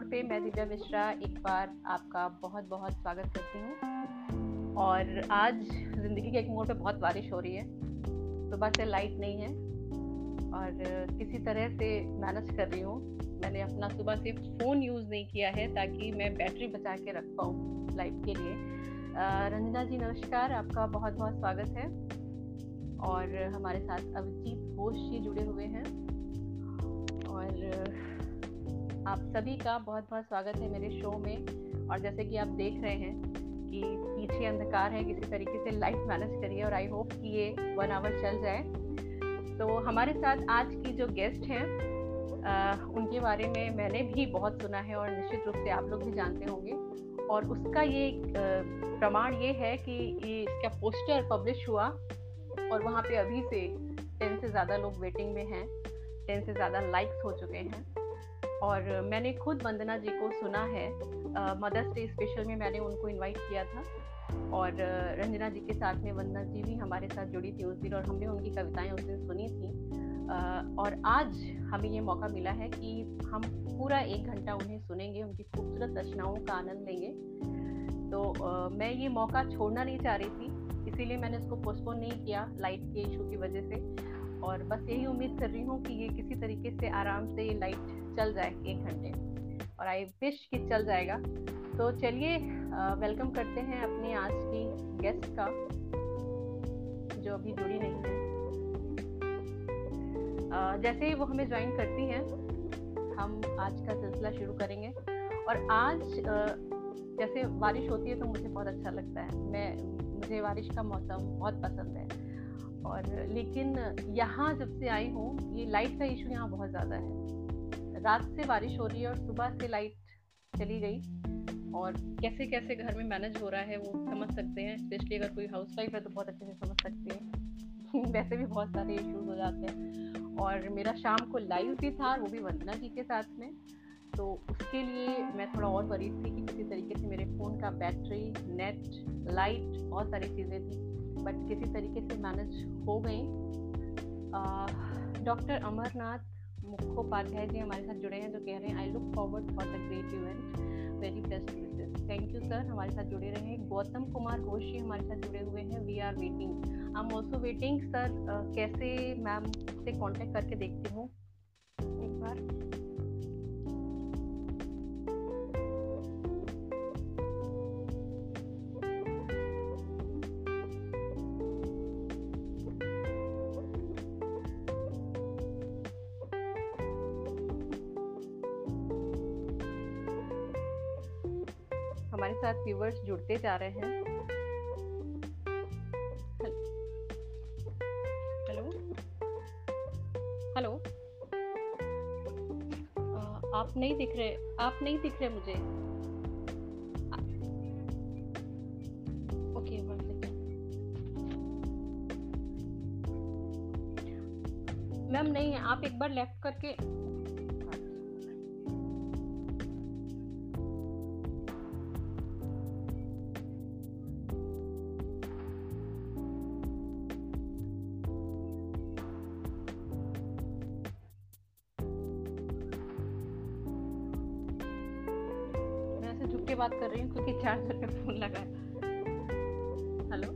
मोड़ पे मैं दिव्या मिश्रा एक बार आपका बहुत बहुत स्वागत करती हूँ। और आज ज़िंदगी के एक मोड़ पे बहुत बारिश हो रही है सुबह से लाइट नहीं है। और किसी तरह से मैनेज कर रही हूँ। मैंने अपना सुबह से फ़ोन यूज़ नहीं किया है ताकि मैं बैटरी बचा के रख पाऊँ लाइफ के लिए। रंजना जी, नमस्कार, आपका बहुत बहुत स्वागत है। और हमारे साथ अभिजीत घोष जी जुड़े हुए हैं। और आप सभी का बहुत बहुत स्वागत है मेरे शो में। और जैसे कि आप देख रहे हैं कि पीछे अंधकार है, किसी तरीके से लाइट मैनेज करिए और आई होप कि ये वन आवर चल जाए। तो हमारे साथ आज की जो गेस्ट हैं उनके बारे में मैंने भी बहुत सुना है और निश्चित रूप से आप लोग भी जानते होंगे। और उसका ये प्रमाण ये है कि ये इसका पोस्टर पब्लिश हुआ और वहाँ पे अभी से टेन से ज़्यादा लोग वेटिंग में हैं टेन से ज़्यादा लाइक्स हो चुके हैं। और मैंने खुद वंदना जी को सुना है। मदर्स डे स्पेशल में मैंने उनको इनवाइट किया था। और रंजना जी के साथ में वंदना जी भी हमारे साथ जुड़ी थी उस दिन और हमने उनकी कविताएँ उस दिन सुनी थी। और आज हमें ये मौका मिला है कि हम पूरा एक घंटा उन्हें सुनेंगे, उनकी खूबसूरत रचनाओं का आनंद लेंगे। तो मैं ये मौका छोड़ना नहीं चाह रही थी, इसीलिए मैंने इसको पोस्टपोन नहीं किया लाइट के इशू की वजह से। और बस यही उम्मीद कर रही हूँ कि ये किसी तरीके से आराम से ये लाइट चल जाए एक घंटे। और आई विश कि चल जाएगा। तो चलिए वेलकम करते हैं अपनी आज की गेस्ट का, जो अभी जुड़ी नहीं है। जैसे ही वो हमें ज्वाइन करती हैं, हम आज का सिलसिला शुरू करेंगे। और आज जैसे बारिश होती है तो मुझे बहुत अच्छा लगता है। मैं, मुझे बारिश का मौसम बहुत पसंद है। और लेकिन यहाँ जब से आई हूँ, ये लाइट का इशू यहाँ बहुत ज़्यादा है। रात से बारिश हो रही है और सुबह से लाइट चली गई। और कैसे कैसे घर में मैनेज हो रहा है वो समझ सकते हैं स्पेशली अगर कोई हाउस वाइफ है तो बहुत अच्छे से समझ सकते हैं। वैसे भी बहुत सारे इश्यूज़ हो जाते हैं। और मेरा शाम को लाइव भी था, वो भी वंदना जी के साथ में। तो उसके लिए मैं थोड़ा और वरीड थी कि किसी तरीके से मेरे फ़ोन का बैटरी नेट लाइट बहुत सारी चीज़ें थी। बट किसी तरीके से मैनेज हो गई। डॉक्टर अमरनाथ मुखोपाध्याय जी हमारे साथ जुड़े हैं, जो कह रहे हैं I look forward for the great event very best Vishesh thank you sir हमारे साथ जुड़े रहे गौतम कुमार घोषी हमारे साथ जुड़े हुए हैं। We are waiting I am also waiting sir कैसे मैम से कॉन्टेक्ट करके देखती हूँ। एक बार। साथ व्यूवर्स जुड़ते जा रहे हैं। हेलो। हेलो। आप नहीं दिख रहे, आप नहीं दिख रहे मुझे। मैम, नहीं, आप एक बार लेफ़्ट करके चार्जर पे फ़ोन लगाया? हेलो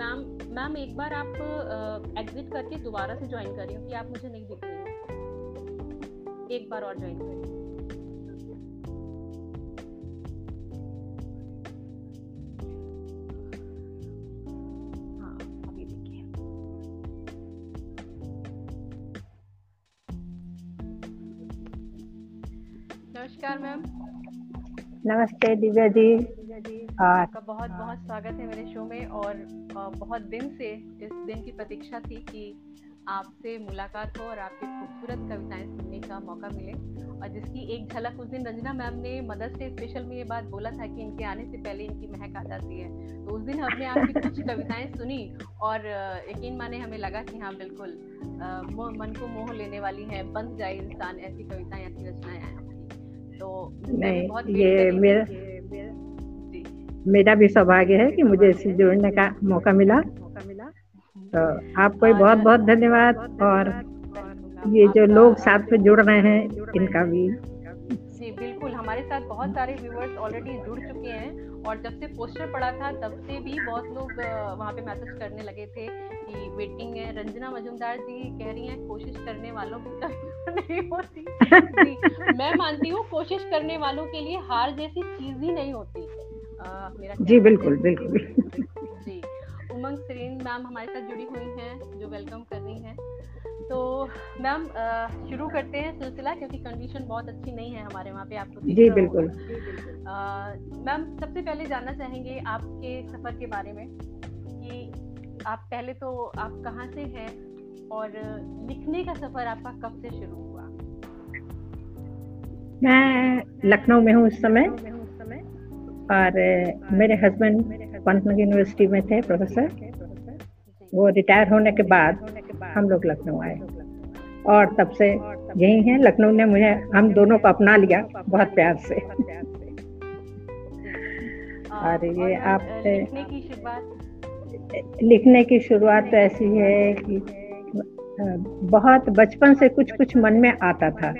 मैम मैम, एक बार आप एग्जिट करके दोबारा से ज्वाइन करिए क्योंकि आप मुझे नहीं दिख रही एक बार और ज्वाइन करिए। नमस्ते दिव्या जी। आपका बहुत बहुत स्वागत है मेरे शो में और बहुत दिन से इस दिन की प्रतीक्षा थी कि आपसे मुलाकात हो और आपकी खूबसूरत कविताएँ सुनने का मौका मिले। और जिसकी एक झलक उस दिन रंजना मैम ने मदर्स डे स्पेशल में ये बात बोला था कि इनके आने से पहले इनकी महक आ जाती है। तो उस दिन हमने आपकी कुछ कविताएँ सुनी और यकीन माने हमें लगा कि हाँ बिल्कुल मन को मोह लेने वाली है बन जाए इंसान ऐसी कविताएँ ऐसी रचनाएँ। तो नहीं बहुत ये मेरा मेरा भी सौभाग्य है कि मुझे इससे जुड़ने का मौका मिला। मौका मिला। तो आपको बहुत बहुत धन्यवाद और ये जो लोग साथ में जुड़ रहे हैं इनका भी। जी बिल्कुल हमारे साथ बहुत सारे व्यूवर्स ऑलरेडी जुड़ चुके हैं। और जब से पोस्टर पड़ा था तब से भी बहुत लोग वहाँ पे मैसेज करने लगे थे कि वेटिंग है। रंजना मजुमदार जी कह रही हैं कोशिश करने वालों की नहीं होती। मैं मानती हूँ कोशिश करने वालों के लिए हार जैसी चीज़ ही नहीं होती। आ, मेरा जी बिल्कुल बिल्कुल। जी उमंग सरीन मैम हमारे साथ जुड़ी हुई हैं जो वेलकम कर रही हैं। तो मैम शुरू करते हैं सिलसिला क्योंकि कंडीशन बहुत अच्छी नहीं है हमारे वहाँ पे आपको जी बिल्कुल। मैम सबसे पहले जानना चाहेंगे आपके सफ़र के बारे में कि आप पहले तो आप कहाँ से हैं और लिखने का सफ़र आपका कब से शुरू हुआ? मैं लखनऊ में हूँ उस समय। और मेरे हस्बैंड पंतनगर यूनिवर्सिटी में थे प्रोफेसर वो रिटायर होने के बाद हम लोग लखनऊ आए। और तब से यही है लखनऊ ने मुझे हम दोनों को अपना लिया बहुत प्यार से। और ये आप लिखने की शुरुआत? तो ऐसी है कि बहुत बचपन से कुछ कुछ मन में आता था।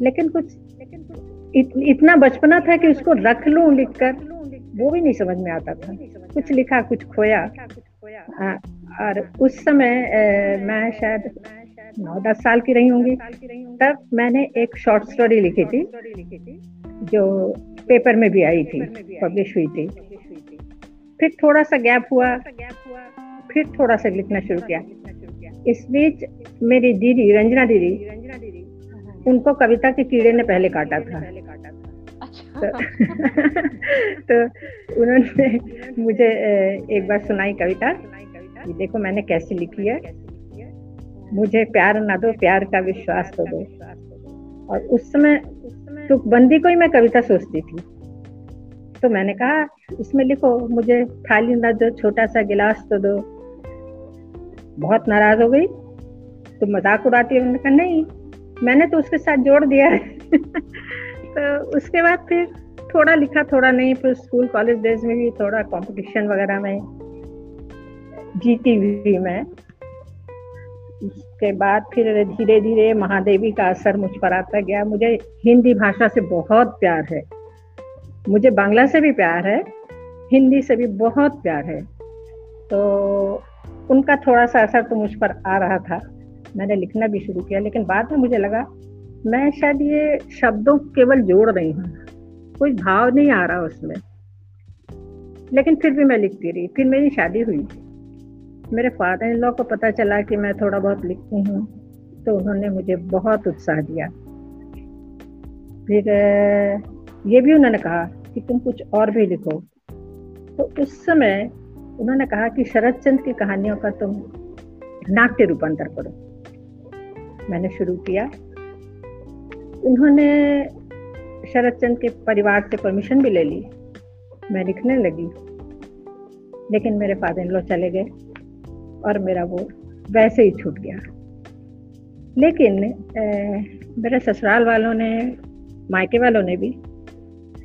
लेकिन कुछ इत, इतना बचपना था कि उसको रख लूँ लिखकर वो भी नहीं समझ में आता था। कुछ लिखा कुछ खोया। हाँ, और उस समय मैं शायद नौ दस साल की रही होंगी। तब मैंने एक शॉर्ट स्टोरी लिखी थी जो पेपर में भी आई थी पब्लिश हुई थी। फिर थोड़ा सा गैप हुआ फिर थोड़ा सा लिखना शुरू किया। इस बीच मेरी दीदी रंजना दीदी उनको कविता के कीड़े ने पहले काटा था। तो, तो उन्होंने मुझे एक बार सुनाई कविता। कि देखो मैंने कैसे लिखी है। मुझे प्यार ना दो, प्यार का विश्वास तो दो। और उस समय तुकबंदी को ही मैं कविता सोचती थी। तो मैंने कहा, इसमें लिखो, मुझे थाली ना दो, छोटा सा गिलास तो दो। बहुत नाराज़ हो गई। तो मज़ाक उड़ाती है मैंने कहा, नहीं, मैंने तो उसके साथ जोड़ दिया तो उसके बाद फिर थोड़ा लिखा, थोड़ा नहीं, फिर स्कूल, कॉलेज डेज़ में भी थोड़ा कंपटीशन वगैरह में जीती हुई मैं। उसके बाद फिर धीरे धीरे महादेवी का असर मुझ पर आता गया। मुझे हिंदी भाषा से बहुत प्यार है। मुझे बांग्ला से भी प्यार है, हिंदी से भी बहुत प्यार है। तो उनका थोड़ा सा असर तो मुझ पर आ रहा था। मैंने लिखना भी शुरू किया, लेकिन बाद में मुझे लगा, मैं शायद ये शब्दों केवल जोड़ रही हूँ। कोई भाव नहीं आ रहा उसमें। लेकिन फिर भी मैं लिखती रही, फिर मेरी शादी हुई। मेरे फादर इन लॉ को पता चला कि मैं थोड़ा बहुत लिखती हूँ तो उन्होंने मुझे बहुत उत्साह दिया। फिर, ये भी उन्होंने कहा कि तुम कुछ और भी लिखो। तो उस समय उन्होंने कहा कि शरद चंद की कहानियों का तुम नाट्य रूपांतर करो। मैंने शुरू किया। उन्होंने शरद चंद के परिवार से परमिशन भी ले ली। मैं लिखने लगी। लेकिन मेरे फादर इन लॉ चले गए। और मेरा वो वैसे ही छूट गया। लेकिन ए, मेरे ससुराल वालों ने मायके वालों ने भी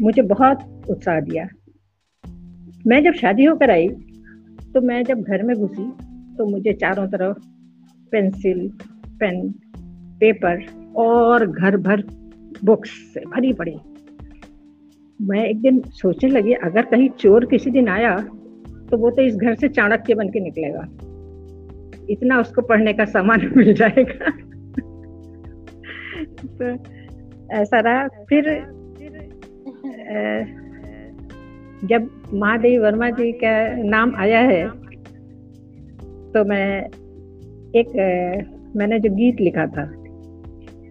मुझे बहुत उत्साह दिया। मैं जब शादी होकर आई तो मैं जब घर में घुसी तो मुझे चारों तरफ़ पेंसिल पेन पेपर और घर भर बुक्स से भरी पड़ी। मैं एक दिन सोचने लगी अगर कहीं चोर किसी दिन आया तो वो तो इस घर से चाणक्य बन के निकलेगा। इतना उसको पढ़ने का सामान मिल जाएगा। तो ऐसा रहा। फिर जब महादेवी वर्मा जी का नाम आया है तो मैं एक मैंने जो गीत लिखा था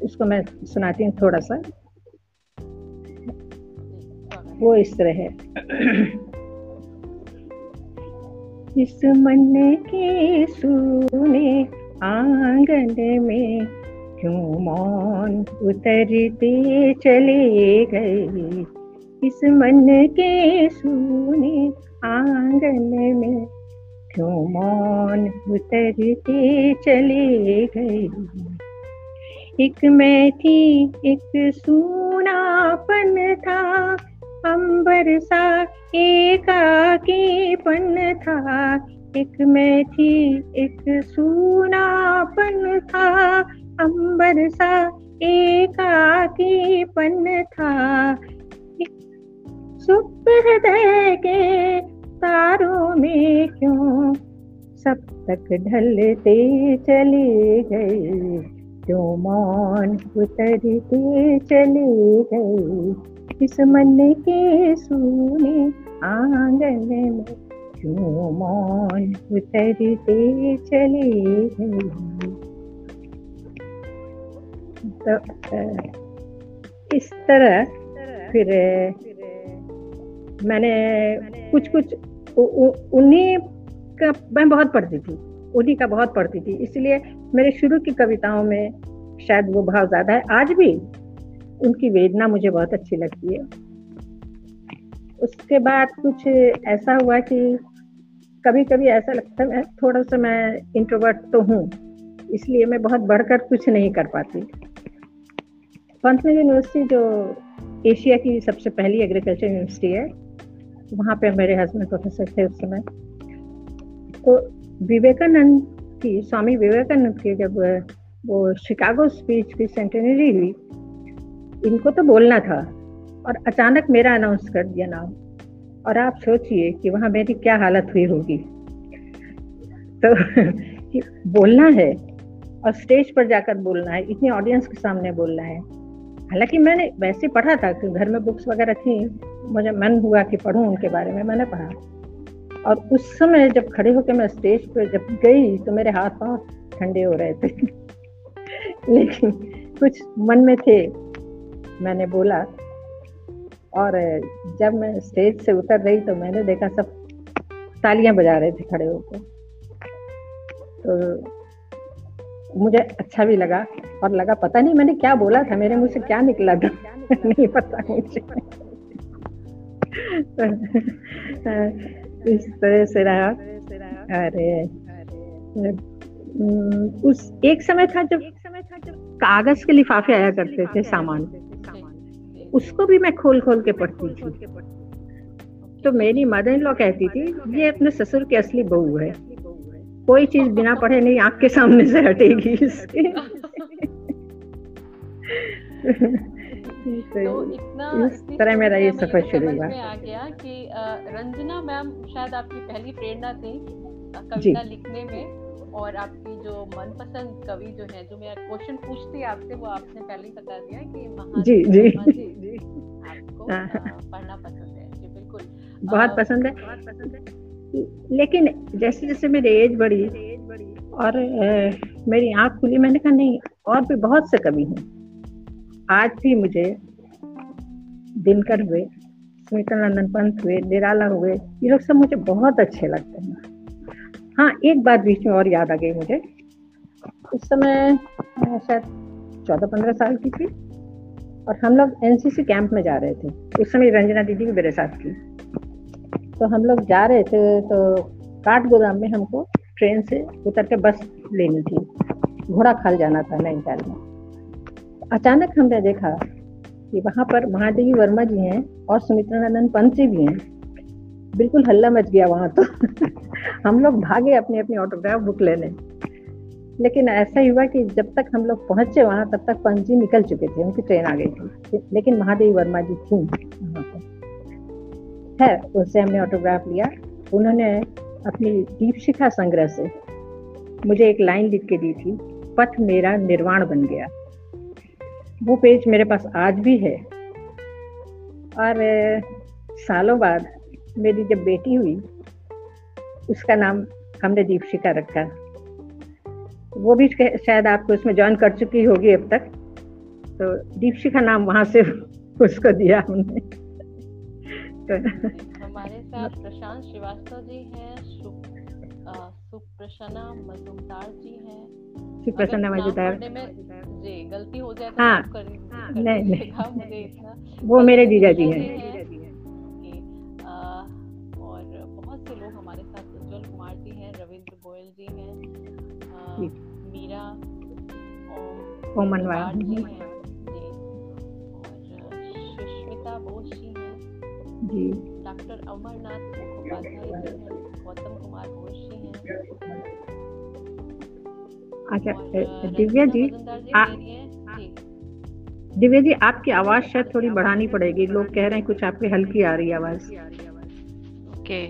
उसको मैं सुनाती हूँ थोड़ा सा। वो इस तरह है। इस मन के सुने आँगन में क्यों मौन उतरते चले गए? इस मन के सुने आँगन में क्यों मौन उतरते चले गए? एक मैं थी, एक सूनापन था अंबर सा एकाकीपन था। एक मैं थी एक सूनापन था। अंबर सा एकाकीपन था। सुप हृदय के तारों में क्यों सब तक ढलते चले गए? जो मौन उतरते चले गए। इस मन के सुने आँगन में क्यों मौन उतरते चले गए। तो इस तरह फिर, मैंने कुछ कुछ उन्हीं का मैं बहुत पढ़ती थी, उन्हीं का बहुत पढ़ती थी, इसलिए मेरे शुरू की कविताओं में शायद वो भाव ज़्यादा है, आज भी उनकी वेदना मुझे बहुत अच्छी लगती है। उसके बाद कुछ ऐसा हुआ कि कभी कभी ऐसा लगता है थोड़ा सा मैं इंट्रोवर्ट तो हूँ, इसलिए मैं बहुत बढ़कर कुछ नहीं कर पाती। पंतन यूनिवर्सिटी जो एशिया की सबसे पहली एग्रीकल्चर यूनिवर्सिटी है, वहाँ पे मेरे हस्बैंड प्रोफेसर थे उस समय। तो विवेकानंद की, स्वामी विवेकानंद की जब वो शिकागो स्पीच की सेंटेनरी हुई इनको तो बोलना था, और अचानक मेरा अनाउंस कर दिया नाम। और आप सोचिए कि वहाँ मेरी क्या हालत हुई होगी। तो बोलना है, और स्टेज पर जाकर बोलना है, इतनी ऑडियंस के सामने बोलना है। हालाँकि मैंने वैसे पढ़ा था कि घर में बुक्स वगैरह थी, मुझे मन हुआ कि पढ़ूं उनके बारे में, मैंने पढ़ा। और उस समय जब खड़े होकर मैं स्टेज पर जब गई तो मेरे हाथ पाँव ठंडे हो रहे थे। लेकिन कुछ मन में थे मैंने बोला और जब मैं स्टेज से उतर रही तो मैंने देखा सब तालियाँ बजा रहे थे खड़े होकर। तो मुझे अच्छा भी लगा और लगा पता नहीं मैंने क्या बोला था मेरे मुँह से क्या निकला था? नहीं पता मुझे। इस तरह से रहा। अरे उस एक समय था जब कागज़ के लिफाफे आया करते थे सामान। उसको भी मैं खोल खोल के पढ़ती थी। तो मेरी मदर इन लॉ कहती थी ये अपने ससुर की असली बहू है। कोई चीज़ बिना पढ़े नहीं आँख के सामने से हटेगी इसके तो इतना इस तरह मेरा ये सफ़र शुरू हुआ। आ गया कि रंजना मैम शायद आपकी पहली प्रेरणा थी कविता लिखने में और आपकी जो मनपसंद कवि जो है जो मैं क्वेश्चन पूछती आपसे वो आपने पहले ही बता दिया कि जी जी, जी हाँ। पढ़ना पसंद है। जी बिल्कुल। बहुत पसंद है। बहुत पसंद है। लेकिन जैसे जैसे मेरी एज बढ़ी और मेरी आँख खुली मैंने कहा नहीं और भी बहुत से कवि हैं। आज भी मुझे दिनकर हुए स्मितानंदन पंत हुए निराला हुए ये लोग सब मुझे बहुत अच्छे लगते हैं। हाँ एक बात बीच में और याद आ गई मुझे। उस समय शायद चौदह पंद्रह साल की थी। और हम लोग एनसीसी कैंप में जा रहे थे। उस समय रंजना दीदी भी मेरे साथ थी। तो हम लोग जा रहे थे तो काठ गोदाम में हमको ट्रेन से उतर के बस लेनी थी। घोड़ा खाल जाना था नैनीताल में। अचानक हमने देखा कि वहाँ पर महादेवी वर्मा जी हैं और सुमित्रानंदन पंत जी भी हैं। बिल्कुल हल्ला मच गया वहाँ तो। हम लोग भागे अपनी अपनी ऑटोग्राफ बुक लेने। लेकिन ऐसा ही हुआ कि जब तक हम लोग पहुँचे वहाँ, तब तक पंत जी निकल चुके थे, उनकी ट्रेन आ गई थी। लेकिन महादेवी वर्मा जी थी वहाँ पर है, उनसे हमने ऑटोग्राफ लिया। उन्होंने अपनी दीप शिखा संग्रह से मुझे एक लाइन लिख के दी थी, पथ मेरा निर्वाण बन गया। वो पेज मेरे पास आज भी है। और, सालों बाद मेरी जब बेटी हुई, उसका नाम हमने दीपशिका रखा। वो भी शायद आपको उसमें ज्वाइन कर चुकी होगी अब तक। तो दीपशिका नाम वहाँ से उसको दिया हमने। तो हमारे साथ प्रशांत श्रीवास्तव जी हैं सुप्रसन्ना मजुमदार जी हैं। श्री प्रसन्न मज़ेदार जी गलती हो जाए तो हाँ, हाँ नहीं नहीं। मुझे इतना। वो मेरे जीजा जी हैं। ओमन जी सुष्मिता बोस जी हैं जी डॉक्टर अमरनाथ मुखोपाध्याय जी हैं गौतम कुमार बोस जी हैं अच्छा दिव्या जी दिव्या जी आपकी आवाज़ शायद थोड़ी बढ़ानी पड़ेगी। लोग कह रहे हैं कुछ आपकी हल्की आ रही है आवाज़। ओके।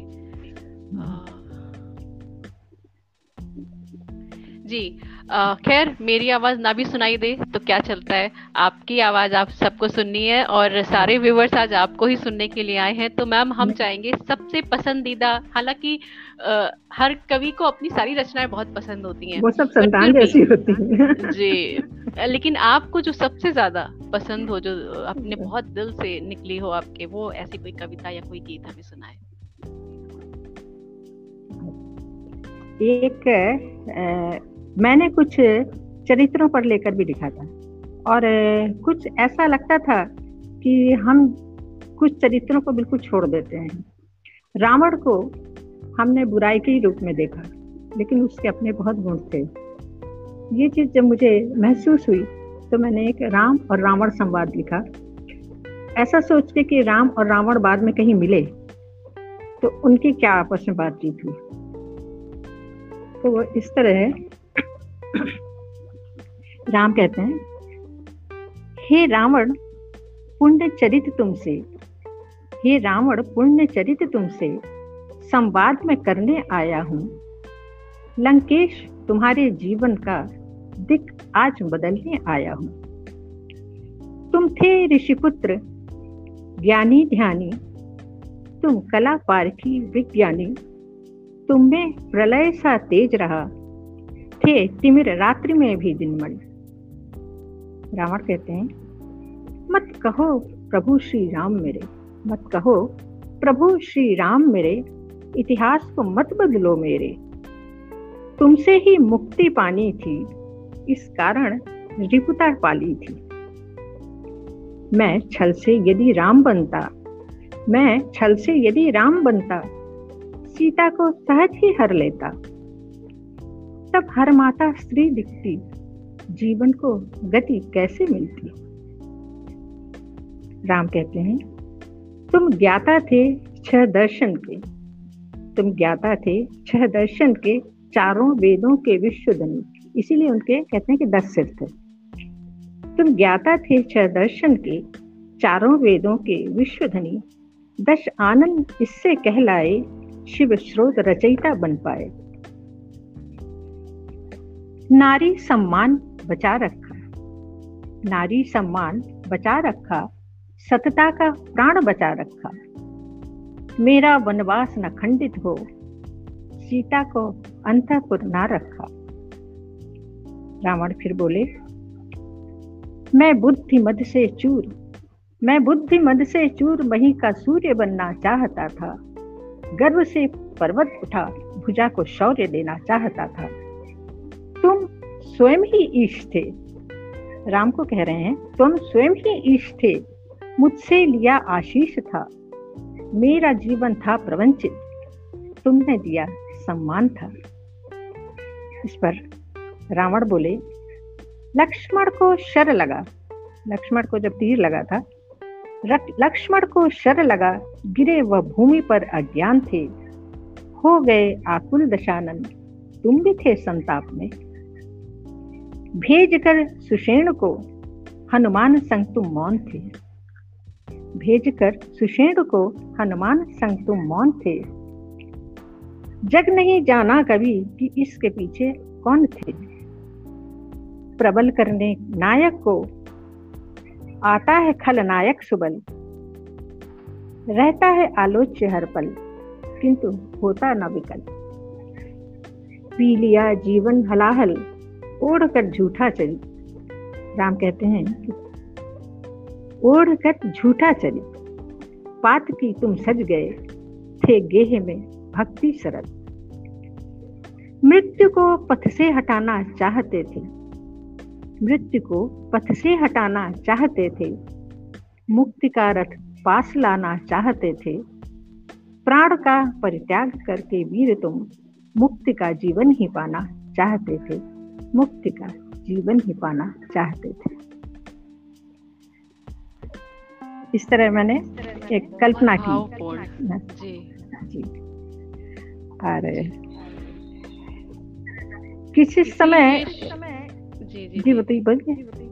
जी खैर मेरी आवाज़ ना भी सुनाई दे तो क्या चलता है? आपकी आवाज़ आप सबको सुननी है और सारे व्यूवर्स आज आपको ही सुनने के लिए आए हैं। तो मैम हम चाहेंगे सबसे पसंदीदा हालाँकि हर कवि को अपनी सारी रचनाएँ बहुत पसंद होती हैं। वो सब संतान जैसी होती हैं। जी। लेकिन आपको जो सबसे ज़्यादा पसंद हो जो अपने बहुत दिल से निकली हो आपके वो ऐसी कोई कविता या कोई गीत हमें सुनाए। एक मैंने कुछ चरित्रों पर लेकर भी लिखा था। और कुछ ऐसा लगता था कि हम कुछ चरित्रों को बिल्कुल छोड़ देते हैं। रावण को हमने बुराई के ही रूप में देखा, लेकिन उसके अपने बहुत गुण थे। ये चीज़ जब मुझे महसूस हुई तो मैंने एक राम और रावण संवाद लिखा। ऐसा सोच के कि राम और रावण बाद में कहीं मिले तो उनकी क्या आपस में बातचीत हुई? तो वो इस तरह है राम कहते हैं, हे रावण पुण्य चरित तुमसे, हे रावण पुण्य चरित तुमसे संवाद में करने आया हूँ। लंकेश, तुम्हारे जीवन का दिक आज बदलने आया हूँ। तुम थे ऋषिपुत्र, ज्ञानी ध्यानी। तुम कला पारखी विज्ञानी। तुम में प्रलय सा तेज रहा। थे, तिमिर रात्रि में भी दिन मणि रावण कहते हैं, मत कहो प्रभु श्री राम मेरे, मत कहो प्रभु श्री राम मेरे, इतिहास को मत बदलो मेरे। तुमसे ही मुक्ति पानी थी, इस कारण रिपुता पाली थी। मैं छल से यदि राम बनता, मैं छल से यदि राम बनता, सीता को सहज ही हर लेता। तब हर माता स्त्री दिखती, जीवन को गति कैसे मिलती? राम कहते हैं, तुम ज्ञाता थे छह दर्शन के, तुम ज्ञाता थे छह दर्शन के चारों वेदों के विश्व धनी इसीलिए उनके कहते हैं कि दस सिर थे। तुम ज्ञाता थे छह दर्शन के, चारों वेदों के विश्व धनी दश आनंद इससे कहलाए, शिव स्रोत रचयिता बन पाए। नारी सम्मान बचा रखा। नारी सम्मान बचा रखा, सतता का प्राण बचा रखा। मेरा वनवास न खंडित हो, सीता को अंतपुर न रखा। रावण फिर बोले, मैं बुद्धि मद से चूर, मैं बुद्धि मद से चूर मही का सूर्य बनना चाहता था। गर्व से पर्वत उठा, भुजा को शौर्य देना चाहता था। स्वयं ही ईश थे। राम को कह रहे हैं, तुम स्वयं ही ईश थे। मुझसे लिया आशीष था। मेरा जीवन था प्रवंचित। तुमने दिया सम्मान था। इस पर रावण बोले, लक्ष्मण को शर लगा। लक्ष्मण को जब तीर लगा था लक्ष्मण को शर लगा, गिरे वह भूमि पर अज्ञान थे। हो गए आकुल दशानंद तुम भी थे संताप में। भेज कर सुषेण को, हनुमान संग तुम मौन थे। भेज कर सुषेण को, हनुमान संग तुम मौन थे। जग नहीं जाना कभी कि इसके पीछे कौन थे। प्रबल करने नायक को, आता है खलनायक सुबल। रहता है आलोच्य हर पल, किंतु होता न विकल। पी लिया जीवन हलाहल ओढ़ कर झूठा चली। राम कहते हैं ओढ़ कर झूठा चली। पात की तुम सज गए, थे गेह में भक्ति सरल। मृत्यु को पथ से हटाना चाहते थे। मृत्यु को पथ से हटाना चाहते थे। मुक्ति का रथ पास लाना चाहते थे। प्राण का परित्याग करके वीर तुम मुक्ति का जीवन ही पाना चाहते थे। मुक्ति का जीवन ही पाना चाहते थे। इस तरह मैंने एक कल्पना की। जी। जी। और किसी समय जी जी जी। बताइए बोलिए।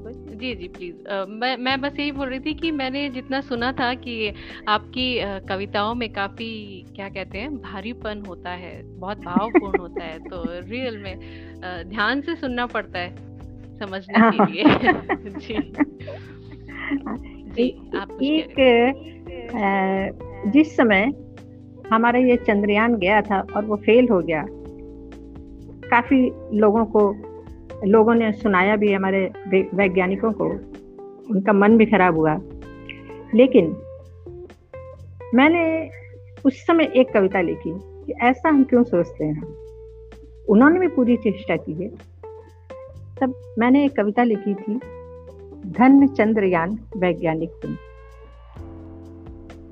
जी जी प्लीज़ मैं मैं बस यही बोल रही थी कि मैंने जितना सुना था कि आपकी कविताओं में काफ़ी क्या कहते हैं भारीपन होता है बहुत भावपूर्ण होता है तो रियल में ध्यान से सुनना पड़ता है समझने के लिए। जी। जी आप एक जिस समय हमारा ये चंद्रयान गया था और वो फेल हो गया काफ़ी लोगों को लोगों ने सुनाया भी हमारे वैज्ञानिकों को। उनका मन भी खराब हुआ। लेकिन मैंने उस समय एक कविता लिखी कि ऐसा हम क्यों सोचते हैं? उन्होंने भी पूरी चेष्टा की है। तब मैंने एक कविता लिखी थी धन चंद्रयान वैज्ञानिक तुम।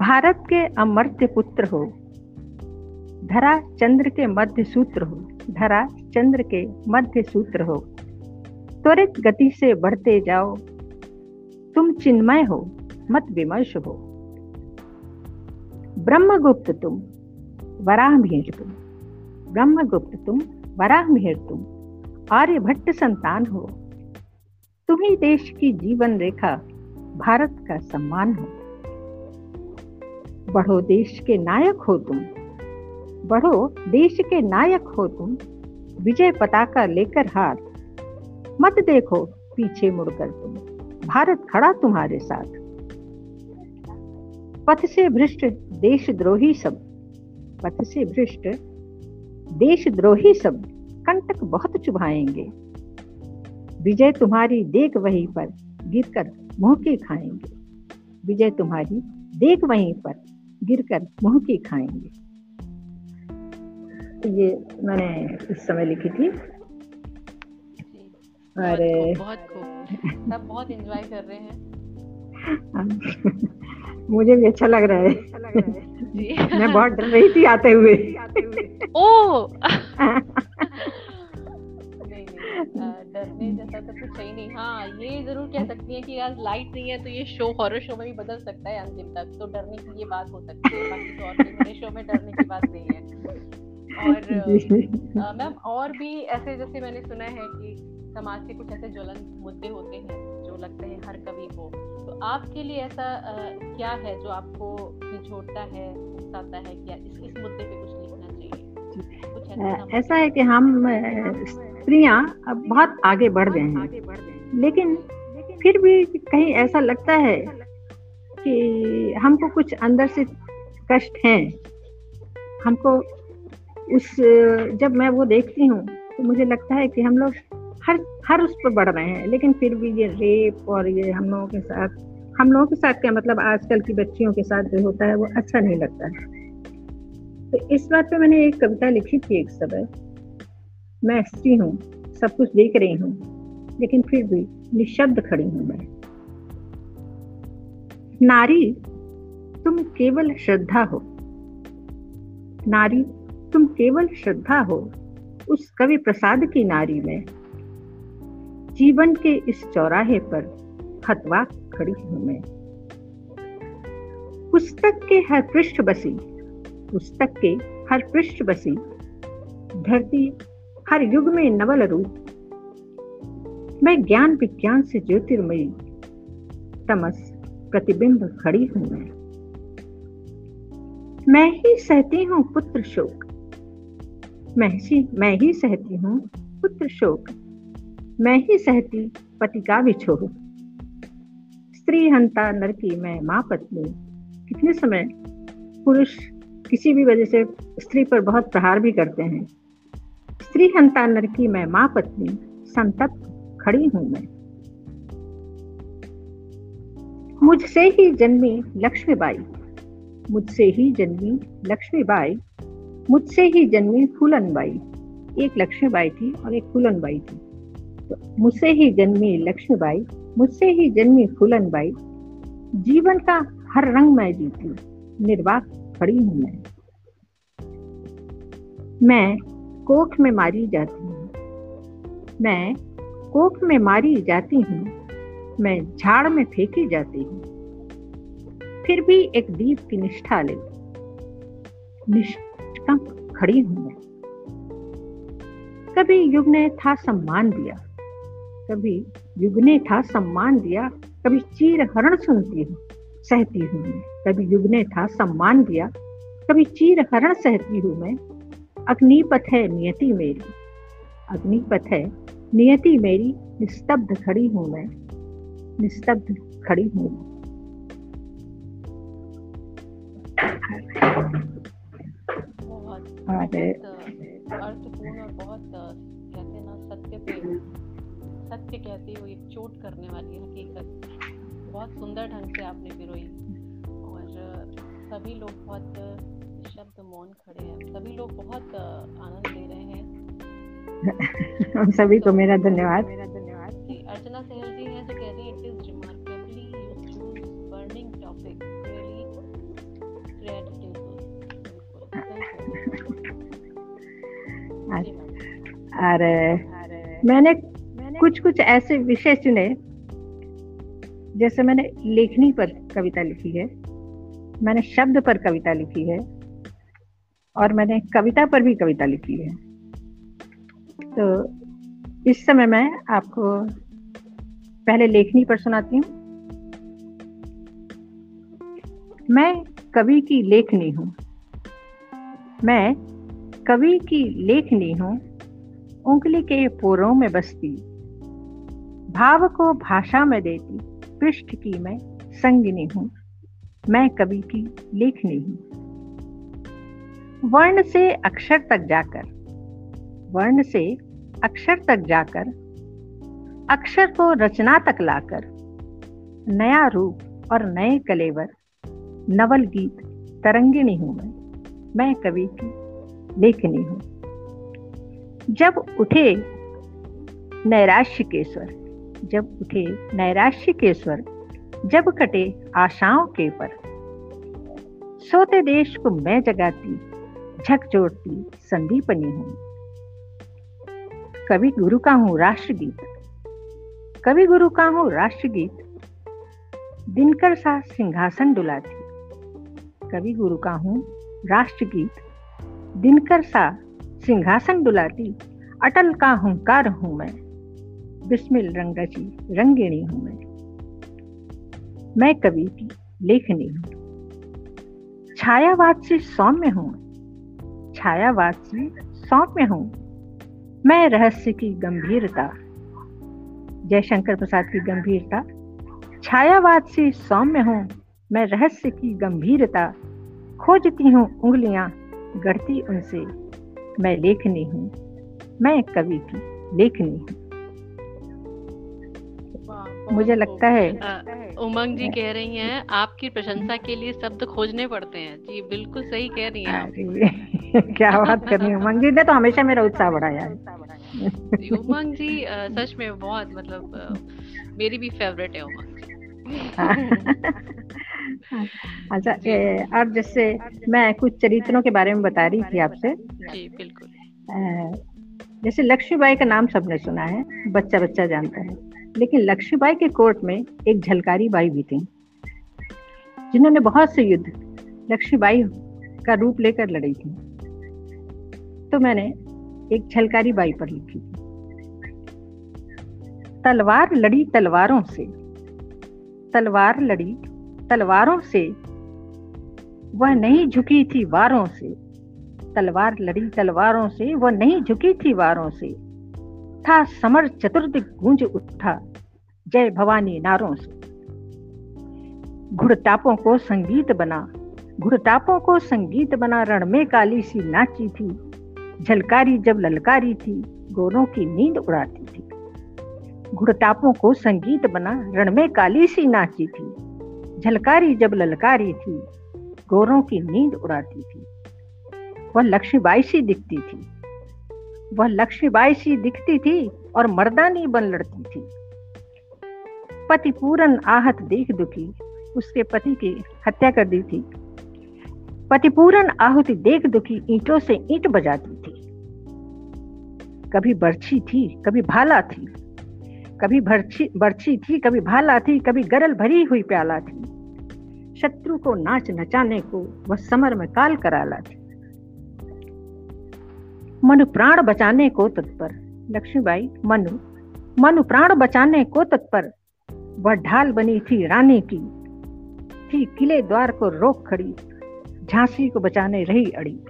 भारत के अमर्त्य पुत्र हो, धरा चंद्र के मध्य सूत्र हो, धरा चंद्र के मध्य सूत्र हो त्वरित गति से बढ़ते जाओ। तुम चिन्मय हो, मत विमर्श हो। ब्रह्मगुप्त तुम वराह मिहिर तुम। ब्रह्मगुप्त तुम वराह मिहिर तुम। आर्यभट्ट संतान हो। तुम ही देश की जीवन रेखा, भारत का सम्मान हो। बढ़ो देश के नायक हो तुम। बढ़ो देश के नायक हो तुम। विजय पताका लेकर हाथ मत देखो पीछे मुड़कर तुम। भारत खड़ा तुम्हारे साथ। पथ से भ्रष्ट देशद्रोही सब। पथ से भ्रष्ट देशद्रोही सब कंटक बहुत चुभाएँगे। विजय तुम्हारी देख वहीं पर गिरकर मुँह के खाएँगे। विजय तुम्हारी देख वहीं पर गिरकर मुँह की खाएँगे। ये मैंने इस समय लिखी थी। अरे। बहुत खूब। सब बहुत एंजॉय कर रहे हैं। मुझे भी अच्छा लग रहा है। जी। मैं बहुत डर रही थी आते हुए। ओ! डरने जैसा तो कुछ सही नहीं। हाँ ये ज़रूर कह सकती है कि आज लाइट नहीं है तो ये शो हॉरर शो में भी बदल सकता है अंतिम तक। तो डरने की ये बात हो सकती है बाकी तो और मेरे शो में डरने की बात नहीं है। और मैम और भी ऐसे जैसे मैंने सुना है कि समाज के कुछ ऐसे ज्वलन मुद्दे होते हैं जो लगते हैं हर कवि को। तो आपके लिए ऐसा आ, क्या है जो आपको निचोड़ता है उकसाता है कि इस इस मुद्दे पे कुछ लिखना चाहिए? कुछ ऐसा, ऐसा है कि हम स्त्रियाँ अब बहुत आगे बढ़ गए हैं। लेकिन फिर भी कहीं ऐसा लगता है कि हमको कुछ अंदर से कष्ट है। हमको उस जब मैं वो देखती हूँ तो मुझे लगता है कि हम लोग हर हर उस पर बढ़ रहे हैं। लेकिन फिर भी ये रेप और ये हम लोगों के साथ, हम लोगों के साथ क्या मतलब आजकल की बच्चियों के साथ जो होता है वो अच्छा नहीं लगता है। तो इस बात पे मैंने एक कविता लिखी थी एक समय। मैं स्त्री हूँ, सब कुछ देख रही हूँ, लेकिन फिर भी निशब्द खड़ी हूँ मैं। नारी, तुम केवल श्रद्धा हो। नारी, तुम केवल श्रद्धा हो उस कवि प्रसाद की नारी में। जीवन के इस चौराहे पर हतवा खड़ी हूँ मैं। पुस्तक के हर पृष्ठ बसी पुस्तक के हर पृष्ठ बसी धरती हर युग में नवल रूप। मैं ज्ञान विज्ञान से ज्योतिर्मयी, तमस प्रतिबिंब खड़ी हूँ मैं। मैं ही सहती हूँ पुत्र शोक मैं ही मैं ही सहती हूँ पुत्र शोक। मैं ही सहती पति का विछोह स्त्री हंता नरकी मैं माँ पत्नी। कितने समय पुरुष किसी भी वजह से स्त्री पर बहुत प्रहार भी करते हैं। स्त्री हंता नरकी मैं माँ पत्नी, संतप्त खड़ी हूँ मैं। मुझसे ही जन्मी लक्ष्मीबाई। मुझसे ही जन्मी लक्ष्मीबाई। मुझसे ही जन्मी फूलनबाई। एक लक्ष्मीबाई थी और एक फूलनबाई थी। मुझसे ही जन्मी लक्ष्मीबाई, मुझसे ही जन्मी फूलनबाई। जीवन का हर रंग मैं जीती निर्वाह खड़ी हूँ मैं। मैं कोख में मारी जाती हूँ। मैं कोख में मारी जाती हूँ, मैं झाड़ में फेंकी जाती हूँ। फिर भी एक दीप की निष्ठा ले निष्कंप खड़ी हूँ मैं। कभी युग ने था सम्मान दिया कभी युग ने था सम्मान दिया कभी चीर हरण सुनती हूँ सहती हूँ मैं। कभी युग ने था सम्मान दिया कभी चीर हरण सहती हूँ मैं। अग्निपथ है नियति मेरी अग्निपथ है नियति मेरी निस्तब्ध खड़ी हूँ मैं निस्तब्ध खड़ी हूँ अर्थपूर्ण और बहुत कहते हैं ना सत्य पे सत्य कहती हुई चोट करने वाली हकीकत। बहुत सुंदर ढंग से आपने पिरोई। और सभी लोग बहुत शब्द मौन खड़े हैं। सभी लोग बहुत आनंद ले रहे हैं। हम सभी को मेरा धन्यवाद। मेरा धन्यवाद। जी अर्चना सहल जी हैं जो कह रही it is remarkably you choose burning topic really creditable अरे मैंने कुछ कुछ ऐसे विषय चुने, जैसे मैंने लेखनी पर कविता लिखी है, मैंने शब्द पर कविता लिखी है, और मैंने कविता पर भी कविता लिखी है। तो इस समय मैं आपको पहले लेखनी पर सुनाती हूँ। मैं कवि की लेखनी हूँ। मैं कवि की लेखनी हूँ, उंगली के पोरों में बसती। भाव को भाषा में देती, पृष्ठ की मैं संगनी हूँ, मैं कवि की लेखनी हूँ। वर्ण से अक्षर तक जाकर, वर्ण से अक्षर तक जाकर, अक्षर को रचना तक लाकर, नया रूप और नए कलेवर, नवल गीत तरंगिणी हूँ मैं मैं कवि की लेखनी हूँ। जब उठे नैराश्य के स्वर जब उठे नैराश्य के स्वर, जब कटे आशाओं के पर। सोते देश को मैं जगाती झकझोरती संदीपनी हूँ। कवि गुरु का हूँ राष्ट्रगीत, कवि गुरु का हूँ राष्ट्रगीत। दिनकर सा सिंहासन डुलाती, कवि गुरु का हूँ राष्ट्रगीत। दिनकर सा सिंहासन डुलाती, अटल का हुंकार हूँ मैं। बिस्मिल रंगची रंगिणी हूँ मैं। मैं कवि की लेखनी हूँ। छायावाद से सौम्य हूँ छायावाद से सौम्य हूँ। मैं रहस्य की गंभीरता, जयशंकर प्रसाद की गंभीरता, छायावाद से सौम्य हूँ। मैं रहस्य की गंभीरता, खोजती हूँ उंगलियाँ, गढ़ती उनसे। मैं लेखनी हूँ। मैं कवि की लेखनी हूँ। मुझे लगता है। उमंग जी कह रही हैं आपकी प्रशंसा के लिए शब्द खोजने पड़ते हैं। जी बिल्कुल सही कह रही हैं क्या बात कर रही उमंग जी ने तो हमेशा मेरा उत्साह बढ़ाया उमंग जी सच में बहुत मतलब मेरी भी फेवरेट है उमंग अच्छा अब जैसे मैं कुछ चरित्रों के बारे में बता रही थी आपसे। जी बिल्कुल। जैसे लक्ष्मीबाई का नाम सबने सुना है बच्चा बच्चा जानता है। लेकिन लक्ष्मीबाई के कोर्ट में एक झलकारी बाई भी थी जिन्होंने बहुत से युद्ध लक्ष्मीबाई का रूप लेकर लड़ी थी तो मैंने एक झलकारी बाई पर लिखी थी। तलवार लड़ी तलवारों से, तलवार लड़ी तलवारों से, वह नहीं झुकी थी वारों से, तलवार लड़ी तलवारों से, वह नहीं झुकी थी वारों से। था समर चतुर्दिक गूंज उठा। जय भवानी नारों से। घुड़टापों को संगीत बना। घुड़टापों को संगीत बना रण में काली सी नाची थी। झलकारी जब ललकारी थी, गोरों की नींद उड़ाती थी। घुड़टापों को संगीत बना रण में काली सी नाची थी। झलकारी जब ललकारी थी, गोरों की नींद उड़ाती थी। वह लक्ष्मीबाई सी दिखती थी। वह लक्ष्मीबाई सी दिखती थी और मर्दानी बन लड़ती थी। पति पूरन आहत देख दुखी, उसके पति की हत्या कर दी थी। पति पतिपूरन आहुति देख दुखी, ईंटों से ईंट बजाती थी। कभी बर्छी थी, कभी भाला थी। कभी बर्छी बर्छी थी, कभी भाला थी, कभी गरल भरी हुई प्याला थी। शत्रु को नाच नचाने को वह समर में काल कराला थी। मनु प्राण बचाने को तत्पर। लक्ष्मीबाई, मनु मनु प्राण बचाने को तत्पर। वह ढाल बनी थी रानी की। थी किले द्वार को रोक खड़ी। झांसी को बचाने रही अड़ी।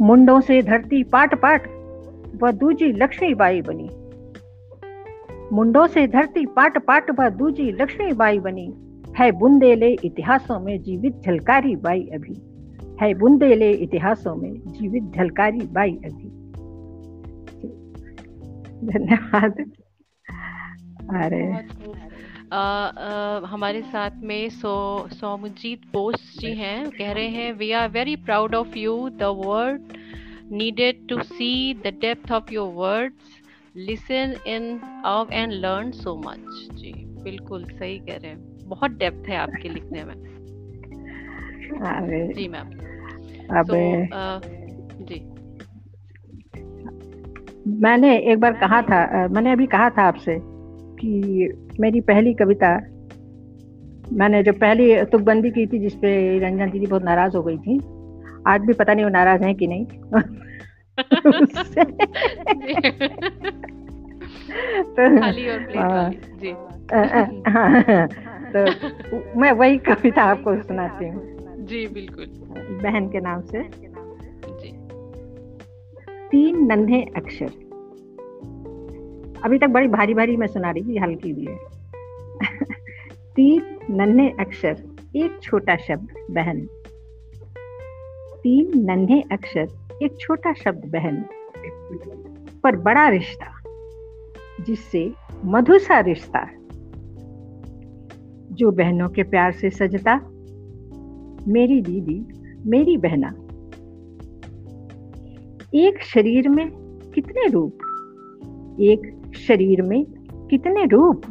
मुंडों से धरती पाट पाट वह दूजी लक्ष्मीबाई बनी। मुंडों से धरती पाट पाट वह दूजी लक्ष्मीबाई बनी। है बुंदेले इतिहासों में जीवित झलकारी बाई अभी। है बुंदेले इतिहासों में जीवित झलकारी बाई अभी धन्यवाद। अरे। आ, आ, हमारे साथ में सो सोमजीत बोस जी हैं। कह रहे हैं we are very proud of you the word needed to see the depth of your words listen in of and learn so much जी बिल्कुल सही कह रहे हैं। बहुत डेप्थ है आपके लिखने में। जी मैम। अब जी। मैंने एक बार कहा था मैंने अभी कहा था आपसे कि मेरी पहली कविता मैंने जो पहली तुकबंदी की थी जिसपे रंजन दीदी बहुत नाराज़ हो गई थी आज भी पता नहीं वो नाराज़ हैं कि नहीं। तो खाली और जी। तो मैं वही कविता आपको सुनाती हूँ। जी बिल्कुल। बहन के नाम से। जी। तीन नन्हे अक्षर। अभी तक बड़ी भारी भारी मैं सुना रही थी हल्की भी है। तीन नन्हे अक्षर एक छोटा शब्द बहन। तीन नन्हे अक्षर एक छोटा शब्द बहन। पर बड़ा रिश्ता जिससे मधुसा रिश्ता जो बहनों के प्यार से सजता मेरी दीदी, मेरी बहना। एक शरीर में कितने रूप? एक शरीर में कितने रूप?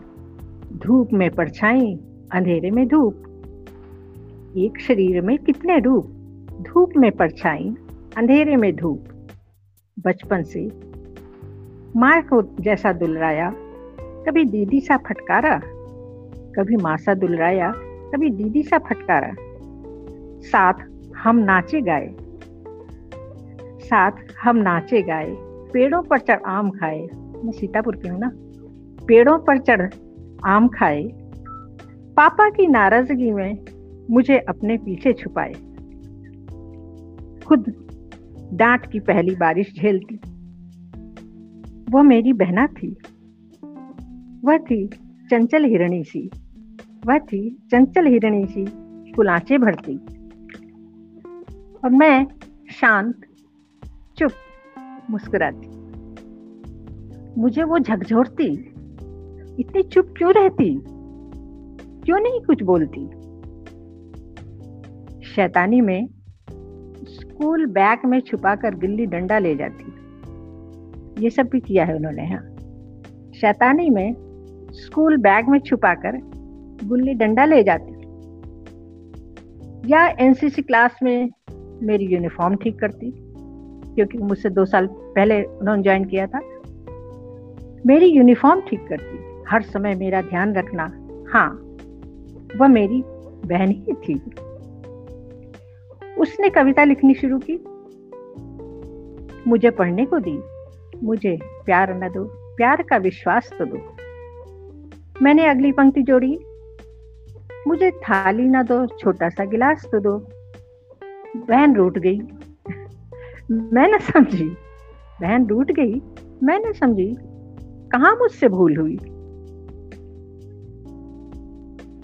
धूप में परछाई, अंधेरे में धूप। एक शरीर में कितने रूप? धूप में परछाई, अंधेरे में धूप। बचपन से माँ को जैसा दुलराया, कभी दीदी सा फटकारा, कभी माँ सा दुलराया, कभी दीदी सा फटकारा। साथ हम नाचे गाए। साथ हम नाचे गाए। पेड़ों पर चढ़ आम खाए। मैं सीतापुर की हूँ ना। पेड़ों पर चढ़ आम खाए। पापा की नाराज़गी में मुझे अपने पीछे छुपाए। खुद डांट की पहली बारिश झेलती। वह मेरी बहना थी। वह थी चंचल हिरणी सी। वह थी चंचल हिरणी सी। कुलाचे भरती। और मैं शांत, चुप, मुस्कुराती। मुझे वो झकझोरती, इतनी चुप क्यों रहती? क्यों नहीं कुछ बोलती? शैतानी में स्कूल बैग में छुपाकर गिल्ली डंडा ले जाती। ये सब भी किया है उन्होंने हाँ। शैतानी में स्कूल बैग में छुपाकर गुल्ली डंडा ले जाती। या एनसीसी क्लास में मेरी यूनिफॉर्म ठीक करती, क्योंकि मुझसे दो साल पहले उन्होंने ज्वाइन किया था। मेरी यूनिफॉर्म ठीक करती, हर समय मेरा ध्यान रखना। हाँ वह मेरी बहन ही थी। उसने कविता लिखनी शुरू की। मुझे पढ़ने को दी। मुझे प्यार न दो, प्यार का विश्वास तो दो। मैंने अगली पंक्ति जोड़ी। मुझे थाली ना दो, छोटा सा गिलास तो दो। बहन रूट गई। मैं न समझी। बहन रूट गई, मैं न समझी। कहा मुझसे भूल हुई?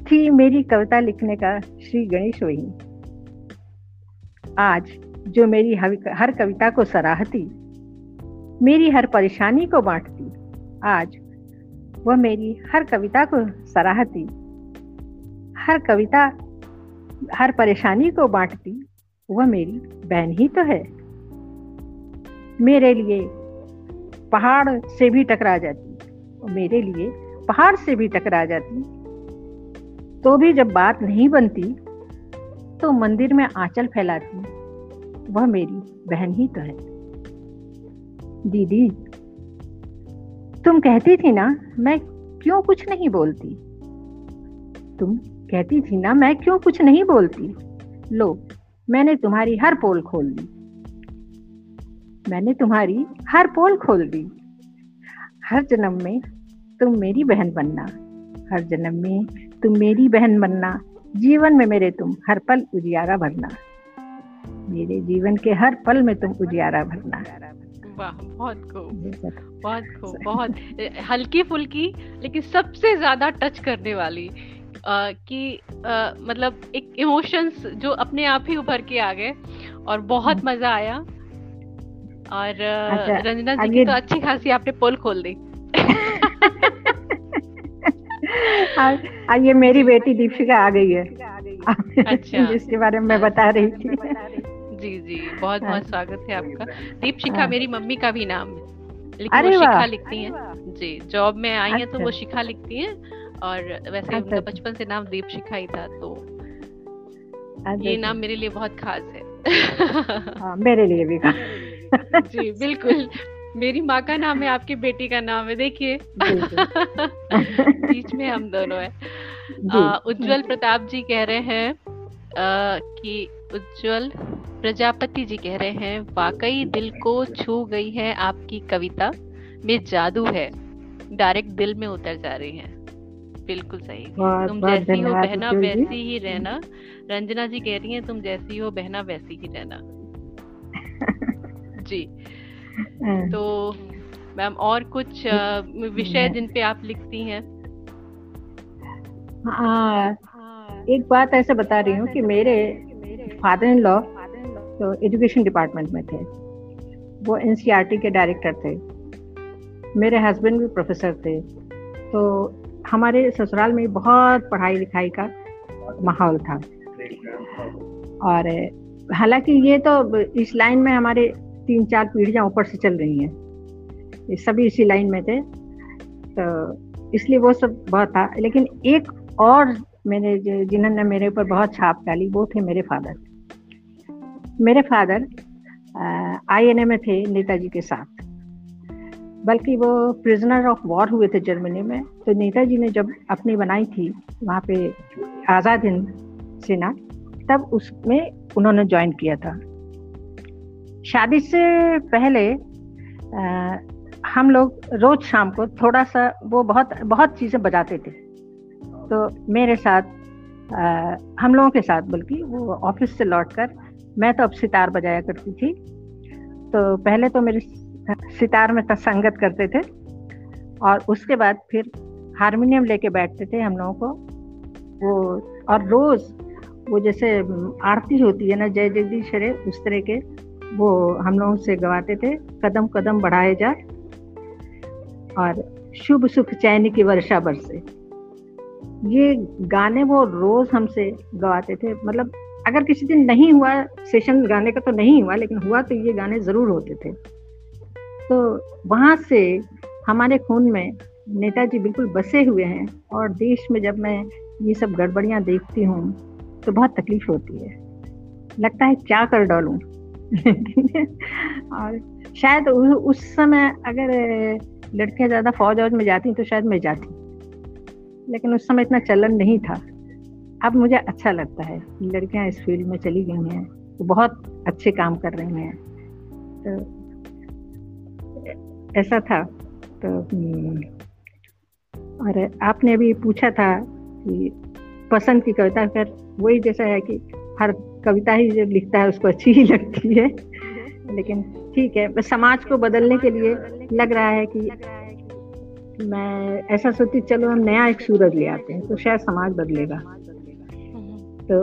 थी मेरी कविता लिखने का श्री गणेश वही। आज जो मेरी हर कविता को सराहती, मेरी हर परेशानी को बांटती, आज वह मेरी हर कविता को सराहती, हर कविता, हर परेशानी को बांटती वह मेरी बहन ही तो है। मेरे लिए पहाड़ से भी टकरा जाती, मेरे लिए पहाड़ से भी टकरा जाती। तो भी जब बात नहीं बनती तो मंदिर में आंचल फैलाती, वह मेरी बहन ही तो है। दीदी, तुम कहती थी ना, मैं क्यों कुछ नहीं बोलती? तुम कहती थी ना, मैं क्यों कुछ नहीं बोलती? लो मैंने तुम्हारी हर पोल खोल दी। मैंने तुम्हारी हर पोल खोल दी। हर जन्म में तुम मेरी बहन बनना। हर जन्म में तुम मेरी बहन बनना। जीवन में मेरे तुम हर पल उजियारा भरना। मेरे जीवन के हर पल में तुम उजियारा भरना। वाह बहुत खूब। बहुत खूब बहुत हल्की फुल्की लेकिन सबसे ज़्यादा टच करने वाली। कि आ, मतलब एक इमोशंस जो अपने आप ही उभर के आ गए और बहुत हम्म। मज़ा आया। और अच्छा, रंजना जी की तो अच्छी खासी आपने पोल खोल दी। ये मेरी बेटी दीपिका आ गई है। अच्छा। जिसके बारे में मैं बता रही थी। जी जी बहुत बहुत हाँ। स्वागत है आपका। दीपशिखा हाँ। मेरी मम्मी का भी नाम है। लेकिन वो शिखा लिखती हैं। जी जॉब में आई हैं तो वो अच्छा। शिखा लिखती हैं। और वैसे उनका अच्छा। बचपन से नाम दीपशिखा ही था तो ये नाम मेरे लिए बहुत खास है। हाँ, मेरे लिए भी जी बिल्कुल। मेरी माँ का नाम है आपकी बेटी का नाम है देखिए। बीच में हम दोनों है। उज्जवल प्रताप जी कह रहे हैं कि उज्जवल प्रजापति जी कह रहे हैं वाकई दिल को छू गई है आपकी कविता में जादू है। डायरेक्ट दिल में उतर जा रही है। बिल्कुल सही। तुम जैसी हो बहना वैसी ही रहना। रंजना जी कह रही हैं तुम जैसी हो बहना वैसी ही रहना। जी। हाँ। तो मैम और कुछ विषय जिन पे आप लिखती हैं? हाँ एक बात ऐसे बता रही हूँ कि मेरे फादर इन लॉ तो एजुकेशन डिपार्टमेंट में थे। वो एन e के डायरेक्टर थे। मेरे हस्बैंड भी प्रोफेसर थे। तो हमारे ससुराल में बहुत पढ़ाई लिखाई का माहौल था। और हालाँकि ये तो इस लाइन में हमारे तीन चार पीढ़ियाँ ऊपर से चल रही हैं। सभी इसी लाइन में थे। तो इसलिए वो सब बहुत था। लेकिन एक और मैंने जिन्होंने मेरे ऊपर बहुत छाप डाली, वो थे मेरे फादर। मेरे फादर आई एन ए में थे नेताजी के साथ। बल्कि वो प्रिजनर ऑफ़ वॉर हुए थे जर्मनी में। तो नेताजी ने जब अपनी बनाई थी वहाँ पे आज़ाद हिंद सेना तब उसमें उन्होंने ज्वाइन किया था। शादी से पहले आ, हम लोग रोज शाम को थोड़ा सा वो बहुत बहुत चीज़ें बजाते थे। तो मेरे साथ आ, हम लोगों के साथ बल्कि वो ऑफ़िस से लौटकर मैं तो अब सितार बजाया करती थी। तो पहले तो मेरे सितार में संगत करते थे और उसके बाद फिर हारमोनियम लेके बैठते थे हम लोगों को। वो और रोज वो जैसे आरती होती है ना, जय जगदीश हरे उस तरह के वो हम लोगों से गवाते थे, कदम कदम बढ़ाए जा और शुभ सुख चैन की वर्षा बरसे। ये गाने वो रोज हमसे गवाते थे। मतलब अगर किसी दिन नहीं हुआ सेशन गाने का तो नहीं हुआ, लेकिन हुआ तो ये गाने ज़रूर होते थे। तो वहाँ से हमारे खून में नेताजी बिल्कुल बसे हुए हैं और देश में जब मैं ये सब गड़बड़ियाँ देखती हूँ तो बहुत तकलीफ़ होती है। लगता है क्या कर डालूं? और शायद उस समय अगर लड़कियाँ ज़्यादा फौज वौज में जाती तो शायद मैं जाती। लेकिन उस समय इतना चलन नहीं था। अब मुझे अच्छा लगता है लड़कियाँ इस फ़ील्ड में चली गई हैं तो बहुत अच्छे काम कर रही हैं। तो ऐसा था। तो हम्म, और आपने अभी पूछा था कि पसंद की कविता फिर वही जैसा है कि हर कविता ही जब लिखता है उसको अच्छी ही लगती है। लेकिन ठीक है समाज को बदलने के लिए लग रहा है कि मैं ऐसा सोचती चलो हम नया एक सूरज ले आते हैं तो शायद समाज बदलेगा। तो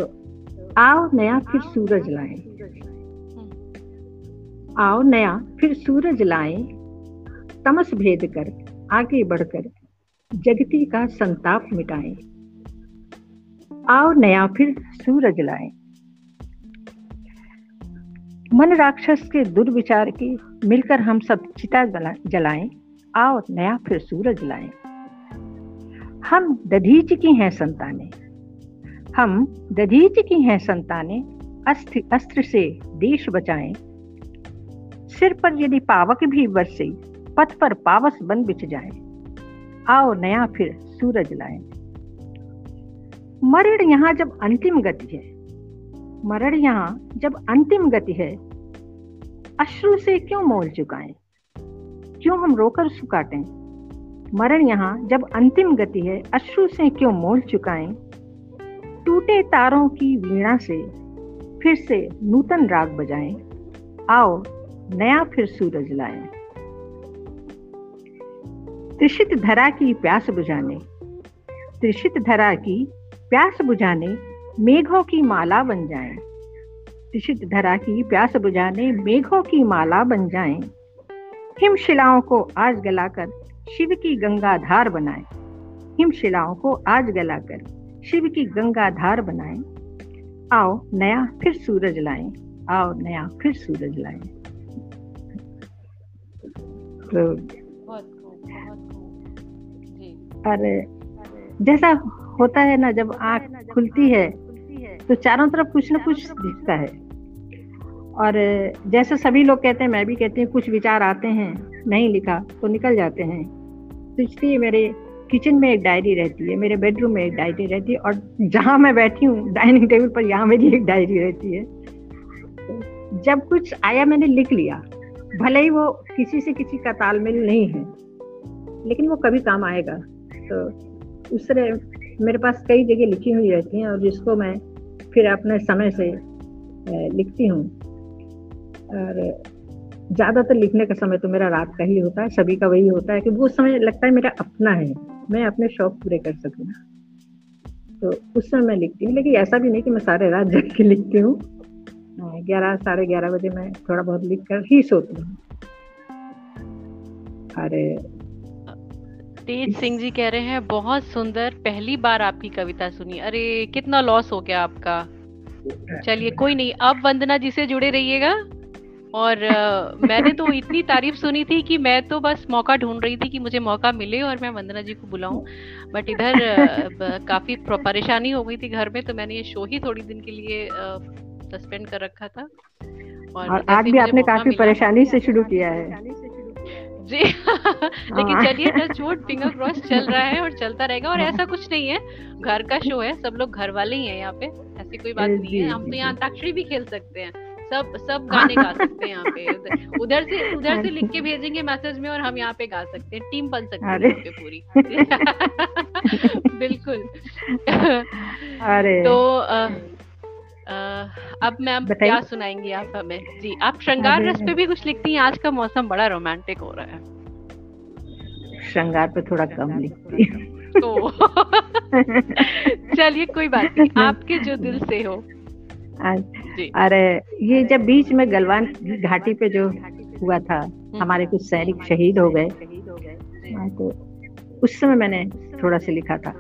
आओ नया फिर सूरज लाए। आओ नया फिर सूरज लाए। तमस भेद कर आगे बढ़कर जगती का संताप मिटाए। आओ नया फिर सूरज लाए। मन राक्षस के दुर्विचार की मिलकर हम सब चिता जलाएँ। आओ नया फिर सूरज लाएँ। हम दधीच की हैं संतानें। हम दधीच की हैं संतानें। अस्त्र अस्त्र से देश बचाएँ। सिर पर यदि पावक भी बरसे पथ पर पावस बन बिछ जाए। आओ नया फिर सूरज लाए। मरण यहाँ जब अंतिम गति है। मरण यहाँ जब अंतिम गति है। अश्रु से क्यों मोल चुकाएँ? क्यों हम रोकर सुकाटें मरण यहाँ जब अंतिम गति है, अश्रु से क्यों मोल चुकाएँ? टूटे तारों की वीणा से फिर से नूतन राग बजाएँ। आओ नया फिर सूरज लाएँ। त्रिषित धरा की प्यास बुझाने। त्रिषित धरा की प्यास बुझाने मेघों की माला बन जाए। त्रिषित धरा की प्यास बुझाने मेघों की माला बन जाएँ। हिम शिलाओं को आज गलाकर शिव की गंगा धार बनाए। हिम शिलाओं को आज गलाकर शिव की गंगा धार बनाए। आओ नया फिर सूरज लाए। आओ नया फिर सूरज लाए। तो अरे, जैसा होता है ना, जब आँख खुलती है तो चारों तरफ़ कुछ ना कुछ दिखता है। और जैसे सभी लोग कहते हैं, मैं भी कहती हूँ, कुछ विचार आते हैं, नहीं लिखा तो निकल जाते हैं। तो इसलिए मेरे किचन में एक डायरी रहती है, मेरे बेडरूम में एक डायरी रहती है, और जहाँ मैं बैठी हूँ, डाइनिंग टेबल पर, यहाँ मेरी एक डायरी रहती है। जब कुछ आया, मैंने लिख लिया। भले ही वो किसी से किसी का तालमेल नहीं है, लेकिन वो कभी काम आएगा। तो उस तरह मेरे पास कई जगह लिखी हुई रहती हैं और जिसको मैं फिर अपने समय से लिखती हूँ। और ज़्यादातर लिखने का समय तो मेरा रात का ही होता है, सभी का वही होता है कि वो समय लगता है मेरा अपना है, मैं अपने शौक पूरे कर सकूँ। तो उस समय मैं लिखती हूँ, लेकिन ऐसा भी नहीं कि मैं सारे रात जग के लिखती हूँ। ग्यारह, साढ़े ग्यारह बजे मैं थोड़ा बहुत लिख कर ही सोती हूँ। अरे तेज सिंह जी कह रहे हैं बहुत सुंदर पहली बार आपकी कविता सुनी। अरे कितना लॉस हो गया आपका। चलिए कोई नहीं अब वंदना जी से जुड़े रहिएगा। और uh, मैंने तो इतनी तारीफ़ सुनी थी कि मैं तो बस मौका ढूंढ रही थी कि मुझे मौका मिले और मैं वंदना जी को बुलाऊं। बट इधर काफ़ी परेशानी हो गई थी घर में तो मैंने ये शो ही थोड़ी दिन के लिए सस्पेंड कर रखा था। और, और आज भी आपने काफ़ी परेशानी से शुरू किया है। जी। लेकिन हाँ। चलिए टच वुड फिंगर क्रॉस चल रहा है और चलता रहेगा और ऐसा कुछ नहीं है। घर का शो है सब लोग घर वाले ही हैं यहाँ पे ऐसी कोई बात नहीं है। हम तो यहाँ अंताक्षरी भी खेल सकते हैं। सब सब गाने गा सकते हैं यहाँ पे। उधर से उधर से लिख के भेजेंगे मैसेज में और हम यहाँ पे गा सकते हैं। टीम बन सकते हैं पे पूरी। बिल्कुल। अरे। तो आ, अब मैम क्या सुनाएँगी आप हमें? जी आप श्रृंगार रस पे भी कुछ लिखती हैं? आज का मौसम बड़ा रोमांटिक हो रहा है। श्रृंगार पे थोड़ा कम लिखती तो चलिए कोई बात नहीं। आपके जो दिल से हो। अरे ये जब बीच में गलवान घाटी पे जो हुआ था हम्म। हमारे कुछ सैनिक शहीद हो गए। हाँ, तो उस समय मैंने थोड़ा सा लिखा था।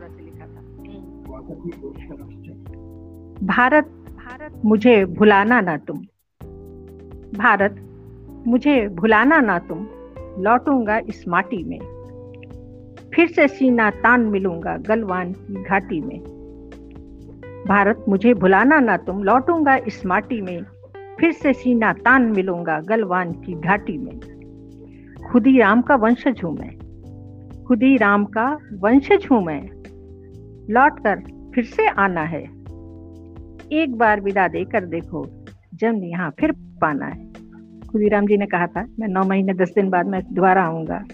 भारत भारत मुझे भुलाना ना तुम। भारत, मुझे भुलाना ना तुम। लौटूँगा इस माटी में। फिर से सीना तान मिलूँगा गलवान की घाटी में। भारत, मुझे भुलाना ना तुम। लौटूँगा इस माटी में। फिर से सीना तान मिलूँगा गलवान की घाटी में। खुदी राम का वंशज हूँ मैं। खुदी राम का वंशज हूँ मैं। लौट कर फिर से आना है। एक बार विदा दे, कर देखो। जन्म यहाँ फिर पाना है। खुदीराम जी ने कहा था, मैं नौ महीने, दस दिन बाद मैं दोबारा आऊँगा।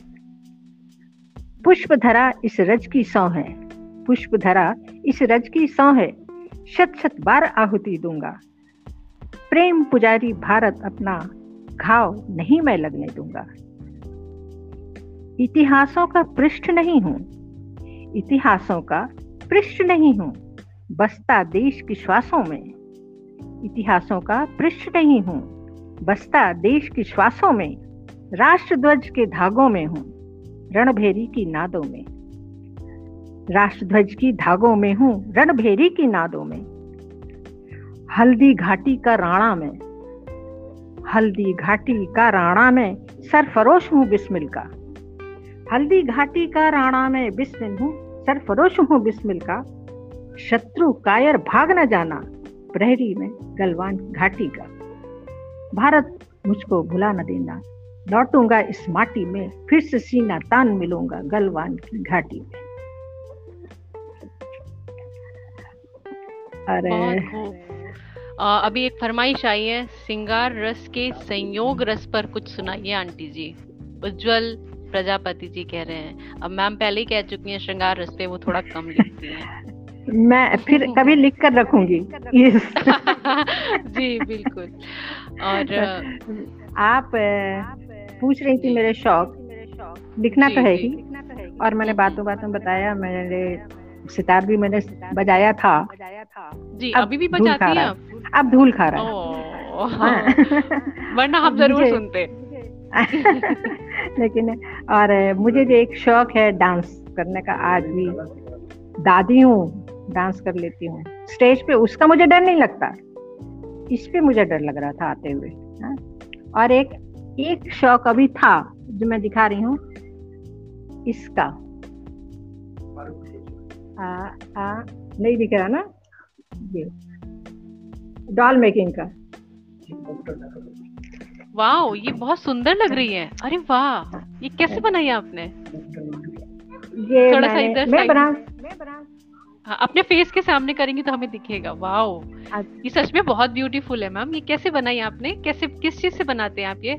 पुष्प धरा इस रज की सौ है। पुष्प धरा इस रज की सौ है। शत शत बार आहुति दूँगा। प्रेम पुजारी भारत अपना घाव नहीं मैं लगने दूँगा। इतिहासों का पृष्ठ नहीं हूँ। इतिहासों का पृष्ठ नहीं हूँ। बसता देश की श्वासों में। इतिहासों का पृष्ठ नहीं हूँ। बसता देश की श्वासों में। राष्ट्र ध्वज के धागों में हूँ। रणभेरी की नादों में। राष्ट्रध्वज की धागों में हूँ। रणभेरी की नादों में। हल्दी घाटी का राणा में। हल्दी घाटी का राणा में। सरफरोश हूँ बिस्मिल का। हल्दी घाटी का राणा में। बिस्मिल हूँ। सरफरोश हूँ बिस्मिल का। शत्रु कायर भाग न जाना प्रहरी में गलवान घाटी का। भारत मुझको भुला न देना लौटूँगा इस माटी में फिर से सीना तान मिलूँगा गलवान की घाटी में। अरे। आ, अभी एक फरमाइश आई है सिंगार रस के संयोग रस पर कुछ सुनाइए आंटी जी। उज्जवल प्रजापति जी कह रहे हैं। अब मैम पहले ही कह चुकी हैं श्रृंगार रस पे वो थोड़ा कम लिखती हैं। मैं फिर कभी लिख कर रखूँगी। जी बिल्कुल। और आप पूछ रही थी मेरे शौक। लिखना तो है ही। और मैंने बातों बातों बताया मैंने सितार भी मैंने बजाया था। जी अभी भी बजाती हैं अब धूल खा रहा हाँ। वरना हम ज़रूर सुनते। लेकिन और मुझे जो एक शौक है डांस करने का आज भी दादी हूँ। डांस कर लेती हूँ। स्टेज पे उसका मुझे डर नहीं लगता। इस पे मुझे डर लग रहा था आते हुए हा? और एक एक शौक अभी था जो मैं दिखा रही हूँ। इसका। आ, आ, नहीं दिख रहा ना? ये। डॉल मेकिंग का। वाह ये बहुत सुंदर लग रही है। अरे वाह ये कैसे बनाई आपने? ये थोड़ा सा इधर मैं बना मैं बना हाँ, अपने फेस के सामने करेंगे तो हमें दिखेगा। वाओ। ये सच में बहुत ब्यूटीफुल है मैम ये कैसे बनाई आपने? कैसे किस चीज़ से बनाते हैं आप ये?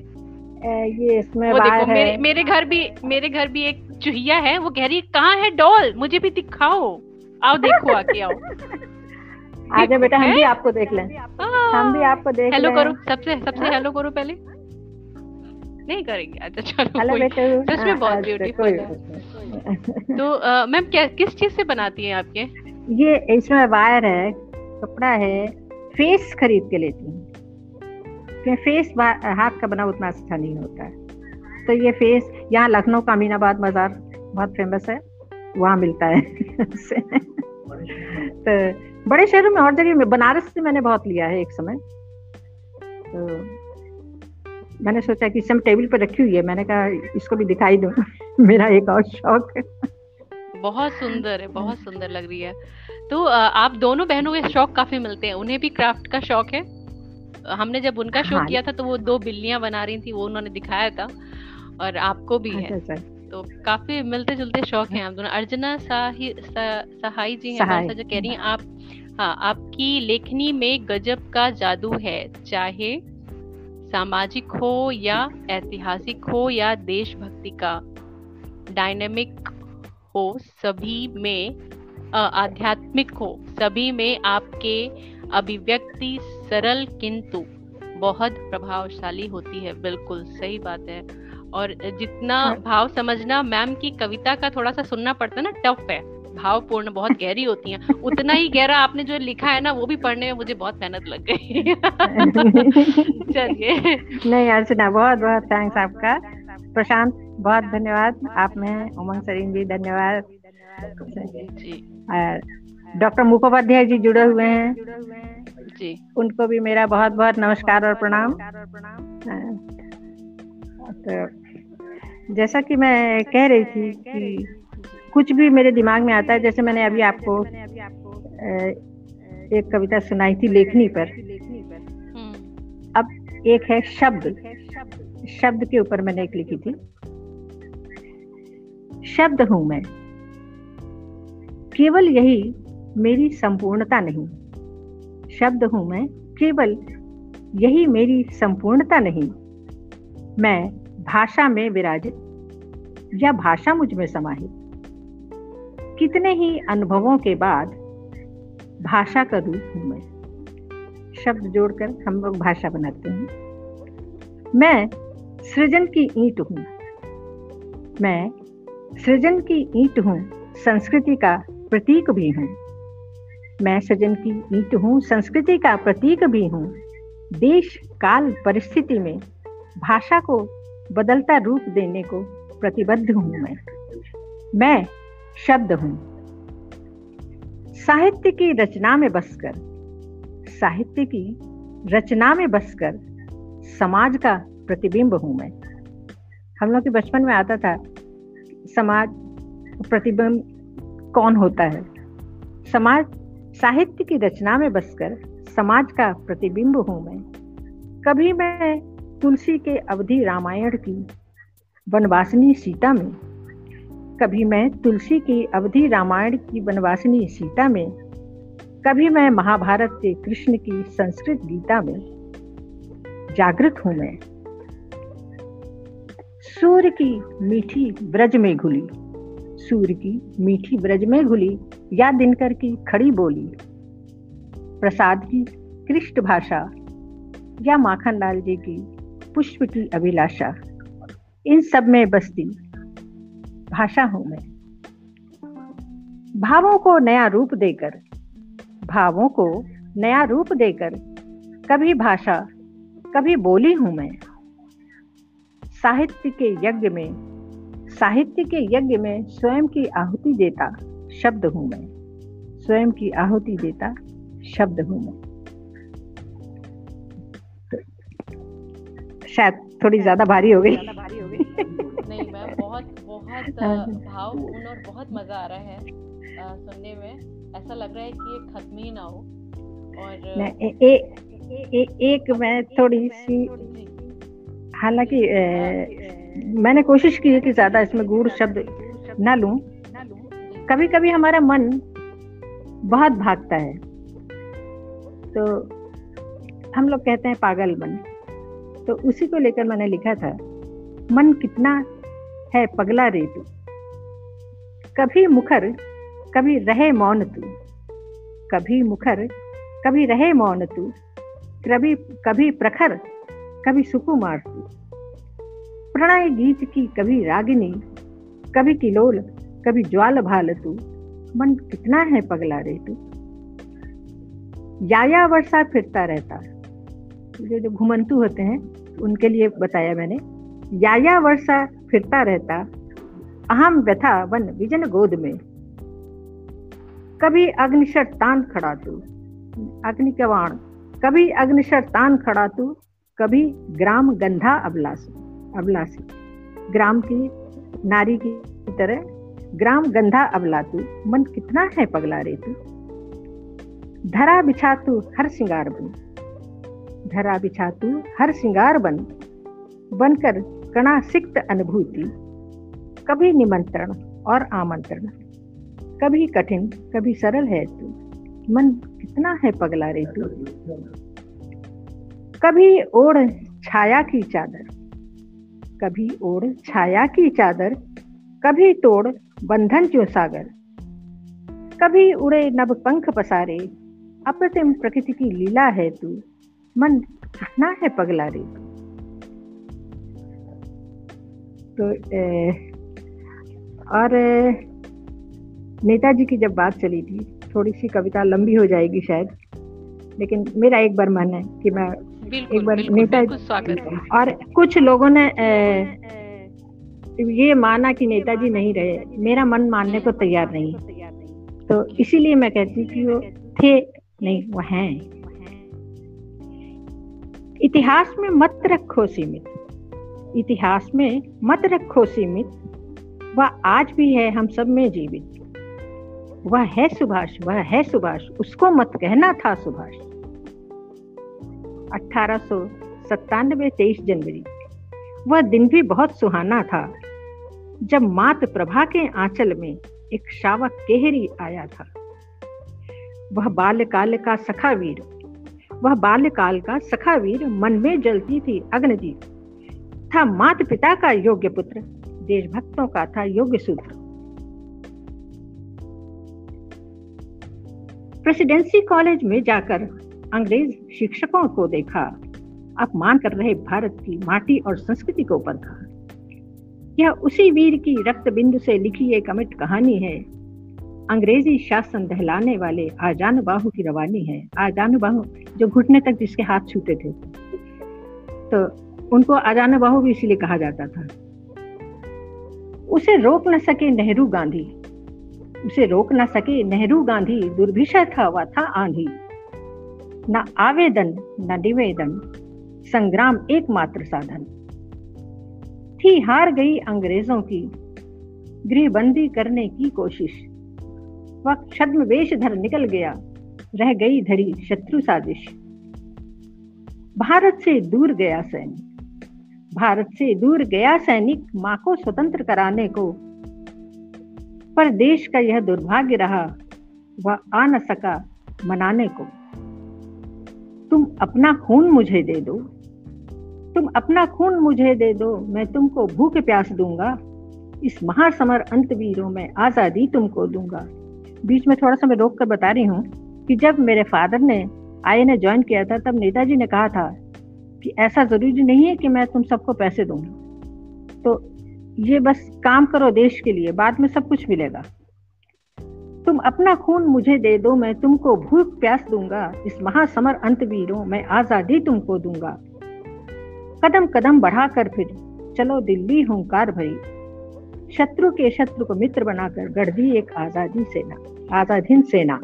ये इसमें वो देखो मेरे मेरे घर भी मेरे घर भी एक चूहिया है। वो कह रही है कहाँ है डॉल मुझे भी दिखाओ। आओ देखो आके आओ। आजा बेटा हम भी आपको देख लें। हम भी आपको देख हेलो करो सबसे सबसे हेलो करो पहले। नहीं करेंगे। अच्छा चलो सच में बहुत ब्यूटीफुल है तो मैम क्या किस चीज़ से बनाती हैं आपके? ये इसमें वायर है कपड़ा है फेस खरीद के लेती हूँ। फेस हाथ का बना उतना अच्छा नहीं होता है। तो ये फेस यहाँ लखनऊ का अमीनाबाद बाज़ार बहुत फ़ेमस है वहाँ मिलता है। तो बड़े शहरों में और जगह में बनारस से मैंने बहुत लिया है एक समय। तो मैंने सोचा कि इसे टेबल पर रखी हुई है। मैंने कहा इसको भी दिखाई दूँ। मेरा एक और शौक है। बहुत सुंदर है बहुत सुंदर लग रही है। तो आप दोनों बहनों के शौक काफ़ी मिलते हैं। उन्हें भी क्राफ्ट का शौक है। हमने जब उनका शौक हाँ, किया था तो वो दो बिल्लियाँ बना रही थी वो उन्होंने दिखाया था। और आपको भी है अच्छा, अच्छा। तो काफ़ी मिलते जुलते शौक हैं आप दोनों। अर्चना साही सहाई जी हैं जो कह रही हैं आप हाँ आपकी लेखनी में गजब का जादू है। चाहे सामाजिक हो या ऐतिहासिक हो या देशभक्ति का। डायनेमिक हो सभी में आध्यात्मिक हो सभी में आपके अभिव्यक्ति सरल किंतु बहुत प्रभावशाली होती है। बिल्कुल सही बात है। और जितना हाँ। भाव समझना मैम की कविता का थोड़ा सा सुनना पड़ता है ना टफ है। भावपूर्ण बहुत गहरी होती हैं। उतना ही गहरा आपने जो लिखा है ना वो भी पढ़ने में मुझे बहुत मेहनत लग गई। चलिए। नहीं अर्चना बहुत बहुत थैंक्स आपका। प्रशांत बहुत धन्यवाद। आप में उमंग सरीन जी। धन्यवाद डॉक्टर मुखोपाध्याय जी जुड़े हुए हैं। जी। उनको भी मेरा बहुत बहुत नमस्कार और प्रणाम। तो जैसा कि मैं कह रही थी कि कुछ भी मेरे दिमाग में आता है, जैसे मैंने अभी आपको एक कविता सुनाई थी लेखनी पर। अब एक है शब्द। शब्द के ऊपर मैंने एक लिखी थी। शब्द हूँ मैं। केवल यही मेरी संपूर्णता नहीं। शब्द हूँ मैं। केवल यही मेरी संपूर्णता नहीं। मैं भाषा में विराजित या भाषा मुझमें समाहित। कितने ही अनुभवों के बाद भाषा का रूप हूँ मैं। शब्द जोड़कर हम लोग भाषा बनाते हैं। मैं सृजन की ईंट हूँ। मैं सृजन की ईंट हूँ, संस्कृति का प्रतीक भी हूँ। मैं सृजन की ईंट हूँ, संस्कृति का प्रतीक भी हूँ। देश, काल, परिस्थिति में भाषा को बदलता रूप देने को प्रतिबद्ध हूँ मैं। मैं शब्द हूँ। साहित्य की रचना में बसकर, साहित्य की रचना में बसकर समाज का प्रतिबिंब हूँ मैं। हम लोग के बचपन में आता था, समाज प्रतिबिंब कौन होता है? समाज, साहित्य की रचना में बसकर समाज का प्रतिबिंब हूँ मैं। कभी मैं तुलसी के अवधि रामायण की वनवासिनी सीता में कभी मैं तुलसी की अवधि रामायण की वनवासिनी सीता में, कभी मैं महाभारत के कृष्ण की संस्कृत गीता में जागृत हूँ मैं। सूर्य की मीठी ब्रज में घुली, सूर्य की मीठी ब्रज में घुली, या दिनकर की खड़ी बोली, प्रसाद की कृष्ण भाषा, या माखन लाल जी की पुष्प की अभिलाषा, इन सब में बसती भाषा हूँ मैं। भावों को नया रूप देकर, भावों को नया रूप देकर कभी भाषा, कभी बोली हूँ मैं। साहित्य के यज्ञ में, साहित्य के यज्ञ में स्वयं की आहुति देता शब्द हूँ मैं। स्वयं की आहुति देता शब्द हूँ मैं। शायद थोड़ी ज़्यादा भारी हो गई। बहुत हाँ भावपूर्ण और बहुत मज़ा आ रहा है सुनने में। ऐसा लग रहा है कि ये खत्म ही ना हो। और ए, ए, ए, एक मैं थोड़ी सी हालाँकि मैंने कोशिश की है कि ज़्यादा इसमें गुड़ शब्द ना लूँ। कभी कभी हमारा मन बहुत भागता है। तो हम लोग कहते हैं पागल मन। तो उसी को लेकर मैंने लिखा था मन कितना है पगला रे तू। कभी मुखर, कभी रहे मौन तू। कभी मुखर, कभी रहे मौन तू। कभी कभी प्रखर, कभी सुकुमार तू। प्रणय गीत की कभी रागिनी, कभी किलोल, कभी ज्वाल भाल तू। मन कितना है पगला रे तू। याया वर्षा फिरता रहता। जो जो घुमंतु होते हैं, उनके लिए बताया मैंने। याया वर्षा फिरता रहता, अहम व्यथा वन विजन गोद में। कभी अग्निशर तान खड़ा तू, अग्नि कवाण कभी अग्निशर तान खड़ा तू, कभी ग्राम गंधा अबलासी अबलासी, ग्राम की नारी की तरह ग्राम गंधा अबला तू, मन कितना है पगला रे तू। धरा बिछा तू हर श्रृंगार बन, धरा बिछा तू हर श्रृंगार बन, बनकर कणा सिक्त अनुभूति, कभी निमंत्रण और आमंत्रण, कभी कठिन, कभी सरल है तू। मन कितना है पगला रे तू। कभी ओढ़ छाया की चादर, कभी ओढ़ छाया की चादर, कभी तोड़ बंधन जो सागर, कभी उड़े नभ पंख पसारे, अप्रतिम प्रकृति की लीला है तू। मन कितना है पगला रे तो। ए, और नेताजी की जब बात चली थी थोड़ी सी कविता लंबी हो जाएगी शायद लेकिन मेरा एक बार मन है कि मैं एक बार नेता और कुछ लोगों ने ये माना कि नेताजी नहीं रहे। मेरा मन मानने को तैयार नहीं। तो इसीलिए मैं कहती कि वो थे नहीं वो हैं। इतिहास में मत रखो सीमित। इतिहास में मत रखो सीमित। वह आज भी है हम सब में जीवित। वह है सुभाष, वह है सुभाष, उसको मत कहना था सुभाष। अठारह सौ सत्तानवे तेईस जनवरी, वह दिन भी बहुत सुहाना था। जब मात प्रभा के आंचल में एक शावक केहरी आया था। वह बाल्यकाल का सखा वीर वह बाल्यकाल का सखावीर मन में जलती थी अग्नजी था मात पिता का योग्य पुत्र, देशभक्तों का था योग्य सूत्र। प्रेसिडेंसी कॉलेज में जाकर अंग्रेज़ शिक्षकों को देखा। अपमान कर रहे भारत की माटी और संस्कृति को परखा यह उसी वीर की रक्त बिंदु से लिखी एक अमिट कहानी है। अंग्रेज़ी शासन दहलाने वाले आजान की रवानी है। आजान जो घुटने तक जिसके हाथ छूते थे। तो उनको अजान बाहु भी इसीलिए कहा जाता था। उसे रोक न सके नेहरू गांधी। उसे रोक न सके नेहरू गांधी दुर्भिषय था, वह था आंधी। न आवेदन, न निवेदन, संग्राम एकमात्र साधन। थी हार गई अंग्रेज़ों की, गृहबंदी करने की कोशिश। वह छद्म वेश धर निकल गया, रह गई धड़ी शत्रु साजिश। भारत से दूर गया सैनिक भारत से दूर गया सैनिक माँ को स्वतंत्र कराने को। पर देश का यह दुर्भाग्य रहा, वह आ न सका मनाने को। तुम अपना खून मुझे दे दो। तुम अपना खून मुझे दे दो, मैं तुमको भूख प्यास दूँगा। इस महासमर अंतवीरों में आज़ादी तुमको दूँगा। बीच में थोड़ा सा मैं रोक कर बता रही हूँ कि जब मेरे फादर ने आई ने ज्वाइन किया था, तब नेताजी ने कहा था कि ऐसा ज़रूरी नहीं है कि मैं तुम सबको पैसे दूँगा तो ये बस काम करो देश के लिए, बाद में सब कुछ मिलेगा। तुम अपना खून मुझे दे दो, मैं तुमको भूख प्यास दूँगा, इस महासमर अंतवीरों मैं आज़ादी तुमको दूँगा। कदम कदम बढ़ाकर फिर, चलो दिल्ली हुंकार भरी। शत्रु के शत्रु को मित्र बनाकर गढ़ दी एक आज़ादी सेना आजादीन सेना।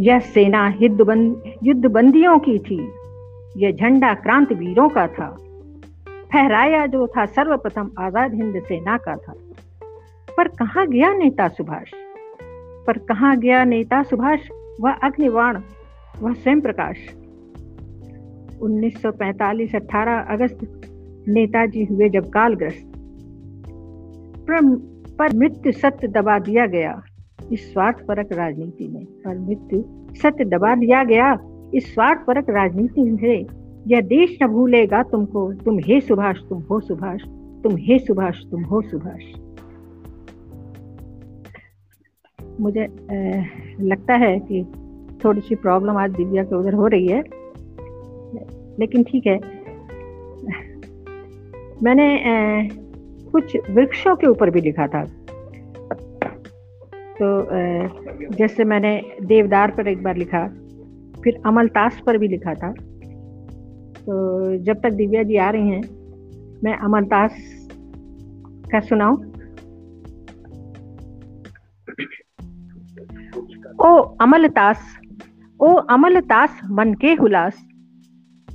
यह सेना युद्ध बंदियों की थी। यह झंडा क्रांति वीरों का था। फहराया जो था सर्वप्रथम आज़ाद हिंद सेना का था। पर कहा गया नेता सुभाष? पर कहा गया नेता सुभाष? वह अग्निवाण वह स्वयं प्रकाश 1945 18 अगस्त, नेताजी हुए जब कालग्रस्त। पर मृत्यु सत्य दबा दिया गया। इस स्वार्थ परक राजनीति में, पर मृत्यु सत्य दबा दिया गया। इस स्वार्थ परक राजनीति से यह देश न भूलेगा तुमको। तुम हे सुभाष, तुम हो सुभाष। तुम हे सुभाष, तुम हो सुभाष। मुझे लगता है कि थोड़ी सी प्रॉब्लम आज दिव्या के उधर हो रही है। लेकिन ठीक है। मैंने कुछ वृक्षों के ऊपर भी लिखा था। तो जैसे मैंने देवदार पर एक बार लिखा। फिर अमल अमलतास पर भी लिखा था। तो जब तक दिव्या जी आ रही हैं, मैं अमलतास का सुनाऊं? ओ अमलतास ओ अमल मन के हुलास,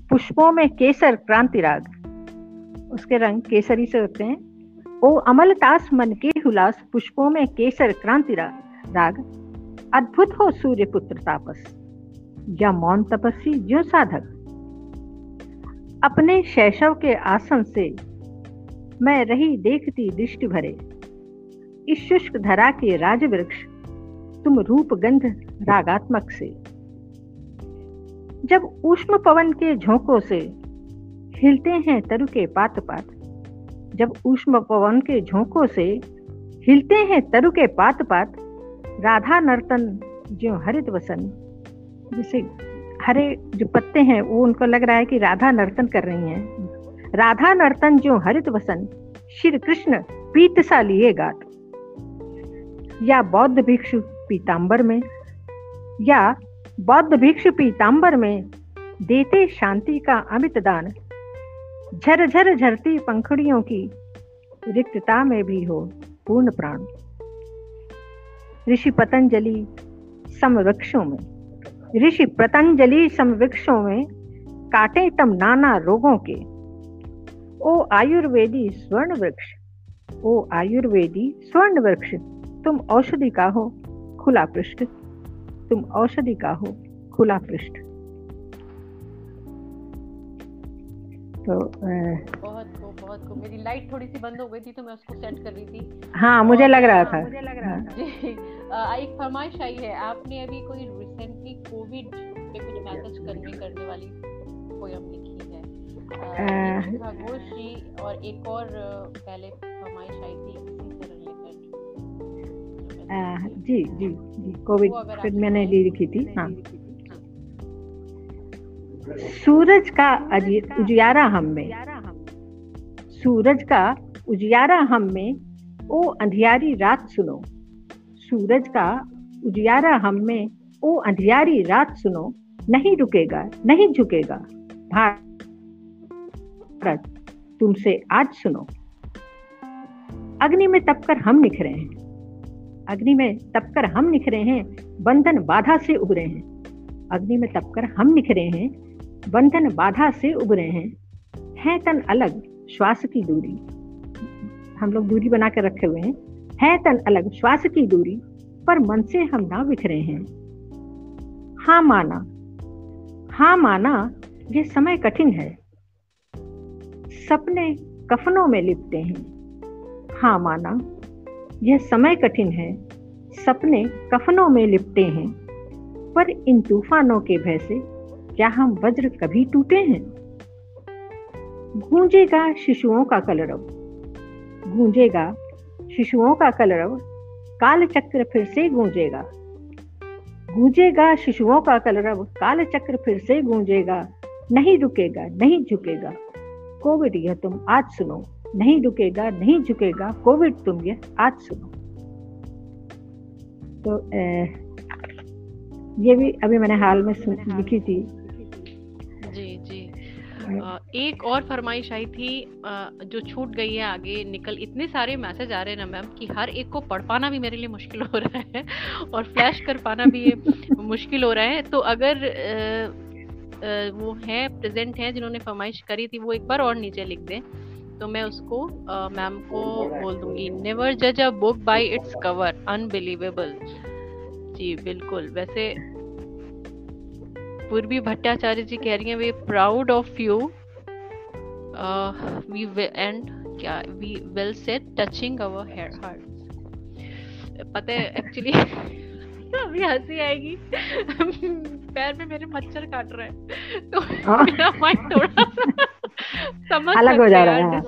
पुष्पों में केसर क्रांति राग। उसके रंग केसरी से होते हैं। ओ अमलतास मन के हुलास, पुष्पों में केसर क्रांति राग। अद्भुत हो सूर्य पुत्र तापस। या मौन तपस्वी जो साधक। अपने शैशव के आसन से मैं रही देखती दृष्टि भरे। इस शुष्क धरा के राज वृक्ष तुम रूप गंध रागात्मक से। जब उष्म पवन के झोंकों से हिलते हैं तरु के पात पात जब उष्म पवन के झोंकों से हिलते हैं तरु के पात पात राधा नर्तन जो हरित वसन। जैसे हरे जो पत्ते हैं, वो उनको लग रहा है कि राधा नर्तन कर रही हैं। राधा नर्तन जो हरित वसन, श्री कृष्ण पीत सा लिए गात। या बौद्ध भिक्षु पीताम्बर में, या बौद्ध भिक्षु पीताम्बर में देते शांति का अमित दान। झर झर झरती पंखड़ियों की रिक्तता में भी हो पूर्ण प्राण। ऋषि पतंजलि समवृक्षों में। ऋषि पतंजलि समवृक्षों में काटे तम नाना रोगों के। ओ आयुर्वेदी स्वर्ण वृक्ष, ओ आयुर्वेदी स्वर्ण वृक्ष, तुम औषधि का हो, खुला पृष्ठ। तुम औषधि का हो, खुला पृष्ठ। तो बहुत बहुत को मेरी लाइट थोड़ी सी बंद हो गई थी तो मैं उसको सेट कर रही थी। हाँ मुझे लग रहा था। मुझे लग रहा था। जी। एक फरमाइश आई है आपने अभी कोई रिसेंटली कोविड पे कुछ मैसेज करने करने वाली पोयम लिखी है? खरगोश जी और एक और पहले फरमाइश आई थी इसी से जी जी जी कोविड फिर मैंने लिखी थी हाँ। सूरज का उजियारा हम में। सूरज का उजियारा हम में, ओ अंधियारी रात सुनो। सूरज का उजियारा हम में, ओ अंधियारी रात सुनो। नहीं रुकेगा, नहीं झुकेगा। भारत, तुमसे आज सुनो। अग्नि में तपकर हम निखरे हैं। अग्नि में तपकर हम निखरे हैं, बंधन बाधा से उभरे हैं। अग्नि में तपकर हम निखरे हैं, बंधन बाधा से उभरे हैं। है तन अलग श्वास की दूरी, हम लोग दूरी बना कर रखे हुए हैं, है तन अलग, श्वास की दूरी, पर मन से हम ना बिखरे हैं। हाँ माना हाँ माना, ये समय कठिन है। सपने कफनों में लिपते हैं। हाँ माना, यह समय कठिन है। सपने कफनों में लिपटे हैं। पर इन तूफानों के भय से क्या हम वज्र कभी टूटे हैं? गूंजेगा शिशुओं का कलरव। गूंजेगा शिशुओं का कलरव काल चक्र फिर से गूंजेगा। गूंजेगा शिशुओं का कलरव काल चक्र फिर से गूंजेगा। नहीं रुकेगा नहीं झुकेगा। कोविड यह तुम आज सुनो। नहीं रुकेगा नहीं झुकेगा। कोविड तुम यह आज सुनो। तो ए, ये भी अभी मैंने हाल में लिखी थी। एक और फरमाइश आई थी जो छूट गई है आगे निकल इतने सारे मैसेज आ रहे हैं ना मैम कि हर एक को पढ़ पाना भी मेरे लिए मुश्किल हो रहा है और फ्लैश कर पाना भी मुश्किल हो रहा है। तो अगर वो है प्रेजेंट है जिन्होंने फरमाइश करी थी वो एक बार और नीचे लिख दें। तो मैं उसको मैम को बोल दूँगी नेवर जज a book by its cover unbelievable जी बिल्कुल। वैसे पूर्वी भट्टाचार्य जी कह रही हैं we proud of you we and क्या we well set touching our hair heart पता है एक्चुअली अभी हँसी आएगी। पैर में मेरे मच्छर काट रहे हैं। तो हाँ। मेरा माइंड थोड़ा समझ अलग हो जा रहा है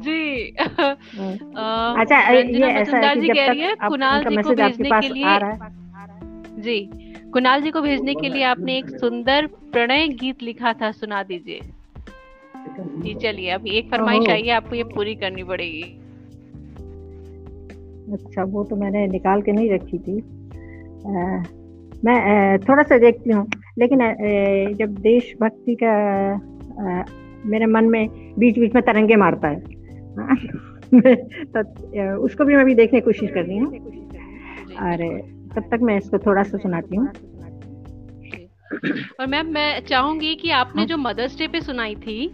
जी। हाँ। अच्छा ये ऐसा है कि जब तक कुणाल जी को भेजने के लिए जी। कुणाल जी को भेजने के लिए आपने एक सुंदर प्रणय गीत लिखा था सुना दीजिए। जी चलिए अभी एक फरमाइश आई है आपको ये पूरी करनी पड़ेगी। अच्छा वो तो मैंने निकाल के नहीं रखी थी। आ, मैं आ, थोड़ा सा देखती हूँ लेकिन आ, जब देशभक्ति का आ, मेरे मन में बीच बीच में तरंगे मारता है तो उसको भी मैं भी देखने की कोशिश कर रही हूँ। और तब तक मैं इसको थोड़ा सा सुनाती हूँ। और मैम मैं चाहूँगी कि आपने हाँ। जो मदर्स डे पे सुनाई थी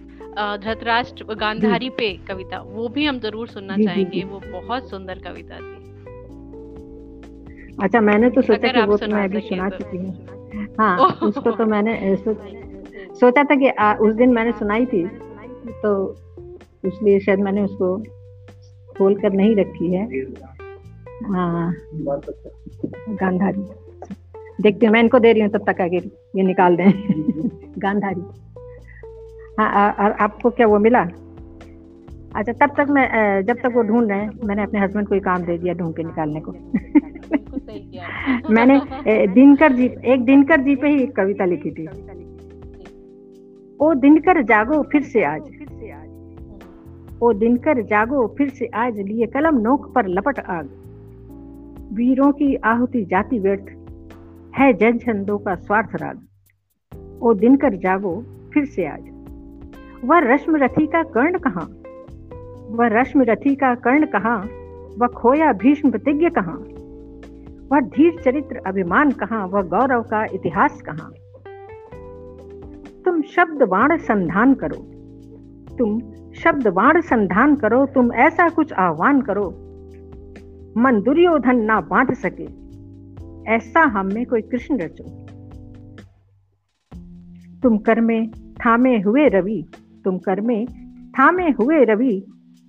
धृतराष्ट्र गांधारी पे कविता वो भी हम ज़रूर सुनना चाहेंगे। वो बहुत सुंदर कविता थी। अच्छा मैंने तो सोचा कि वो तो मैं अभी सुना तो। चुकी हूँ। हाँ उसको तो मैंने सो, सोचा था कि आ, उस दिन मैंने सुनाई थी तो इसलिए शायद मैंने उसको खोल कर नहीं रखी हाँ। गांधारी। देखती हूँ मैं इनको दे रही हूँ तब तक आगे ये निकाल दें। गांधारी। हाँ और आपको क्या वो मिला? अच्छा तब तक मैं जब तक वो ढूंढ रहे हैं मैंने अपने हस्बैंड को ही काम दे दिया ढूंढ के निकालने को। मैंने दिनकर जी एक दिनकर जी पे ही एक कविता लिखी थी। ओ दिनकर जागो फिर से आज। ओ दिनकर जागो फिर से आज लिए कलम नोक पर लपट आग। वीरों की आहुति जाति व्यर्थ है जन छंदों का स्वार्थ राग। ओ दिनकर जागो, फिर से आज। वह रश्म रथी का कर्ण कहा? वह रश्म रथी का कर्ण कहा? वह खोया भीष्म प्रतिज्ञ कहा? वह धीर चरित्र अभिमान कहा? वह गौरव का इतिहास कहा? तुम शब्द बाण संधान करो। तुम शब्द बाण संधान करो, तुम ऐसा कुछ आह्वान करो मन दुर्योधन ना बाँध सके। ऐसा हम में कोई कृष्ण रचो। तुम कर में थामे हुए रवि तुम कर में थामे हुए रवि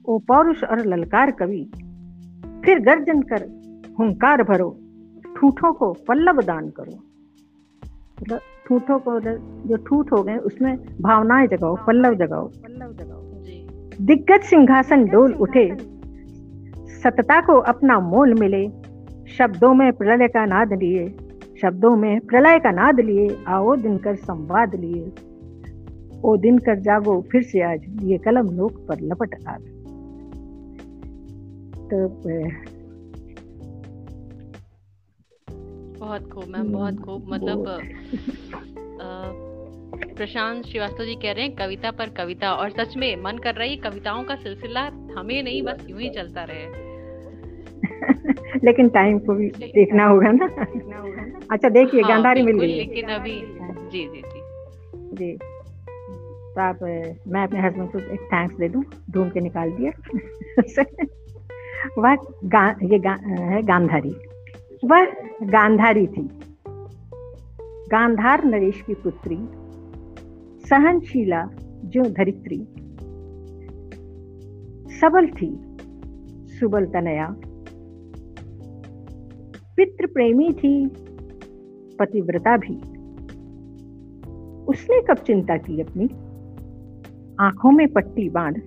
ओ पौरुष और ललकार कवि। फिर गर्जन कर हुंकार भरो ठूठों को पल्लव दान करो। मतलब ठूठों को जो ठूठ हो गए उसमें भावनाएँ जगाओ पल्लव जगाओ। पल्लव जगाओ। दिग्गज सिंहासन डोल उठे सतता को अपना मोल मिले। शब्दों में प्रलय का नाद लिए। शब्दों में प्रलय का नाद लिए। आओ दिनकर संवाद लिए। ओ दिन कर जागो फिर से आज। ये कलम नोक पर लपट आ तो बहुत खूब मैम बहुत हम्म, खूब। मतलब प्रशांत श्रीवास्तव जी कह रहे हैं कविता पर कविता। और सच में मन कर रहा है कविताओं का सिलसिला हमें नहीं बस यूँ ही चलता रहे। लेकिन टाइम को भी देखना होगा ना। अच्छा देखिए हाँ, गांधारी मिल गई। लेकिन अभी जी जी जी। जी। तो आप मैं अपने हस्बैंड को एक थैंक्स दे दूँ ढूंढ के निकाल दिया। वह गा, ये गा, है गांधारी। वह गांधारी थी। गांधार नरेश की पुत्री सहनशीला जो धरित्री सबल थी सुबल तनया पितृ प्रेमी थी, पतिव्रता भी। उसने कब चिंता की अपनी? आँखों में पट्टी बाँध,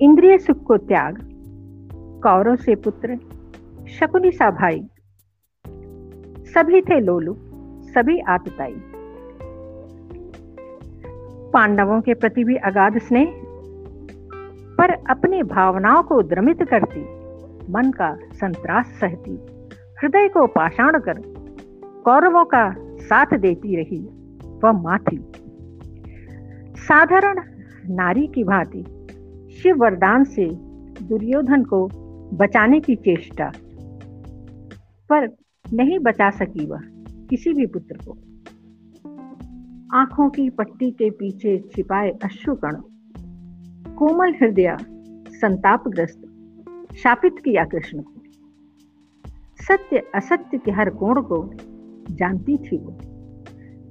इंद्रिय सुख को त्याग, कौरव से पुत्र, शकुनी सा भाई। सभी थे लोलु, सभी आतताई। पांडवों के प्रति भी अगाध स्नेह, पर अपनी भावनाओं को द्रमित करती, मन का संतरास सहती। हृदय को पाषाण कर कौरवों का साथ देती रही वह माँ थी साधारण नारी की भांति शिव वरदान से दुर्योधन को बचाने की चेष्टा। पर नहीं बचा सकी वह किसी भी पुत्र को। आँखों की पट्टी के पीछे छिपाए अश्रुकण, कोमल हृदय संतापग्रस्त, शापित किया कृष्ण। को सत्य असत्य के हर कोण को जानती थी वो।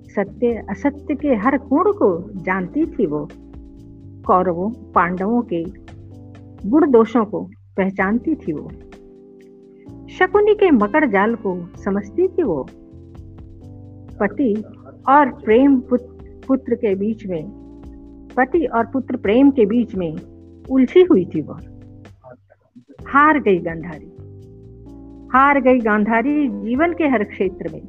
सत्य असत्य के हर कोण को जानती थी वो। कौरवों, पांडवों के गुण दोषों को पहचानती थी वो। शकुनी के मकर जाल को समझती थी वो। पति और प्रेम पुत्र के बीच में, पति और पुत्र प्रेम के बीच में उलझी हुई थी वो। हार गई गांधारी। हार गई गांधारी जीवन के हर क्षेत्र में।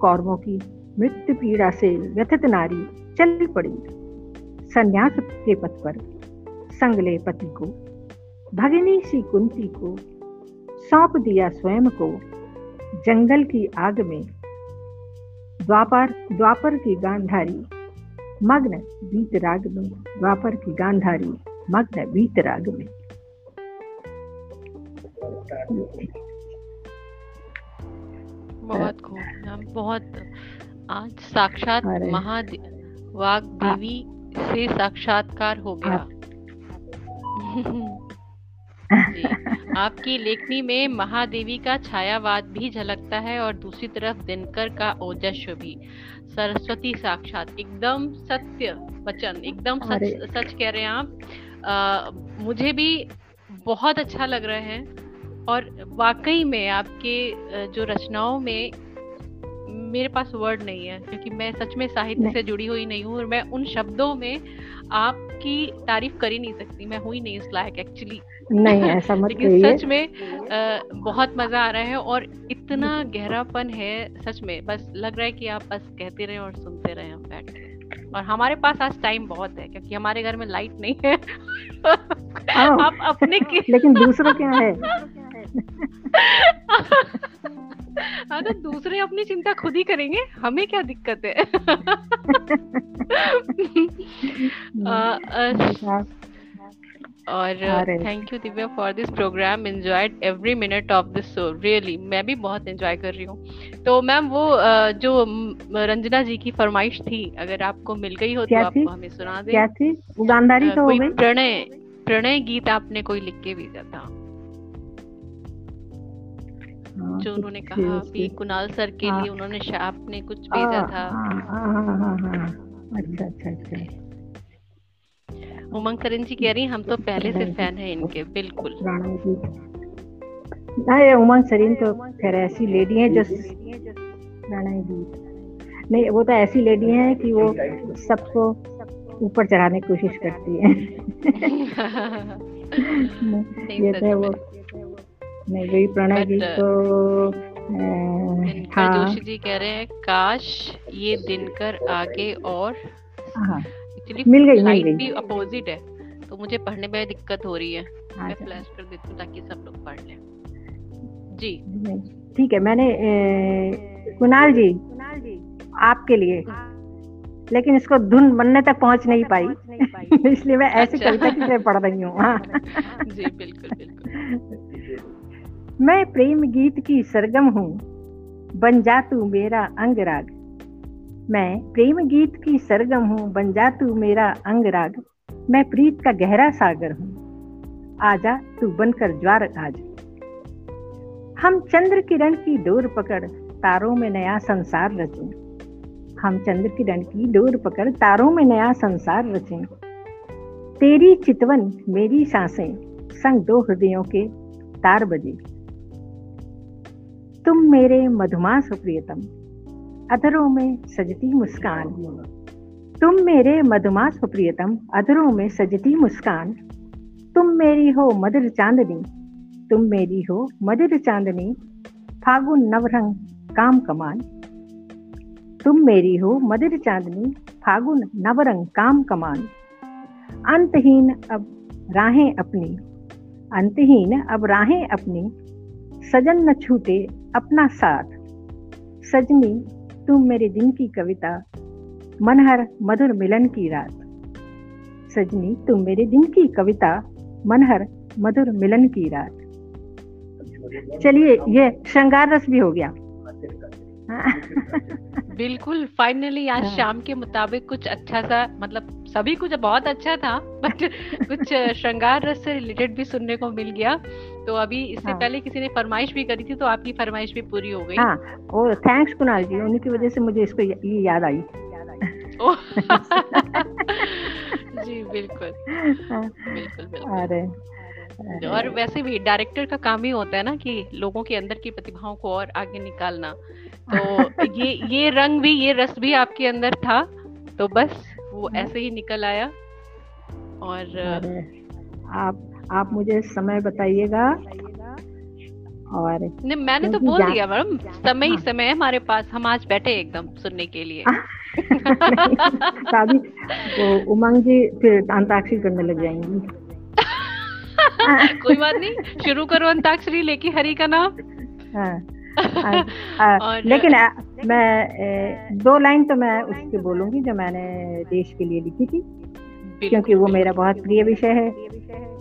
कौरवों की मृत्यु पीड़ा से व्यथित नारी चल पड़ी। संन्यास के पथ पर संगले पति को, भगिनी सी कुंती को सौंप दिया स्वयं को। जंगल की आग में द्वापर द्वापर की गांधारी मग्न बीत राग में। द्वापर की गांधारी मग्न बीत राग में। बहुत खूब बहुत आज साक्षात महावाग देवी से साक्षात्कार हो गया। आपकी लेखनी में महादेवी का छायावाद भी झलकता है और दूसरी तरफ़ दिनकर का ओजस्व भी। सरस्वती साक्षात एकदम सत्य वचन एकदम सच सच कह रहे हैं आप। आ, मुझे भी बहुत अच्छा लग रहा है। और वाकई में आपके जो रचनाओं में मेरे पास वर्ड नहीं है क्योंकि मैं सच में साहित्य से जुड़ी हुई नहीं हूँ और मैं उन शब्दों में आपकी तारीफ़ कर ही नहीं सकती मैं हुई नहीं इस लायक एक्चुअली नहीं ऐसा मत लेकिन सच में आ, बहुत मज़ा आ रहा है और इतना गहरापन है सच में बस लग रहा है कि आप बस कहते रहे और सुनते रहे हम बैठ और हमारे पास आज टाइम बहुत है क्योंकि हमारे घर में लाइट नहीं है। आप अपने के लेकिन दूसरों क्या है। हाँ तो दूसरे अपनी चिंता खुद ही करेंगे हमें क्या दिक्कत है? और thank you Divya for this program enjoyed every minute of this show really मैं भी बहुत एंजॉय कर रही हूँ। तो मैम वो जो रंजना जी की फरमाइश थी अगर आपको मिल गई हो तो आप हमें सुना दें। क्या थी? उगानदारी तो प्रणय प्रणय गीत आपने कोई लिख के भेजा था। हाँ, जो उन्होंने कहा कि कुणाल सर के हाँ, लिए उन्होंने आपने कुछ भेजा था। अच्छा अच्छा अच्छा। उमंग करण जी कह रही हम तो पहले से फ़ैन है इनके बिल्कुल। नहीं उमंग सरीन तो खैर ऐसी लेडी है जो नहीं वो तो ऐसी लेडी है कि वो सबको ऊपर चढ़ाने की कोशिश करती है। ये तो वो नहीं वही प्रणय गीत तो हाँ। जोशी जी कह रहे हैं काश ये दिनकर आगे और हाँ। मिल गई मिल गई। भी अपोजिट है तो मुझे पढ़ने में दिक्कत हो रही है। अच्छा। मैं फ्लैश कर देती हूँ ताकि सब लोग पढ़ लें। जी। ठीक है मैंने कुणाल जी आपके लिए। लेकिन इसको धुन बनने तक पहुँच नहीं पाई। इसलिए मैं ऐसे अच्छा। कविता की पढ़ रही हूँ हाँ। जी बिल्कुल बिल्कुल। मैं प्रेम गीत की सरगम हूँ। बन जा तू मेरा अंगराग। मैं प्रेम गीत की सरगम हूँ। बन जा तू मेरा अंग राग मैं प्रीत का गहरा सागर हूँ। आजा तू बनकर ज्वार आज हम चंद्र किरण की डोर पकड़ तारों में नया संसार रचें। हम चंद्र किरण की डोर पकड़ तारों में नया संसार रचें। तेरी चितवन मेरी साँसें, संग दो हृदयों के तार बजे। तुम मेरे मधुमास प्रियतम अधरों में सजती मुस्कान। तुम मेरे मधुमास प्रियतम अधरों में सजती मुस्कान। तुम मेरी हो मधुर चांदनी, तुम मेरी हो मधुर चांदनी, फागुन नवरंग काम कमान। तुम मेरी हो मधुर चांदनी, फागुन नवरंग काम कमान। अंतहीन अब राहें अपनी, अंतहीन अब राहें अपनी। सजन न छूटे अपना साथ। सजनी तुम मेरे दिन की कविता मनहर मधुर मिलन की रात। सजनी तुम मेरे दिन की कविता मनहर मधुर मिलन की रात। चलिए ये श्रृंगार रस भी हो गया। बिल्कुल फाइनली आज हाँ। शाम के मुताबिक कुछ अच्छा सा मतलब सभी कुछ बहुत अच्छा था बट कुछ श्रृंगार रस से रिलेटेड भी सुनने को मिल गया। तो अभी इससे हाँ. पहले किसी ने फरमाइश भी करी थी तो आपकी फरमाइश भी पूरी हो गई। हाँ और थैंक्स कुणाल जी उनकी वजह से मुझे इसको ये याद आई। जी बिल्कुल। हाँ। बिल्कुल बिल्कुल। अरे और वैसे भी डायरेक्टर का काम ही होता है ना कि लोगों के अंदर की प्रतिभाओं को और आगे निकालना। तो ये ये रंग भी ये रस भी आपके अंदर था तो बस वो हाँ। ऐसे ही निकल आया। और आप आप मुझे समय बताइएगा। और नहीं मैंने तो बोल दिया मैडम समय ही हाँ। समय है हमारे पास हम आज बैठे एकदम सुनने के लिए। शादी तो उमंग जी फिर अंताक्षरी करने लग जाएँगी। कोई बात नहीं शुरू करो अंताक्षरी लेके हरी का नाम। हाँ। और लेकिन आ, मैं दो लाइन तो मैं उसके बोलूँगी जो मैंने देश के लिए लिखी थी क्योंकि वो मेरा बहुत प्रिय विषय है।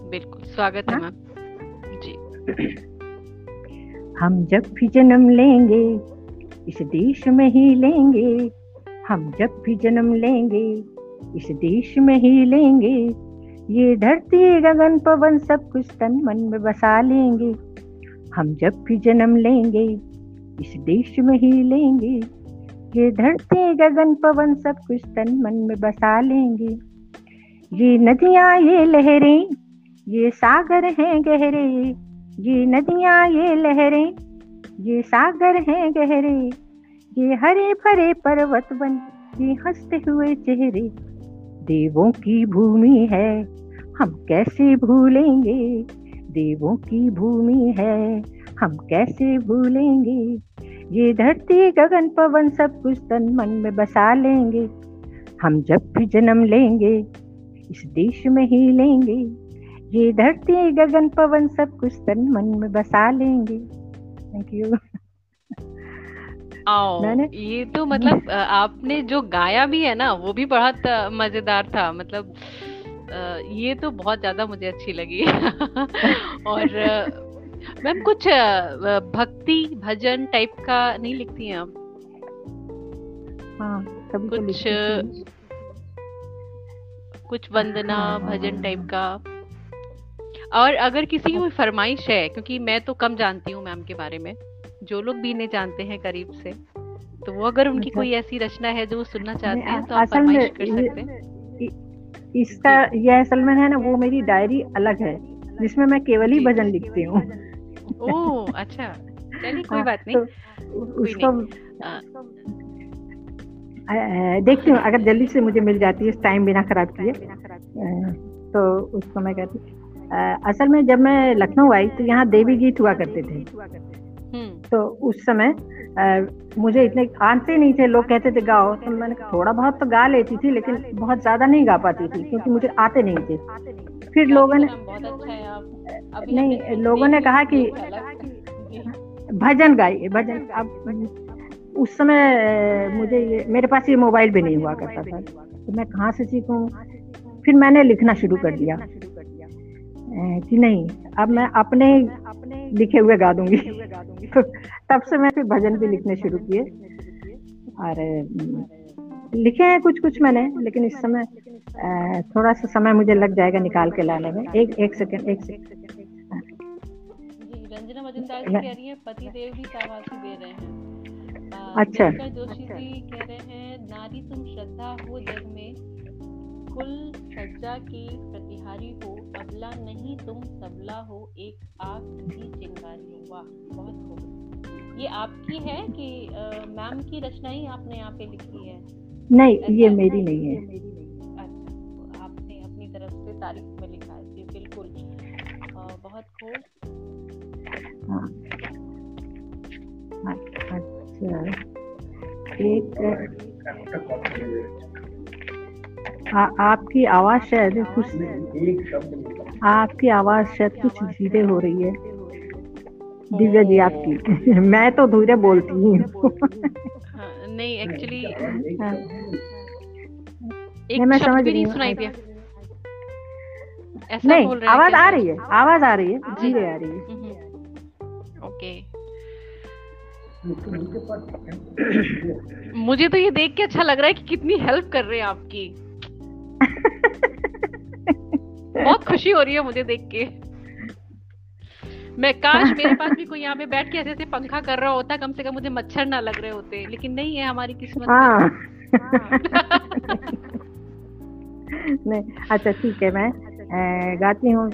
बिल्कुल स्वागत है हाँ? मैम। जी। हम जब भी जन्म लेंगे इस देश में ही लेंगे। हम जब भी जन्म लेंगे इस देश में ही लेंगे। ये धरती गगन पवन सब कुछ तन मन में बसा लेंगे। हम जब भी जन्म लेंगे इस देश में ही लेंगे। ये धरती गगन पवन सब कुछ तन मन में बसा लेंगे। ये नदियाँ ये लहरें ये सागर हैं गहरे, ये नदियाँ, ये लहरें, ये सागर हैं गहरे, ये हरे भरे पर्वत बन, ये हँसते हुए चेहरे, देवों की भूमि है, हम कैसे भूलेंगे? देवों की भूमि है, हम कैसे भूलेंगे? ये धरती गगन पवन सब कुछ तन मन में बसा लेंगे, हम जब भी जन्म लेंगे, इस देश में ही लेंगे। ये धरती गगन पवन सब कुछ तन मन में बसा लेंगे। थैंक यू मैंने ये तो मतलब आपने जो गाया भी है ना वो भी बहुत मज़ेदार था। मतलब ये तो बहुत ज़्यादा मुझे अच्छी लगी। और मैम कुछ भक्ति भजन टाइप का नहीं लिखती हैं आप? हाँ तो कुछ कुछ वंदना हाँ, भजन टाइप का? और अगर किसी की कोई फरमाइश है क्योंकि मैं तो कम जानती हूँ मैम के बारे में जो लोग भी इन्हें जानते हैं करीब से तो वो अगर उनकी कोई ऐसी रचना है जो वो सुनना चाहते हैं तो आप फरमाइश कर सकते हैं। इसका यह असल में है ना वो मेरी डायरी अलग है जिसमें मैं केवल ही भजन लिखती हूँ। ओह अच्छा। चलिए कोई हाँ, बात नहीं। तो उसको देखती हूँ अगर जल्दी से मुझे मिल जाती है टाइम बिना खराब किए तो उसको मैं कहती असल में जब मैं लखनऊ आई तो यहाँ देवी गीत हुआ करते थे। हम्म। तो उस समय आ, मुझे इतने आते नहीं थे लोग कहते थे गाओ। तो मैंने थोड़ा बहुत तो गा लेती थी लेकिन बहुत ज़्यादा नहीं गा पाती थी क्योंकि मुझे आते नहीं थे। फिर लोगों ने अच्छा नहीं लोगों ने कहा कि भजन गाइए भजन। अब उस समय मुझे ये मेरे पास ये मोबाइल भी नहीं हुआ करता था। तो मैं कहाँ से सीखूं? फिर मैंने लिखना शुरू कर दिया। कि नहीं अब मैं अपने लिखे हुए गा दूँगी। तो तब से मैं फिर भजन भी लिखने शुरू किए। और लिखे हैं कुछ कुछ मैंने लेकिन इस समय थोड़ा सा समय मुझे लग जाएगा निकाल के लाने में। एक एक सेकंड एक सेकंड रंजना मजुमदार जी कह रही है पति देव भी शाबाशी दे रहे हैं। अच्छा। जोशी जी कह रहे हैं नारी तुम श्रद्धा हो जग में कुल सज्जा की प्रतिहारी हो अबला नहीं तुम सबला हो एक आग की चिंगारी हो। वाह बहुत खूब। ये आपकी है कि मैम की रचना ही आपने यहाँ पे लिखी है? नहीं ये मेरी नहीं है। अच्छा आपने अपनी तरफ़ से तारीफ़ में लिखा है। जी बिल्कुल। बहुत खूब। हाँ। अच्छा। एक आ, आपकी आवाज़ शायद कुछ आपकी आवाज़ शायद कुछ धीरे हो रही है। दिव्या जी आपकी। मैं तो धीरे बोलती हूँ। हाँ, नहीं एक्चुअली हाँ। एक मैं समझ भी नहीं सुनाई दिया। ऐसा नहीं बोल रहे आवाज़ आ रही है। आवाज़ आ रही है। धीरे आ रही है। हम्म, ओके मुझे तो ये देख के अच्छा लग रहा है कि कितनी हेल्प कर रहे हैं आपकी। बहुत खुशी हो रही है मुझे देख के। मैं काश मेरे पास भी कोई यहाँ पे बैठ के ऐसे ऐसे पंखा कर रहा होता कम से कम मुझे मच्छर ना लग रहे होते। लेकिन नहीं है हमारी किस्मत हाँ। नहीं अच्छा ठीक है मैं गाती हूँ।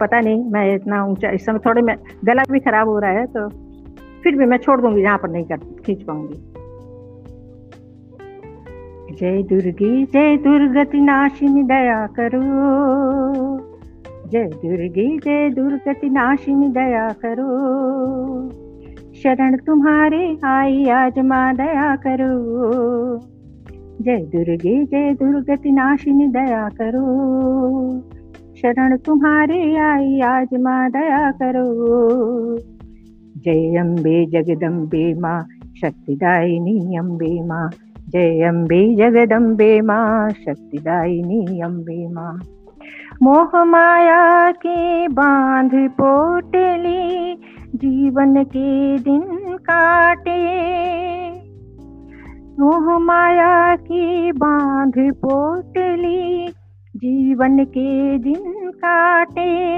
पता नहीं मैं इतना ऊँचा इस समय थोड़े में गला भी खराब हो रहा है तो फिर भी मैं छोड़ दूँगी यहाँ पर नहीं कर खींच पाऊँगी। जय दुर्गी, जय दुर्गति नाशिनी, दया करो। जय दुर्गी, जय दुर्गति नाशिनी, दया करो। शरण तुम्हारे आई, आज माँ, दया करो। जय दुर्गे, जय दुर्गति नाशिनी, दया करो। शरण तुम्हारे आई, आज माँ, दया करो। जय अम्बे जगदम्बे माँ, शक्तिदायिनी अम्बे माँ जय अम्बे जगदम्बे माँ, शक्तिदायिनी अम्बे माँ। मोह माया के बाँध पोटली, जीवन के दिन काटे। मोह माया की बाँध पोटली, जीवन के दिन काटे।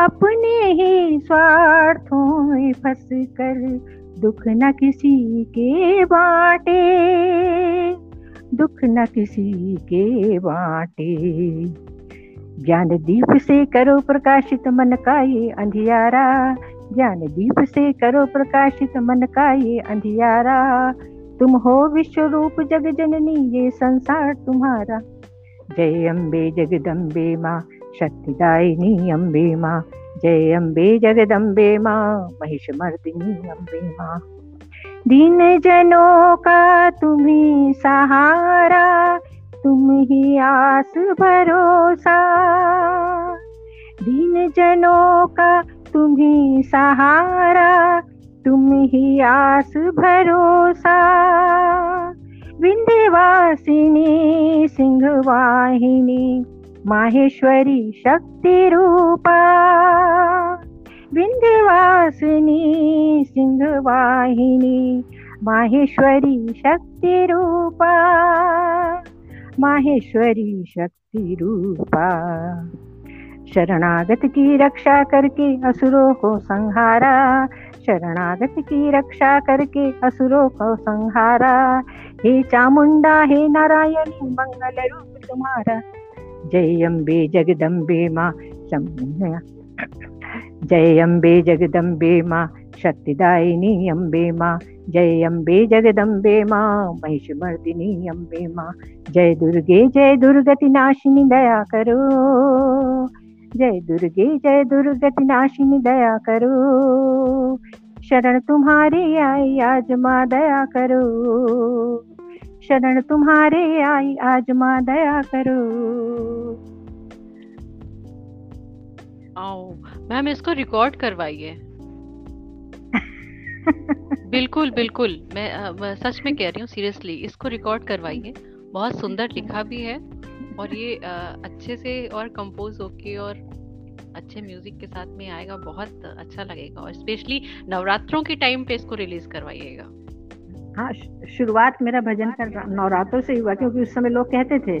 अपने ही स्वार्थों में फंस कर दुख न किसी के बाटे, दुख न किसी के बाटे। ज्ञान दीप से करो प्रकाशित मन का ये अंधियारा, ज्ञान दीप से करो प्रकाशित मन का ये अंधियारा। तुम हो विश्व रूप जग जननी, ये संसार तुम्हारा। जय अम्बे जगदम्बे माँ शक्तिदायिनी अम्बे माँ जय अम्बे जगदम्बे माँ महिष मर्दिनी अम्बे माँ। दीन जनों का तुम्ही सहारा तुम ही आस भरोसा। दीन जनों का तुम ही सहारा तुम ही आस भरोसा। विंध्यवासिनी, सिंहवाहिनी माहेश्वरी शक्ति रूपा विंध्यवासिनी, सिंहवाहिनी, माहेश्वरी शक्ति रूपा माहेश्वरी शक्ति रूपा शरणागत की रक्षा करके असुरों को संहारा। शरणागत की रक्षा करके असुरों को संहारा। हे चामुंडा, हे नारायणी, मंगल रूप तुम्हारा। जय अम्बे जगदम्बे माँ जय अम्बे जगदम्बे माँ शक्तिदायिनी अम्बे माँ। जय अम्बे जगदम्बे माँ महिषमर्दिनी अम्बे माँ। जय दुर्गे, जय दुर्गति नाशिनी दया करो। जय दुर्गे, जय दुर्गति नाशिनी दया करो। शरण तुम्हारी आई, आज माँ दया करो। शरण तुम्हारे आई, आज माँ दया करो। मैम, इसको रिकॉर्ड करवाइए। बिल्कुल बिल्कुल, मैं सच में कह रही हूँ सीरियसली इसको रिकॉर्ड करवाइए। बहुत सुंदर लिखा भी है और ये अच्छे से और कंपोज होके और अच्छे म्यूज़िक के साथ में आएगा, बहुत अच्छा लगेगा और स्पेशली नवरात्रों के टाइम पे इसको रिलीज़ करवाइएगा। हाँ शुरुआत मेरा भजन का नवरात्रों से हुआ क्योंकि उस समय लोग कहते थे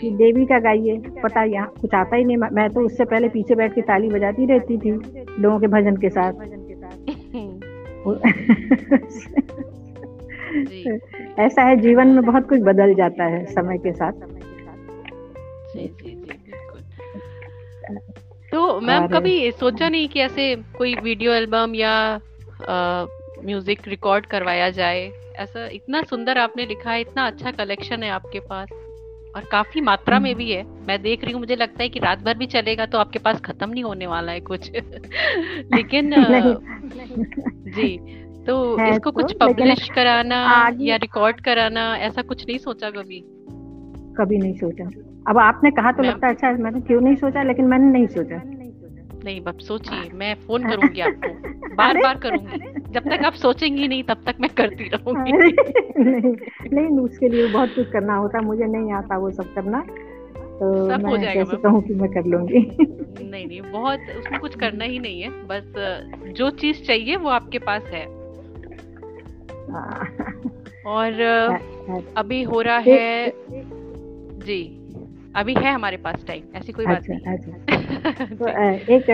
कि देवी का गाइए पता यहाँ कुछ आता ही नहीं। मैं तो उससे पहले पीछे बैठ के ताली बजाती रहती थी लोगों के भजन के साथ। ऐसा है जीवन में बहुत कुछ बदल जाता है समय के साथ। तो मैम कभी सोचा नहीं कि ऐसे कोई वीडियो एल्बम या म्यूज़िक रिकॉर्ड करवाया जाए। ऐसा इतना सुंदर आपने लिखा है इतना अच्छा कलेक्शन है आपके पास। और काफ़ी मात्रा में भी है। मैं देख रही हूँ मुझे लगता है कि रात भर भी चलेगा तो आपके पास खत्म नहीं होने वाला है कुछ। लेकिन जी तो इसको तो, कुछ पब्लिश कराना या रिकॉर्ड कराना ऐसा कुछ नहीं सोचा कभी? कभी नहीं सोचा। अब आपने कहा तो लगता है अच्छा मैंने क्यों नहीं सोचा? लेकिन मैंने नहीं सोचा। नहीं अब सोचिए मैं फ़ोन करूँगी आपको बार बार करूँगी। जब तक आप सोचेंगी नहीं तब तक मैं करती रहूँगी। नहीं, नहीं उसके लिए बहुत कुछ करना होता मुझे नहीं आता वो सब करना तो सब मैं हो जाएगा कैसे कहूँ कि मैं कर लूँगी। नहीं नहीं बहुत उसमें कुछ करना ही नहीं है बस जो चीज़ चाहिए वो आपके पास है। हाँ। और अभी हो रहा है जी। अभी है हमारे पास टाइम ऐसी कोई बात अच्छा, नहीं। अच्छा। तो एक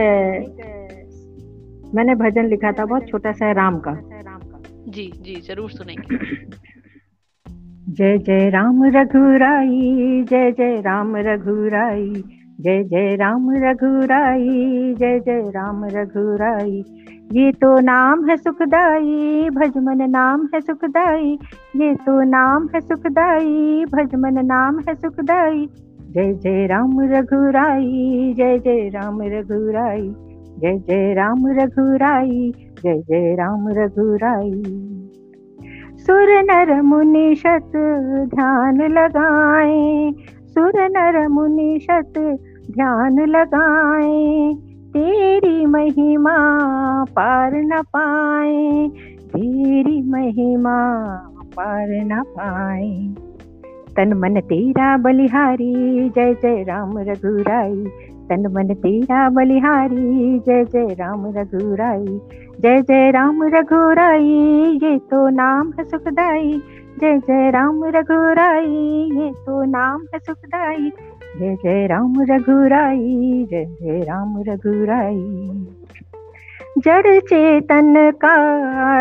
मैंने भजन लिखा था बहुत छोटा सा राम का। जी जी ज़रूर सुनेंगे। जय जय राम रघुराई जय जय राम रघुराई जय जय राम रघुराई जय जय राम रघुराई। ये तो नाम है सुखदाई भजमन नाम है सुखदाई ये तो नाम है सुखदाई भजमन नाम है सुखदाई जय जय राम रघुराई, जय जय राम रघुराई, जय जय राम रघुराई, जय जय राम रघुराई। सुर नर मुनि शत ध्यान लगाए, सुर नर मुनि शत ध्यान लगाए, तेरी महिमा पार न पाए, तेरी महिमा पार न पाए। तन मन तेरा बलिहारी, जय जय राम रघुराई। तन मन तेरा बलिहारी, जय जय राम रघुराई। जय जय राम रघुराई, ये तो नाम है सुखदाई। जय जय राम रघुराई, ये तो नाम है सुखदाई। जय जय राम रघुराई, जय जय राम रघुराई। जड़ चेतन का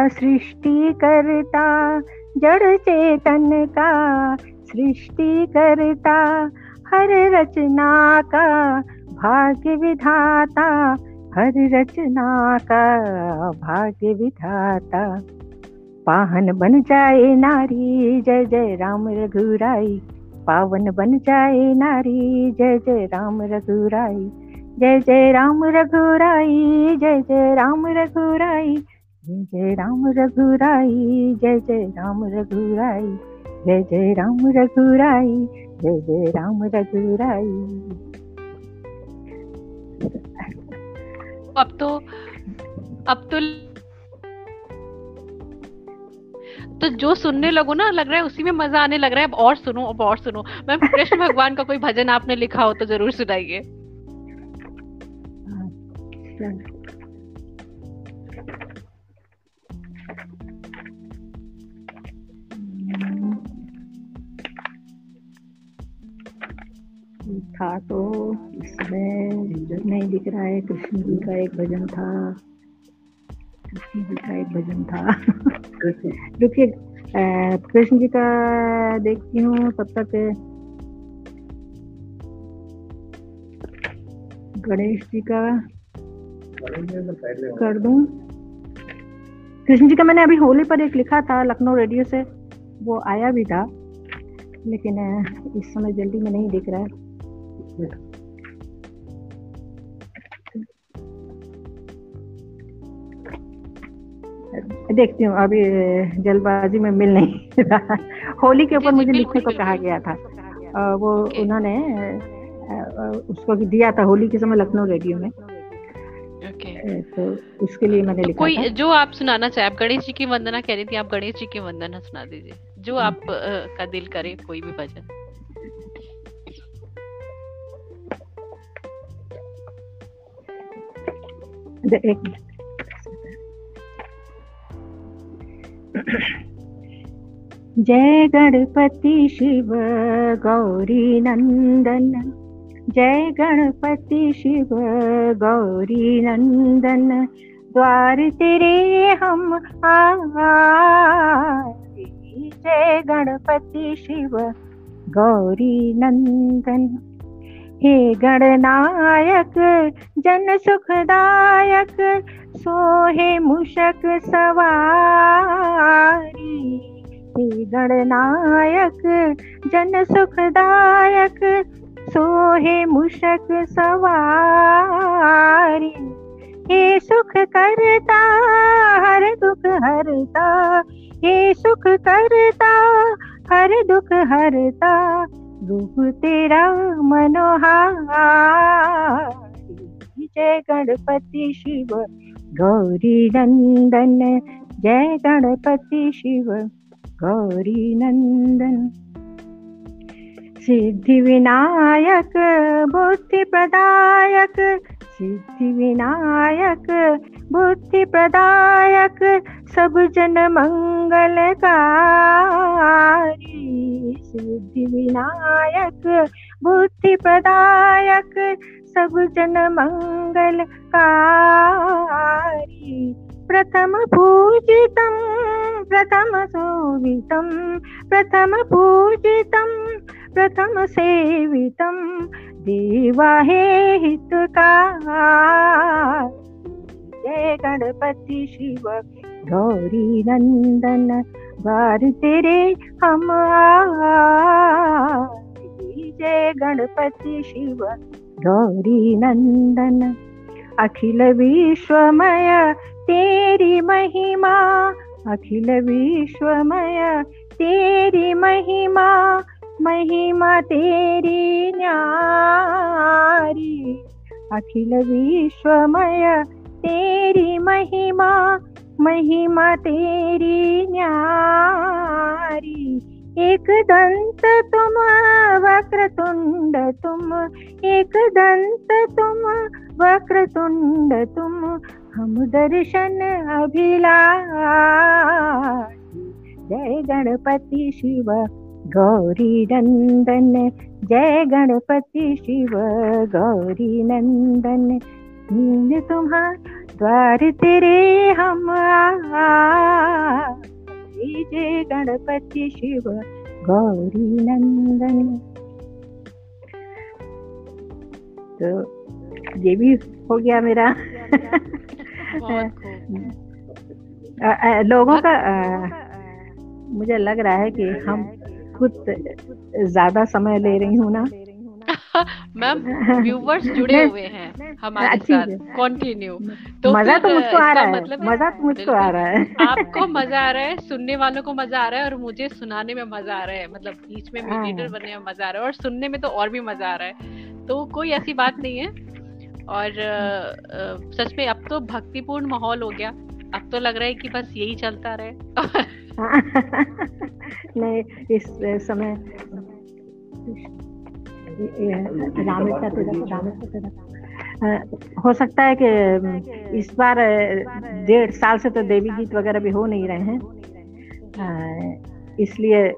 सृष्टि करता, जड़ चेतन का सृष्टि करता हर रचना का भाग्य विधाता हर रचना का भाग्य विधाता पाहन बन जाए नारी, जय जय राम रघुराई। पावन बन जाए नारी, जय जय राम रघुराई। जय जय राम रघुराई, जय जय राम रघुराई। जय जय राम रघुराई, जय जय राम रघुराई। जय जय राम रघुराई जय जय राम रघुराई। अब तो अब तो तो जो सुनने लगो ना लग रहा है उसी में मज़ा आने लग रहा है। अब और सुनो अब और सुनो। मैम कृष्ण भगवान का कोई भजन आपने लिखा हो तो ज़रूर सुनाइए। था तो इसमें नहीं दिख रहा है कृष्ण जी का एक भजन था। कृष्ण जी का एक भजन था। रुकिए कृष्ण जी का देखती हूँ तब तक। गणेश जी का कर दूँ? कृष्ण जी का मैंने अभी होली पर एक लिखा था लखनऊ रेडियो से। वो आया भी था लेकिन इस समय जल्दी में नहीं दिख रहा है। देखती हूँ अभी जल्दबाजी में मिल नहीं रहा। होली के ऊपर मुझे लिखने को कहा गया था। वो उन्होंने उसको दिया था होली के समय लखनऊ रेडियो में। तो उसके लिए मैंने तो लिखा कोई था। जो आप सुनाना चाहे आप गणेश जी की वंदना कह रही थी आप गणेश जी की वंदना सुना दीजिए। जो आप का दिल करे कोई भी भजन। एक जय गणपति शिव गौरी नंदन। जय गणपति शिव गौरी नंदन। द्वार तेरे हम आ जय गणपति शिव गौरी नंदन। हे गणनायक, जन सुखदायक, सोहे मुशक सवारी। हे गणनायक, जन सुखदायक, सोहे मुशक सवारी। हे सुख करता, हर दुख हरता। हे सुख करता, हर दुख हरता। रूप तेरा मनोहार। जय गणपति शिव, गौरी नंदन। जय गणपति शिव, गौरी नंदन। सिद्धि विनायक, बुद्धि प्रदायक। सिद्धि विनायक, बुद्धि प्रदायक। सब जन मंगलकारी। सिद्धि विनायक बुद्धि प्रदायक सब जन मंगलकारी। प्रथम पूजितं प्रथम शोभितं प्रथम पूजितं प्रथम सेवितं देवा हे हितकार। जय गणपति शिव, गौरी नंदन। बार तेरे हम जय गणपति शिव, गौरी नंदन। अखिल विश्वमय, तेरी महिमा। अखिल विश्वमय, तेरी महिमा। महिमा तेरी न्यारी। अखिल विश्वमय, तेरी महिमा। महिमा तेरी न्यारी। एक दंत तुम वक्र तुंड तुम। एक दंत तुम वक्र तुंड तुम। हम दर्शन अभिलाष। जय गणपति शिव, गौरी नंदन। जय गणपति शिव, गौरी नंदन। नींद तुम्हार द्वार तेरे हम जय गणपति शिव गौरी नंदन। तो ये भी हो गया मेरा। आ, आ, लोगों का आ, मुझे लग रहा है कि हम खुद ज़्यादा समय ले रही हूँ ना। मैम व्यूवर्स जुड़े हुए हैं हमारे साथ। कंटिन्यू तो मज़ा तो मुझको आ रहा है। मतलब मज़ा तो मुझको आ रहा है। आपको मज़ा आ रहा है सुनने वालों को मज़ा आ रहा है और मुझे सुनाने में मज़ा आ रहा है। मतलब बीच में मीडिएटर हाँ। बनने में मज़ा आ रहा है और सुनने में तो और भी मज़ा आ रहा है। तो कोई ऐसी बात नहीं है। और सच में अब तो भक्तिपूर्ण माहौल हो गया। अब तो लग रहा है कि बस यही चलता रहे। नहीं इस समय हो सकता है कि इस बार डेढ़ साल से तो देवी गीत वगैरह भी हो नहीं रहे हैं। इसलिए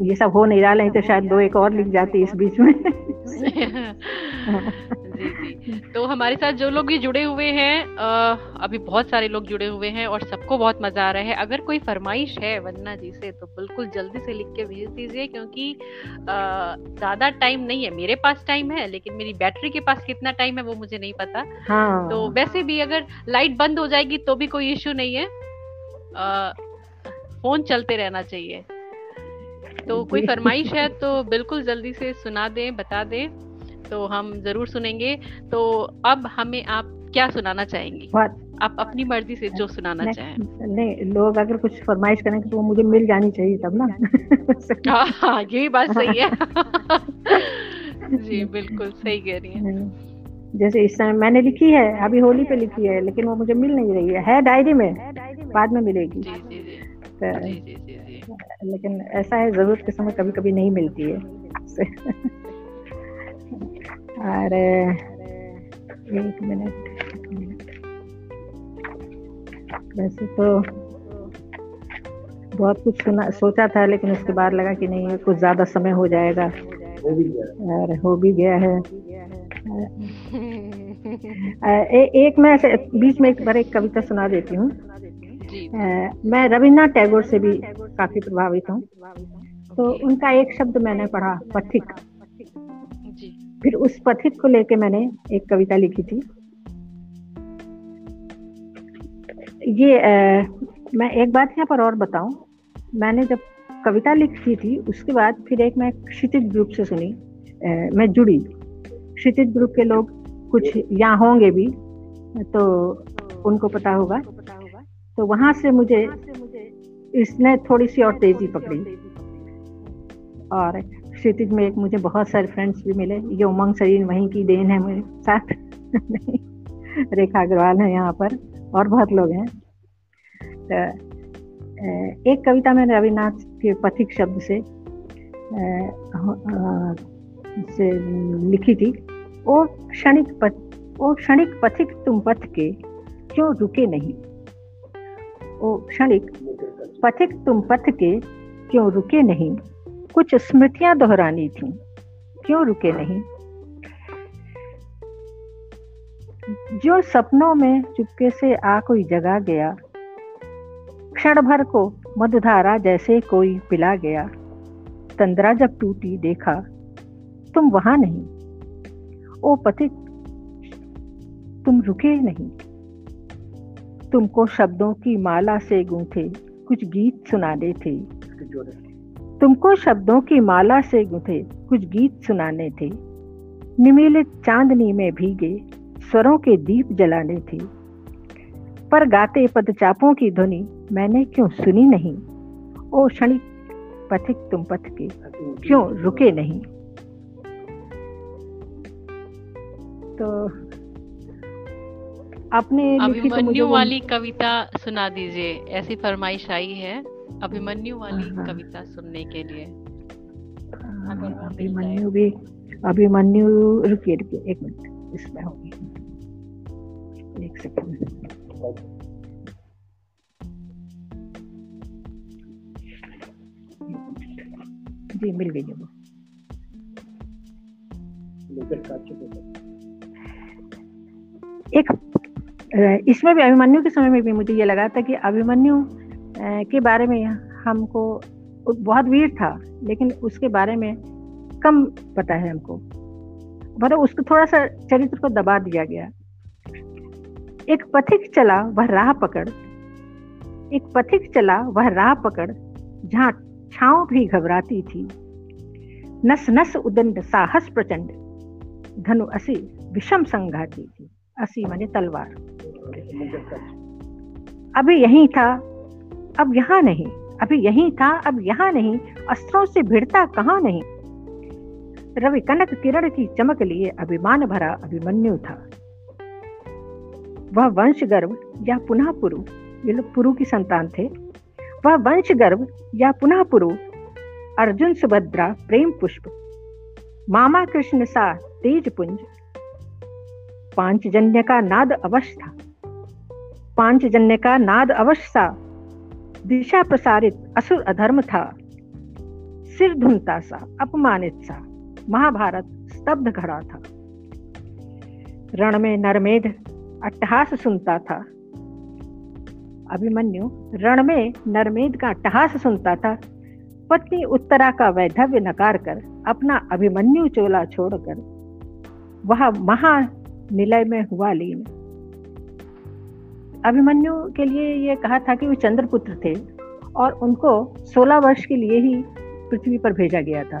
ये सब हो नहीं रहा नहीं तो शायद दो एक और लिख जाती इस बीच में। जी जी। तो हमारे साथ जो लोग भी जुड़े हुए हैं अभी बहुत सारे लोग जुड़े हुए हैं और सबको बहुत मज़ा आ रहा है। अगर कोई फरमाइश है वंदना जी से तो बिल्कुल जल्दी से लिख के भेज दीजिए क्योंकि ज़्यादा टाइम नहीं है। मेरे पास टाइम है लेकिन मेरी बैटरी के पास कितना टाइम है वो मुझे नहीं पता। हाँ। तो वैसे भी अगर लाइट बंद हो जाएगी तो भी कोई इश्यू नहीं है। आ, फ़ोन चलते रहना चाहिए। तो कोई फरमाइश है तो बिल्कुल जल्दी से सुना दें बता दें। तो हम ज़रूर सुनेंगे। तो अब हमें आप क्या सुनाना चाहेंगे? आप अपनी मर्ज़ी से जो सुनाना नहीं, चाहें। नहीं लोग अगर कुछ फरमाइश करें तो वो मुझे मिल जानी चाहिए तब ना। हाँ, हाँ ये बात सही है। जी बिल्कुल सही कह रही हैं। जैसे इस समय मैंने लिखी है अभी होली पे लिखी है लेकिन वो मुझे मिल नहीं रही है। है डायरी में बाद में मिलेगी। जी, जी, जी, तो। लेकिन ऐसा है ज़रूरत के समय कभी कभी नहीं मिलती है। और एक मिनट वैसे तो बहुत कुछ सुना सोचा था लेकिन उसके बाद लगा कि नहीं कुछ ज़्यादा समय हो जाएगा। और हो भी गया है। ए, एक मैं ऐसे बीच में एक बार एक कविता सुना देती हूँ। मैं रविन्द्रनाथ टैगोर से भी काफ़ी प्रभावित हूँ। तो उनका एक शब्द मैंने पढ़ा पथिक। फिर उस पथिक को लेके मैंने एक कविता लिखी थी। ये आ, मैं एक बात यहाँ पर और बताऊँ। मैंने जब कविता लिखी थी उसके बाद फिर एक मैं क्षितिज ग्रुप से सुनी आ, मैं जुड़ी। क्षितिज ग्रुप के लोग कुछ यहाँ होंगे भी तो उनको पता होगा। तो वहाँ से मुझे इसने थोड़ी सी और तेज़ी पकड़ी। और क्षितिज में एक मुझे बहुत सारे फ्रेंड्स भी मिले। ये उमंग सरीन वहीं की देन है मेरे साथ। रेखा अग्रवाल है यहाँ पर, और बहुत लोग हैं। तो एक कविता मैंने रविनाथ के पथिक शब्द से से लिखी थी। ओ क्षणिक पथ, ओ क्षणिक पथिक तुम पथ के क्यों रुके नहीं? ओ क्षणिक पथिक तुम पथ के क्यों रुके नहीं? कुछ स्मृतियाँ दोहरानी थी। क्यों रुके नहीं? जो सपनों में चुपके से आ कोई जगा गया, क्षण भर को मधुधारा जैसे कोई पिला गया, तंद्रा जब टूटी देखा, तुम वहाँ नहीं। ओ पथिक तुम रुके नहीं। तुमको शब्दों की माला से गूंथे, कुछ गीत सुनाने थे। तुमको शब्दों की माला से गुथे, कुछ गीत सुनाने थे। निमिलित चांदनी में भीगे, स्वरों के दीप जलाने थे। पर गाते पदचापों की ध्वनि मैंने क्यों सुनी नहीं? ओ क्षणिक पथिक तुम पथ के क्यों रुके नहीं? तो अभिमन्यु तो वाली कविता सुना दीजिए, ऐसी फरमाइश आई है। अभिमन्यु वाली हाँ। कविता सुनने के लिए। हाँ, अभिमन्यु भी अभिमन्यु रुकिए रुकिए एक मिनट इसमें होगी। एक सेकंड जी मिल गई वो एक इसमें भी अभिमन्यु के समय में भी मुझे ये लगा था कि अभिमन्यु के बारे में हमको बहुत वीर था, लेकिन उसके बारे में कम पता है हमको। मतलब उसको थोड़ा सा चरित्र को दबा दिया गया। एक पथिक चला, वह राह पकड़। एक पथिक चला, वह राह पकड़, जहाँ छाव भी घबराती थी। नस नस उदंड, साहस प्रचंड। धनु असी विषम संघाती थी। असी माने तलवार। अभी यही था। अब यहाँ नहीं, अभी यही था, अब यहाँ नहीं, अस्त्रों से भिड़ता कहाँ नहीं? रवि कनक किरण की चमक लिए अभिमान भरा अभिमन्यु था। वह वंश गर्भ या पुनः पुरु ये लोग पुरु की संतान थे। वह वंश गर्भ या पुनः पुरु अर्जुन सुभद्रा प्रेम पुष्प, मामा कृष्ण सा तेज पुंज। पांचजन्य का नाद अवश्य था। पांचजन्य का नाद अवश्य सा दिशा प्रसारित असुर अधर्म था। सिर धुनता सा, अपमानित सा, महाभारत स्तब्ध खड़ा था। रण में नरमेध अट्टहास सुनता था। अभिमन्यु, रण में नरमेध का अट्टहास सुनता था। पत्नी उत्तरा का वैधव्य नकार कर अपना अभिमन्यु चोला छोड़कर, वह महानिलय में हुआ लीन। अभिमन्यु के लिए ये कहा था कि वो चंद्रपुत्र थे और उनको 16 वर्ष के लिए ही पृथ्वी पर भेजा गया था।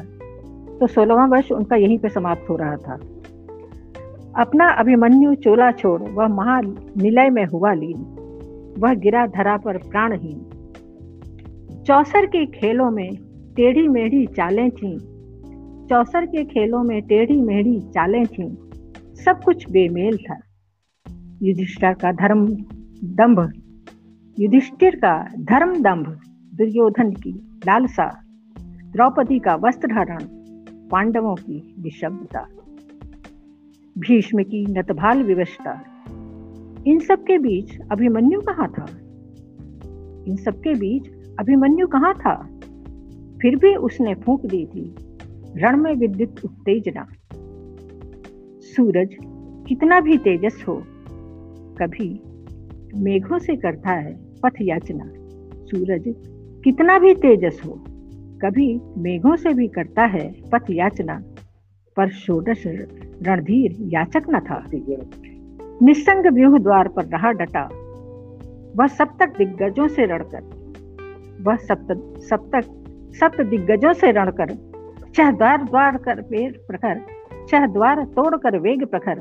तो सोलहवा वर्ष उनका यहीं पे समाप्त हो रहा था। अपना अभिमन्यु चोला छोड़, वह महानिलय में हुआ लीन। वह गिरा धरा पर प्राणहीन। चौसर के खेलों में टेढ़ी मेढ़ी चालें थीं चौसर के खेलों में टेढ़ी मेढ़ी चालें थीं सब कुछ बेमेल था। युधिष्ठा का धर्म दंभ, युधिष्ठिर का धर्म दंभ, दुर्योधन की लालसा, द्रौपदी का वस्त्र धारण, पांडवों की निशब्दता, भीष्म की नतभाल विवशता। इन सब के बीच अभिमन्यु कहाँ था? इन सब के बीच अभिमन्यु कहाँ था? फिर भी उसने फूंक दी थी रण में विद्युत उत्तेजना। सूरज कितना भी तेजस हो, कभी मेघों से करता है पथ याचना। सूरज, कितना भी तेजस हो, कभी मेघों से भी करता है पथ याचना। पर षोडश रणधीर याचक न था। निसंग व्यूह द्वार पर रहा डटा। वह सप्तक दिग्गजों से रणकर। वह सप्त, सप्तक, सप्त दिग्गजों से रणकर। चह द्वार द्वार कर वेग प्रखर। चह द्वार तोड़ कर वेग प्रखर।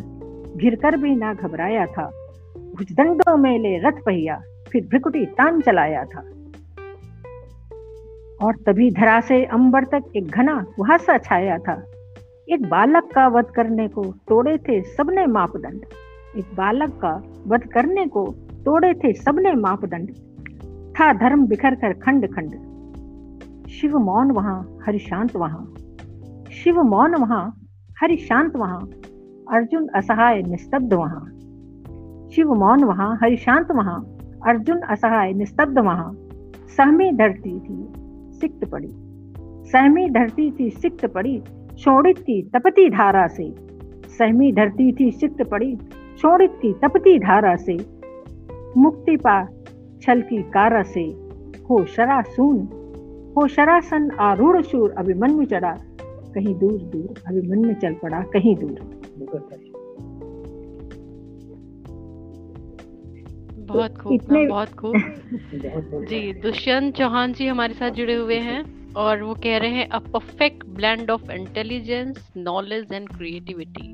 घिर कर भी ना घबराया था। भुजदंडों में ले रथ पहिया, फिर भ्रिकुटी तान चलाया था। और तभी धरा से अंबर तक एक घना कुहासा छाया था। एक बालक का वध करने को तोड़े थे सबने मापदंड। एक बालक का वध करने को तोड़े थे सबने मापदंड। था धर्म बिखर कर खंड खंड। शिव मौन वहाँ, हरि शांत वहाँ। शिव मौन वहाँ, हरि शांत वहाँ। अर्जुन असहाय निस्तब्ध वहाँ। शिव मौन वहाँ हरि शांत वहाँ, अर्जुन असहाय, निस्तब्ध वहाँ। सहमी धरती थी, सिक्त पड़ी। सहमी धरती थी, सिक्त पड़ी शोड़ित की तपती धारा से। सहमी धरती थी, सिक्त पड़ी शोड़ित की तपती धारा से। मुक्ति पा, छल की कारा से। हो शरा शरासून हो शरासन आरूढ़ शूर, अभिमन्यु चढ़ा। कहीं दूर दूर, अभिमन्यु चल पड़ा, कहीं दूर। बहुत खूब इतने... बहुत खूब। जी दुष्यंत चौहान जी हमारे साथ जुड़े हुए हैं और वो कह रहे हैं a perfect blend of intelligence knowledge and creativity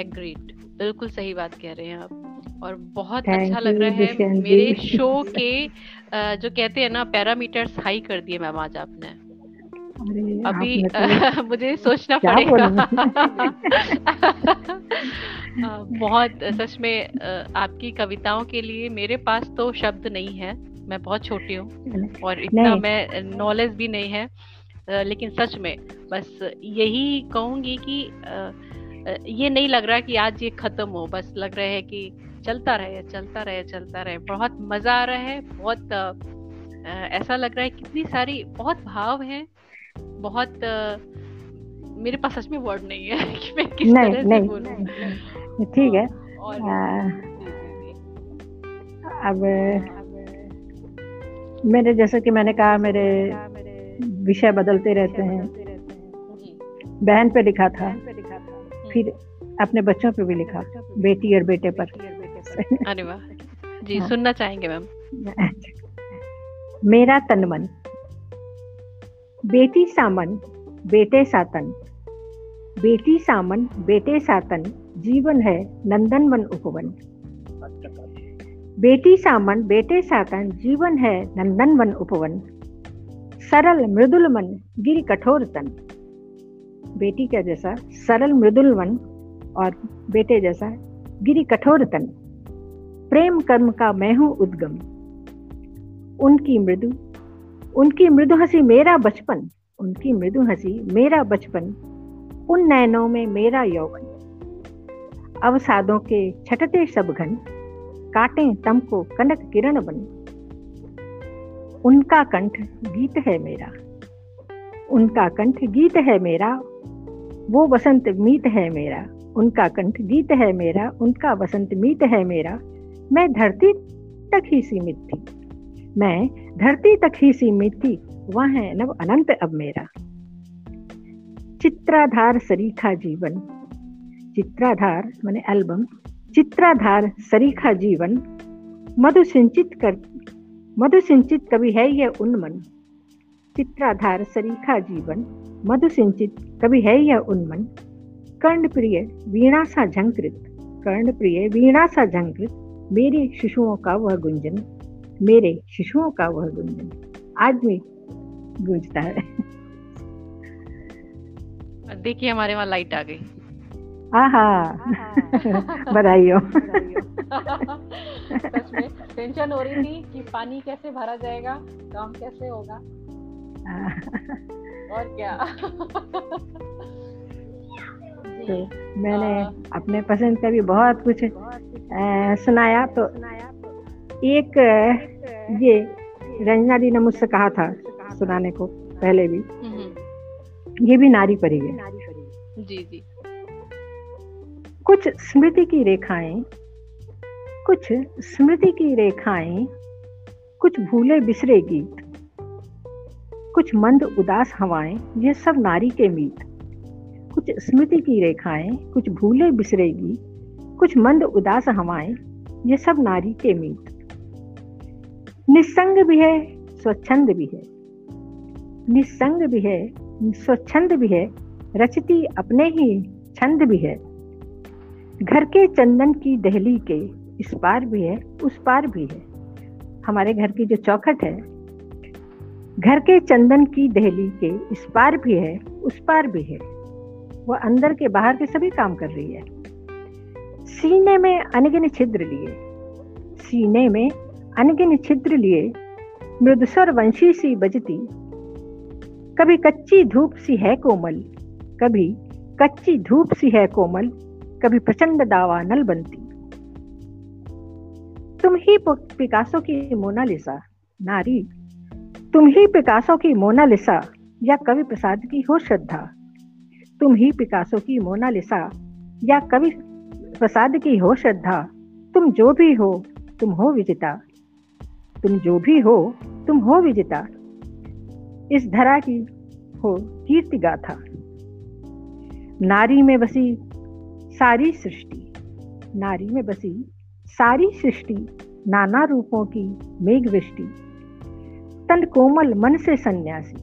agreed बिल्कुल सही बात कह रहे हैं आप। और बहुत अच्छा लग रहा है मेरे शो के जो कहते हैं ना पैरामीटर्स हाई कर दिए मैम आज आपने। अभी तो मुझे सोचना पड़ेगा। बहुत सच में आपकी कविताओं के लिए मेरे पास तो शब्द नहीं है। मैं बहुत छोटी हूँ और इतना मैं नॉलेज भी नहीं है लेकिन सच में बस यही कहूँगी कि ये नहीं लग रहा कि आज ये खत्म हो। बस लग रहा है कि चलता रहे चलता रहे चलता रहे। बहुत मज़ा आ रहा है बहुत ऐसा लग रहा है कितनी सारी बहुत भाव हैं। बहुत मेरे पास सच में वर्ड नहीं है कि मैं किस नहीं, तरह नहीं, से बोलूँ ठीक है। अब मेरे जैसे कि मैंने कहा मेरे विषय बदलते रहते हैं। बहन पे लिखा था। हम्म। फिर अपने बच्चों पे भी लिखा। बेटी और बेटे पर। अरे वाह। जी हाँ। सुनना चाहेंगे मैम। मेरा तन मन बेटी सामन, बेटे सातन। बेटी सामन, बेटे सातन, जीवन है नंदन वन उपवन। बेटी सामन, बेटे सातन, जीवन है नंदन वन उपवन। सरल मृदुल मन, गिर कठोर तन। बेटी का जैसा? सरल मृदुल मन और बेटे जैसा, गिरी कठोर तन। प्रेम कर्म का मैं हूँ उद्गम। उनकी मृदु उनकी मृदु हँसी मेरा बचपन, उनकी मृदु हँसी मेरा बचपन, उन नैनों में मेरा यौवन। अवसादों के छटते सब घन, काटे तम को कनक किरण बन। उनका कंठ गीत है मेरा, उनका कंठ गीत है मेरा, वो वसंत मीत है मेरा। उनका कंठ गीत है मेरा, उनका वसंत मीत है मेरा। मैं धरती तक ही सीमित थी। मैं धरती तक ही सीमित थी, वह है नव अनंत अब मेरा। चित्राधार सरीखा जीवन। चित्राधार मैंने एल्बम चित्राधार सरीखा जीवन। मधु सिंचित कर, मधु सिंचित कभी है यह उन्मन। चित्राधार सरीखा जीवन। मधु सिंचित कभी है यह उन्मन। कर्ण प्रिय वीणा सा झंकृत। कर्ण प्रिय वीणा सा झंकृत। मेरे शिशुओं का वह गुंजन। मेरे शिशुओं का वह गुंजन आज भी गूंजता है। देखिए हमारे वहाँ लाइट आ गई। आहा। बधाई हो टेंशन हो रही थी कि पानी कैसे भरा जाएगा काम कैसे होगा। और क्या। तो मैंने अपने पसंद का भी बहुत कुछ सुनाया तो एक ये रंजना दी ने मुझसे कहा था सुनाने को पहले भी। हम्म। ये भी नारी परी है। जी जी। कुछ स्मृति की रेखाएँ कुछ स्मृति की रेखाएँ कुछ भूले बिसरे गीत कुछ मंद उदास हवाएँ ये सब नारी के मीत। कुछ स्मृति की रेखाएँ कुछ भूले बिसरेगी कुछ मंद उदास हवाएँ ये सब नारी के मीत। निस्संग भी है, स्वच्छंद भी है। निसंग भी है, स्वच्छंद भी है, रचती अपने ही छंद भी है। घर के चंदन की दहली के इस पार भी है, उस पार भी है। हमारे घर की जो चौखट है, घर के चंदन की दहली के इस पार भी है, उस पार भी है। वह अंदर के बाहर के सभी काम कर रही है। सीने में अनगिन छिद्र लिए। सीने में अनगिन छिद्र लिए मृदुस्वर वंशी सी बजती। कभी कच्ची धूप सी है कोमल, कभी कच्ची धूप सी है कोमल, कभी प्रचंड दावा नल बनती। तुम ही पिकासो की मोनालिसा, नारी। तुम ही पिकासो की मोनालिसा, या कवि प्रसाद की हो श्रद्धा। तुम ही पिकासो की मोनालिसा, या कवि प्रसाद की हो श्रद्धा। तुम जो भी हो, तुम हो विजिता। तुम जो भी हो, तुम हो विजेता। इस धरा की हो कीर्ति गाथा। नारी में बसी सारी सृष्टि, नारी में बसी सारी सृष्टि, नाना रूपों की मेघ वृष्टि तन कोमल मन से सन्यासी,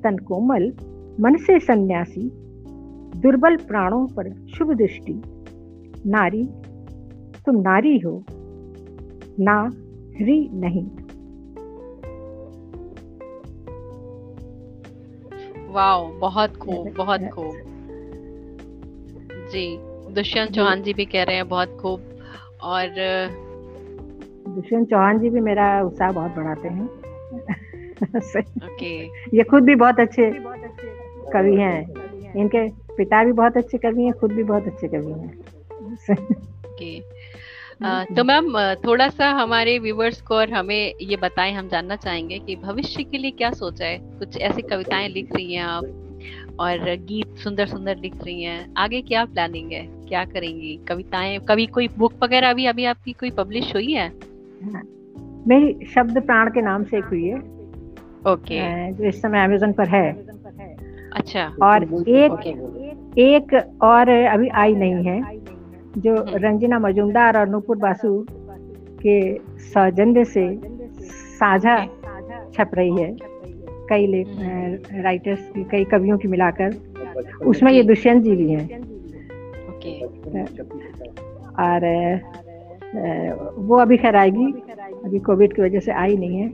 तन कोमल मन से सन्यासी, दुर्बल प्राणों पर शुभ दृष्टि। नारी, तुम नारी हो, ना री नहीं। वाओ बहुत खूब बहुत खूब। जी दुष्यंत चौहान जी भी कह रहे हैं बहुत खूब। और दुष्यंत चौहान जी भी मेरा उत्साह बहुत बढ़ाते हैं। ओके। ये खुद भी बहुत अच्छे कवि हैं। इनके पिता भी बहुत अच्छे कवि हैं खुद भी बहुत अच्छे कवि हैं। ओके। तो मैम थोड़ा सा हमारे व्यूवर्स को और हमें ये बताएँ हम जानना चाहेंगे कि भविष्य के लिए क्या सोचा है? कुछ ऐसी कविताएँ लिख रही हैं आप? और गीत सुंदर सुंदर लिख रही हैं। आगे क्या प्लानिंग है? क्या करेंगी? कविताएँ कभी कोई बुक वगैरह अभी अभी आपकी कोई पब्लिश हुई है? हाँ, मेरी शब्द प्राण के नाम से एक हुई है। ओके। जो इस समय अमेजोन पर है। अच्छा। और एक एक और अभी आई नहीं है। जो हम्म। रंजना मजूमदार और नूपुर बासु के सौजन्य से साझा छप रही है। कई राइटर्स हम्म। की कई कवियों की मिलाकर। उसमें ये दुष्यंत जी भी हैं। और वो अभी खैर आएगी। अभी कोविड की वजह से आई नहीं है।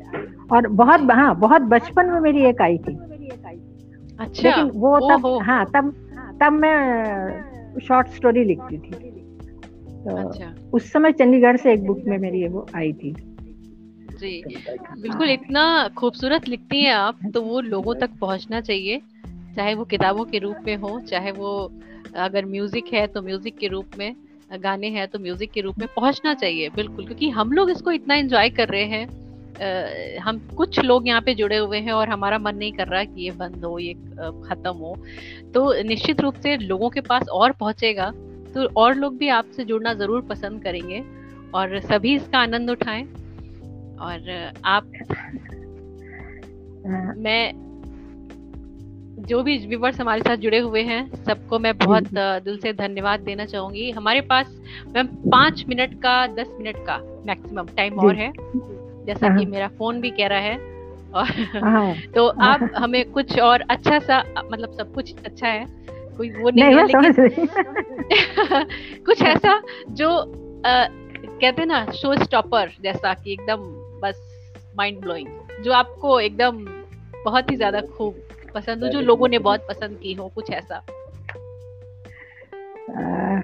और बहुत हाँ बहुत बचपन में मेरी एक आई थी। अच्छा। लेकिन वो तब हाँ तब तब मैं शॉर्ट स्टोरी लिखती थी। तो अच्छा। उस समय चंडीगढ़ से एक बुक में मेरी वो आई थी जी बिल्कुल इतना खूबसूरत लिखती हैं आप तो वो लोगों तक पहुँचना चाहिए चाहे वो किताबों के रूप में हो चाहे वो अगर म्यूज़िक है तो म्यूज़िक के रूप में गाने हैं तो म्यूज़िक के रूप में पहुँचना चाहिए बिल्कुल क्योंकि हम लोग इसको इतना एंजॉय कर रहे हैं आ, हम कुछ लोग यहाँ पे जुड़े हुए हैं और हमारा मन नहीं कर रहा कि ये बंद हो ये खत्म हो तो निश्चित रूप से लोगों के पास और पहुंचेगा तो और लोग भी आपसे जुड़ना ज़रूर पसंद करेंगे। और सभी इसका आनंद उठाएँ। और आप मैं जो भी व्यूवर्स हमारे साथ जुड़े हुए हैं सबको मैं बहुत दिल से धन्यवाद देना चाहूँगी। हमारे पास मैम पाँच मिनट का दस मिनट का मैक्सिमम टाइम और है। जैसा कि हाँ। मेरा फ़ोन भी कह रहा है। और हाँ। तो आप हमें कुछ और अच्छा सा मतलब सब कुछ अच्छा है। कोई वो नहीं, नहीं है लेकिन कुछ ऐसा जो आ, कहते हैं ना शो स्टॉपर जैसा कि एकदम बस माइंड ब्लोइंग जो आपको एकदम बहुत ही ज़्यादा खूब पसंद हो जो लोगों ने बहुत पसंद की हो कुछ ऐसा। आ,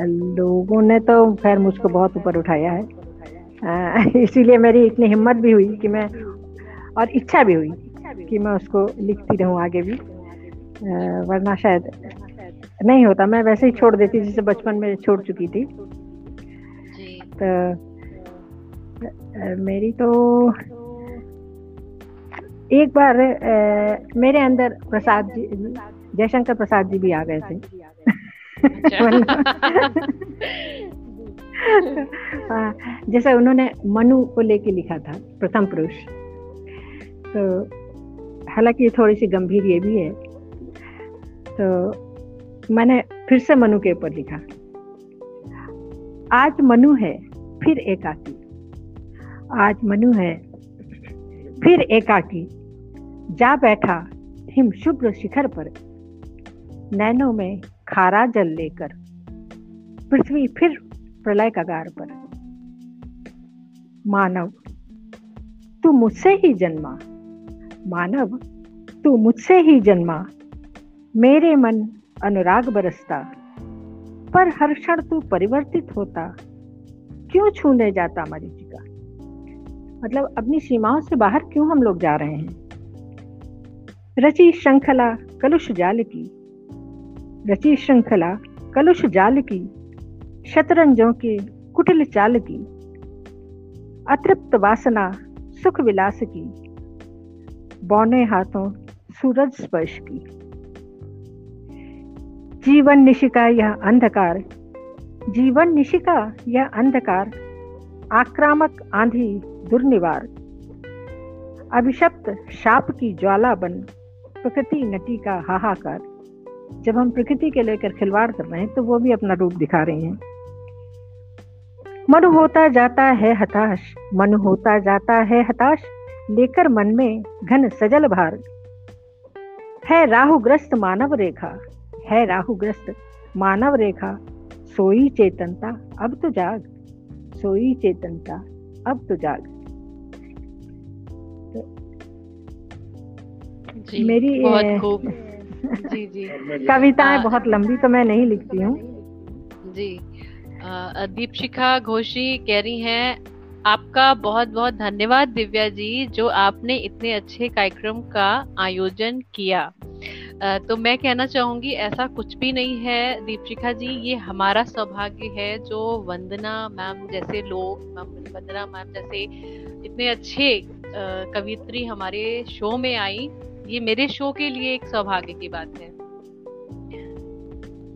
लोगों ने तो खैर मुझको बहुत ऊपर उठाया है। इसीलिए मेरी इतनी हिम्मत भी हुई कि मैं और इच्छा भी हुई कि मैं उसको लिखती रहूँ आगे भी। वरना शायद नहीं होता। मैं वैसे ही छोड़ देती जैसे बचपन में छोड़ चुकी थी। तो मेरी तो एक बार मेरे अंदर प्रसाद जी जयशंकर प्रसाद जी भी आ गए थे। हाँ, जैसे उन्होंने मनु को लेके लिखा था प्रथम पुरुष। तो हालाँकि थोड़ी सी गंभीर ये भी है तो मैंने फिर से मनु के ऊपर लिखा। आज मनु है, फिर एकाकी। आज मनु है, फिर एकाकी। जा बैठा हिम शुभ्र शिखर पर, नैनों में खारा जल लेकर, पृथ्वी फिर प्रलय कगार पर। मानव, तू मुझसे ही जन्मा। मानव, तू मुझसे ही जन्मा। मेरे मन अनुराग बरसता, पर हर क्षण तू परिवर्तित होता। क्यों छूने जाता मरीचिका मतलब अपनी सीमाओं से बाहर क्यों हम लोग जा रहे हैं? रची श्रृंखला कलुष जाल की, रची श्रृंखला कलुष जाल की, शतरंजों के कुटिल चाल की, अतृप्त वासना सुख विलास की, बौने हाथों सूरज स्पर्श की। जीवन निशिका यह अंधकार। जीवन निशिका यह अंधकार। आक्रामक आंधी दुर्निवार। अभिशप्त शाप की ज्वाला बन प्रकृति नटी का हाहाकार। जब हम प्रकृति के लेकर खिलवाड़ कर रहे हैं तो वो भी अपना रूप दिखा रहे हैं। मन होता जाता है हताश, मन होता जाता है हताश, लेकर मन में घन सजल भार। है राहुग्रस्त मानव रेखा है राहुग्रस्त। मानव रेखा सोई चेतनता अब तो जाग। सोई चेतनता अब तो जाग। तो जी, मेरी जी जी। कविताएँ बहुत लंबी तो मैं नहीं लिखती हूँ। जी। दीपशिखा घोषी कह रही हैं आपका बहुत बहुत धन्यवाद दिव्या जी जो आपने इतने अच्छे कार्यक्रम का आयोजन किया। तो मैं कहना चाहूँगी, ऐसा कुछ भी नहीं है, दीपशिखा जी, ये हमारा सौभाग्य है, जो वंदना मैम जैसे लोग, मैम, वंदना मैम जैसे इतने अच्छे कवित्री हमारे शो में आई, ये मेरे शो के लिए एक सौभाग्य की बात है।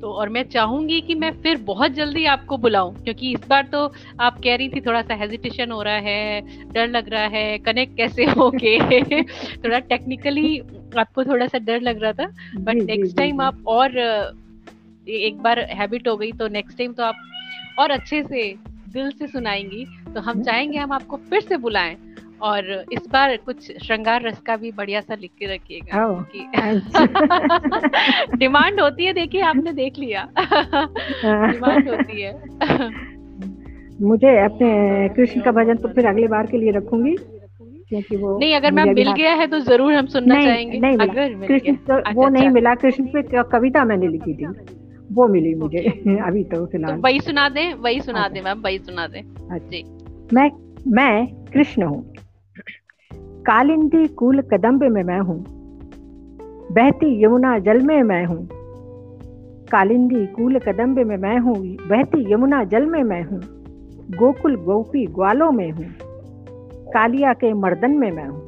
तो और मैं चाहूँगी कि मैं फिर बहुत जल्दी आपको बुलाऊं क्योंकि इस बार तो आप कह रही थी थोड़ा सा हेजिटेशन हो रहा है डर लग रहा है कनेक्ट कैसे होके थोड़ा टेक्निकली आपको थोड़ा सा डर लग रहा था बट नेक्स्ट टाइम आप और एक बार हैबिट हो गई तो नेक्स्ट टाइम तो आप और अच्छे से दिल से सुनाएँगी तो हम। चाहेंगे हम आपको फिर से बुलाएँ। और इस बार कुछ श्रृंगार रस का भी बढ़िया सा लिख के रखिएगा क्योंकि डिमांड होती है देखिए आपने देख लिया। डिमांड होती है। मुझे अपने कृष्ण का भजन तो फिर अगली बार के लिए रखूँगी क्योंकि वो नहीं अगर मैम मिल गया है तो ज़रूर हम सुनना नहीं, चाहेंगे। नहीं अगर कृष्ण तो अच्छा, वो नहीं अच्छा। मिला कृष्ण पे कविता मैंने लिखी थी वो मिली मुझे अभी तो फ़िलहाल। तो वही सुना दें वही सुना दें मैम वही सुना दें। मैं मैं कृष्ण हूँ। कालिंदी कूल कदम्ब में मैं हूँ बहती यमुना जल में मैं हूँ कालिंदी कूल कदम्ब में मैं हूँ बहती यमुना जल में मैं हूँ गोकुल गोपी ग्वालों में हूँ कालिया के मर्दन में मैं हूँ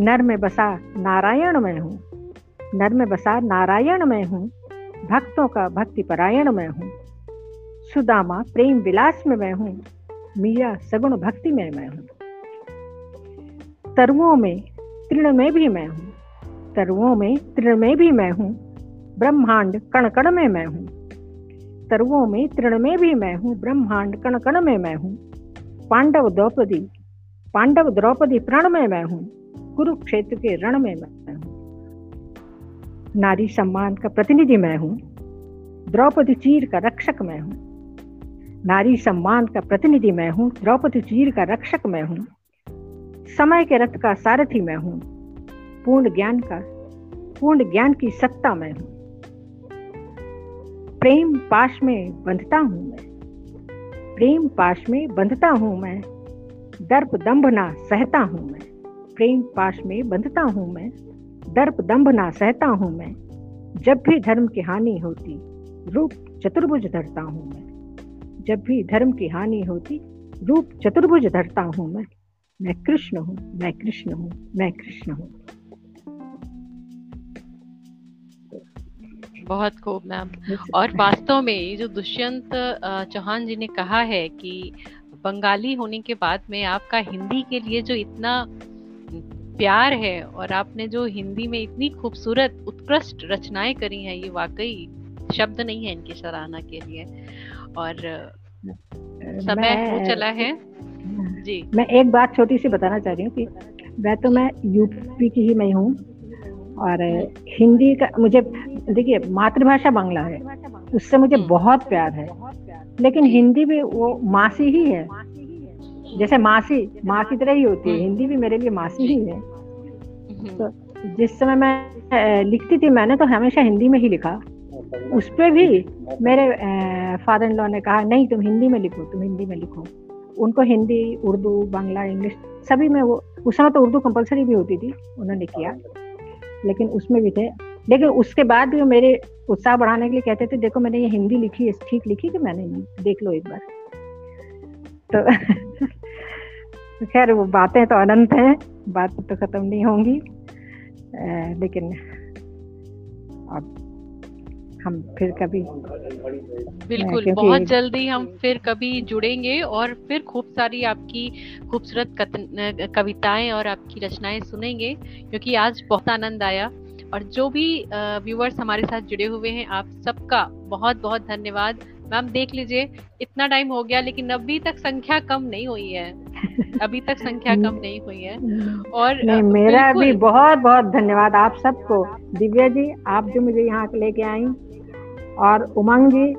नर में बसा नारायण में हूँ नर में बसा नारायण में हूँ भक्तों का भक्ति परायण में हूँ सुदामा प्रेम विलास में मैं हूँ मीरा सगुण भक्ति में मैं हूँ तरुओं में तृण में भी मैं हूँ तरुओं में तृण में भी मैं हूँ ब्रह्मांड कण कण में मैं हूँ तरुओं में तृण में भी मैं हूँ ब्रह्मांड कण कण में मैं हूँ पांडव द्रौपदी पांडव द्रौपदी प्रण में मैं हूँ कुरुक्षेत्र के रण में मैं हूँ नारी सम्मान का प्रतिनिधि मैं हूँ द्रौपदी चीर का रक्षक मैं हूँ नारी सम्मान का प्रतिनिधि मैं हूँ द्रौपदी चीर का रक्षक मैं हूँ समय के रथ का सारथी मैं हूँ। पूर्ण ज्ञान का, पूर्ण ज्ञान की सत्ता मैं हूँ। प्रेम पाश में बंधता हूँ मैं। प्रेम पाश में बंधता हूँ मैं। दर्प दंभ ना सहता हूँ मैं। प्रेम पाश में बंधता हूँ मैं। दर्प दंभ ना सहता हूँ मैं। जब भी धर्म की हानि होती, रूप चतुर्भुज धरता हूँ मैं। जब भी धर्म की हानि होती, रूप चतुर्भुज धरता हूँ मैं। मैं कृष्ण हूँ मैं कृष्ण हूँ मैं कृष्ण हूँ। बहुत खूब मैम। और वास्तव में ये जो दुष्यंत चौहान जी ने कहा है कि बंगाली होने के बाद में आपका हिंदी के लिए जो इतना प्यार है और आपने जो हिंदी में इतनी खूबसूरत उत्कृष्ट रचनाएँ करी हैं ये वाकई शब्द नहीं है इनकी सराहना के लिए। और समय हो चला है। जी। मैं एक बात छोटी सी बताना चाह रही हूँ कि वह तो मैं यूपी की ही मैं हूँ और हिंदी का मुझे देखिए मातृभाषा बांग्ला है। उससे मुझे हम्म। बहुत प्यार है। लेकिन हिंदी भी वो मासी ही है। जैसे मासी माँ की तरह ही होती है। हम्म। हिंदी भी मेरे लिए मासी ही है। हम्म। तो जिस समय मैं लिखती थी मैंने तो हमेशा हिंदी में ही लिखा। उस पर भी मेरे फादर इन लॉ ने कहा नहीं तुम हिंदी में लिखो तुम हिंदी में लिखो। उनको हिंदी, उर्दू, बांग्ला, इंग्लिश सभी में वो, उस समय तो उर्दू कंपलसरी भी होती थी, उन्होंने किया। लेकिन उसमें भी थे। लेकिन उसके बाद भी वो मेरे उत्साह बढ़ाने के लिए कहते थे, देखो, मैंने ये हिंदी लिखी है ठीक लिखी कि मैंने नहीं? देख लो एक बार। तो खैर, वो बातें तो अनंत हैं, बात तो खत्म नहीं होंगी। लेकिन अब हम फिर कभी बिल्कुल बहुत जल्दी हम फिर कभी जुड़ेंगे और फिर खूब सारी आपकी खूबसूरत कविताएँ और आपकी रचनाएँ सुनेंगे क्योंकि आज बहुत आनंद आया। और जो भी व्यूअर्स हमारे साथ जुड़े हुए हैं आप सबका बहुत बहुत धन्यवाद। मैम देख लीजिए इतना टाइम हो गया लेकिन अभी तक संख्या कम नहीं हुई है। अभी तक संख्या कम नहीं हुई है। और नहीं, मेरा भी बहुत बहुत धन्यवाद आप सबको। दिव्या जी आप जो मुझे यहाँ लेके आई और उमंग जी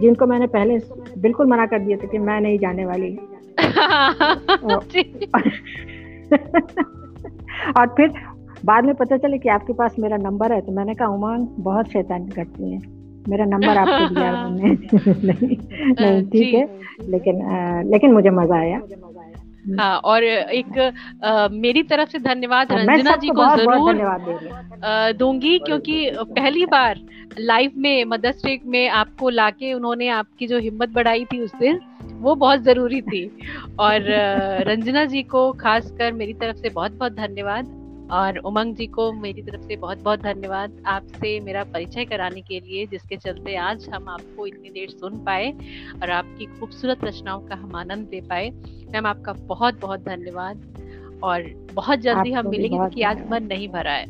जिनको मैंने पहले बिल्कुल मना कर दिया था कि मैं नहीं जाने वाली। और फिर बाद में पता चले कि आपके पास मेरा नंबर है तो मैंने कहा उमंग बहुत शैतानी करती है। मेरा नंबर आपको दिया उन्होंने। नहीं नहीं ठीक है लेकिन आ, लेकिन मुझे मज़ा आया। हाँ और एक आ, मेरी तरफ़ से धन्यवाद हाँ, रंजना जी को ज़रूर दूँगी क्योंकि पहली बार लाइव में मदर्स डे में आपको लाके उन्होंने आपकी जो हिम्मत बढ़ाई थी उस दिन वो बहुत ज़रूरी थी। और रंजना जी को खासकर मेरी तरफ़ से बहुत बहुत धन्यवाद। और उमंग जी को मेरी तरफ़ से बहुत बहुत धन्यवाद आपसे मेरा परिचय कराने के लिए जिसके चलते आज हम आपको इतनी देर सुन पाए और आपकी खूबसूरत रचनाओं का हम आनंद ले पाए। मैम आपका बहुत बहुत धन्यवाद और बहुत जल्दी हम मिलेंगे क्योंकि आज मन नहीं भरा है।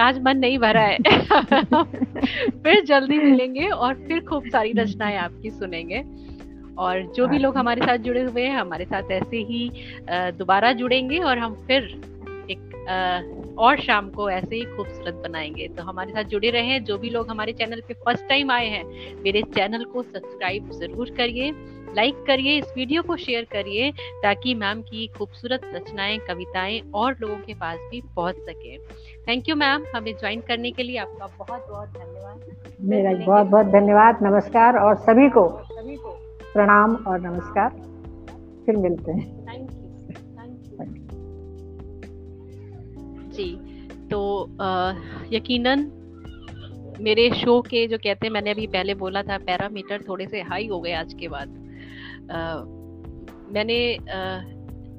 आज मन नहीं भरा है। फिर जल्दी मिलेंगे और फिर खूब सारी रचनाएँ आपकी सुनेंगे। और जो भी लोग हमारे साथ जुड़े हुए हैं हमारे साथ ऐसे ही दोबारा जुड़ेंगे और हम फिर और शाम को ऐसे ही खूबसूरत बनाएँगे। तो हमारे साथ जुड़े रहे। जो भी लोग हमारे चैनल पे फ़र्स्ट टाइम आए हैं मेरे चैनल को सब्सक्राइब ज़रूर करिए लाइक करिए इस वीडियो को शेयर करिए ताकि मैम की खूबसूरत रचनाएँ कविताएँ और लोगों के पास भी पहुँच सके। थैंक यू मैम हमें ज्वाइन करने के लिए आपका बहुत बहुत धन्यवाद। मेरा बहुत बहुत धन्यवाद। नमस्कार। और सभी को सभी को। प्रणाम और नमस्कार। फिर मिलते हैं। जी तो यकीनन मेरे शो के जो कहते हैं, मैंने अभी पहले बोला था, पैरामीटर थोड़े से हाई हो गए आज के बाद। मैंने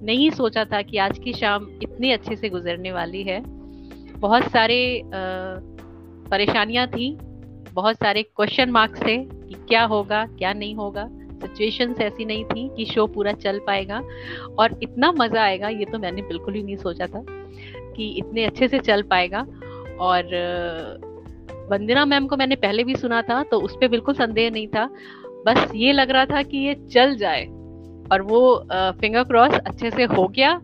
नहीं सोचा था कि आज की शाम इतनी अच्छे से गुजरने वाली है। बहुत सारे परेशानियाँ थी, बहुत सारे क्वेश्चन मार्क्स थे कि क्या होगा, क्या नहीं होगा। सिचुएशंस ऐसी नहीं थी कि शो पूरा चल पाएगा। और इतना मज़ा आएगा, ये तो मैंने बिल्कुल ही नहीं सोचा था। कि इतने अच्छे से चल पाएगा। और वंदना मैम को मैंने पहले भी सुना था तो उस पर बिल्कुल संदेह नहीं था। बस ये लग रहा था कि ये चल जाए। और वो फिंगर क्रॉस अच्छे से हो गया।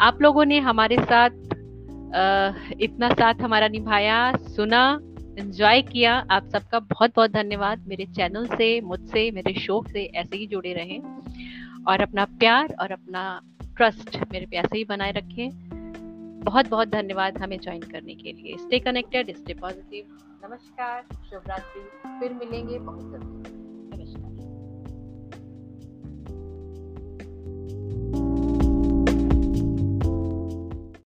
आप लोगों ने हमारे साथ आ, इतना साथ हमारा निभाया सुना एंजॉय किया। आप सबका बहुत बहुत धन्यवाद। मेरे चैनल से मुझसे मेरे शो से ऐसे ही जुड़े रहें। और अपना प्यार और अपना ट्रस्ट मेरे पे ऐसे ही बनाए रखें। बहुत बहुत धन्यवाद हमें ज्वाइन करने के लिए। स्टे कनेक्टेड स्टे पॉजिटिव नमस्कार, शुभरात्रि। फिर मिलेंगे बहुत जल्दी। नमस्कार।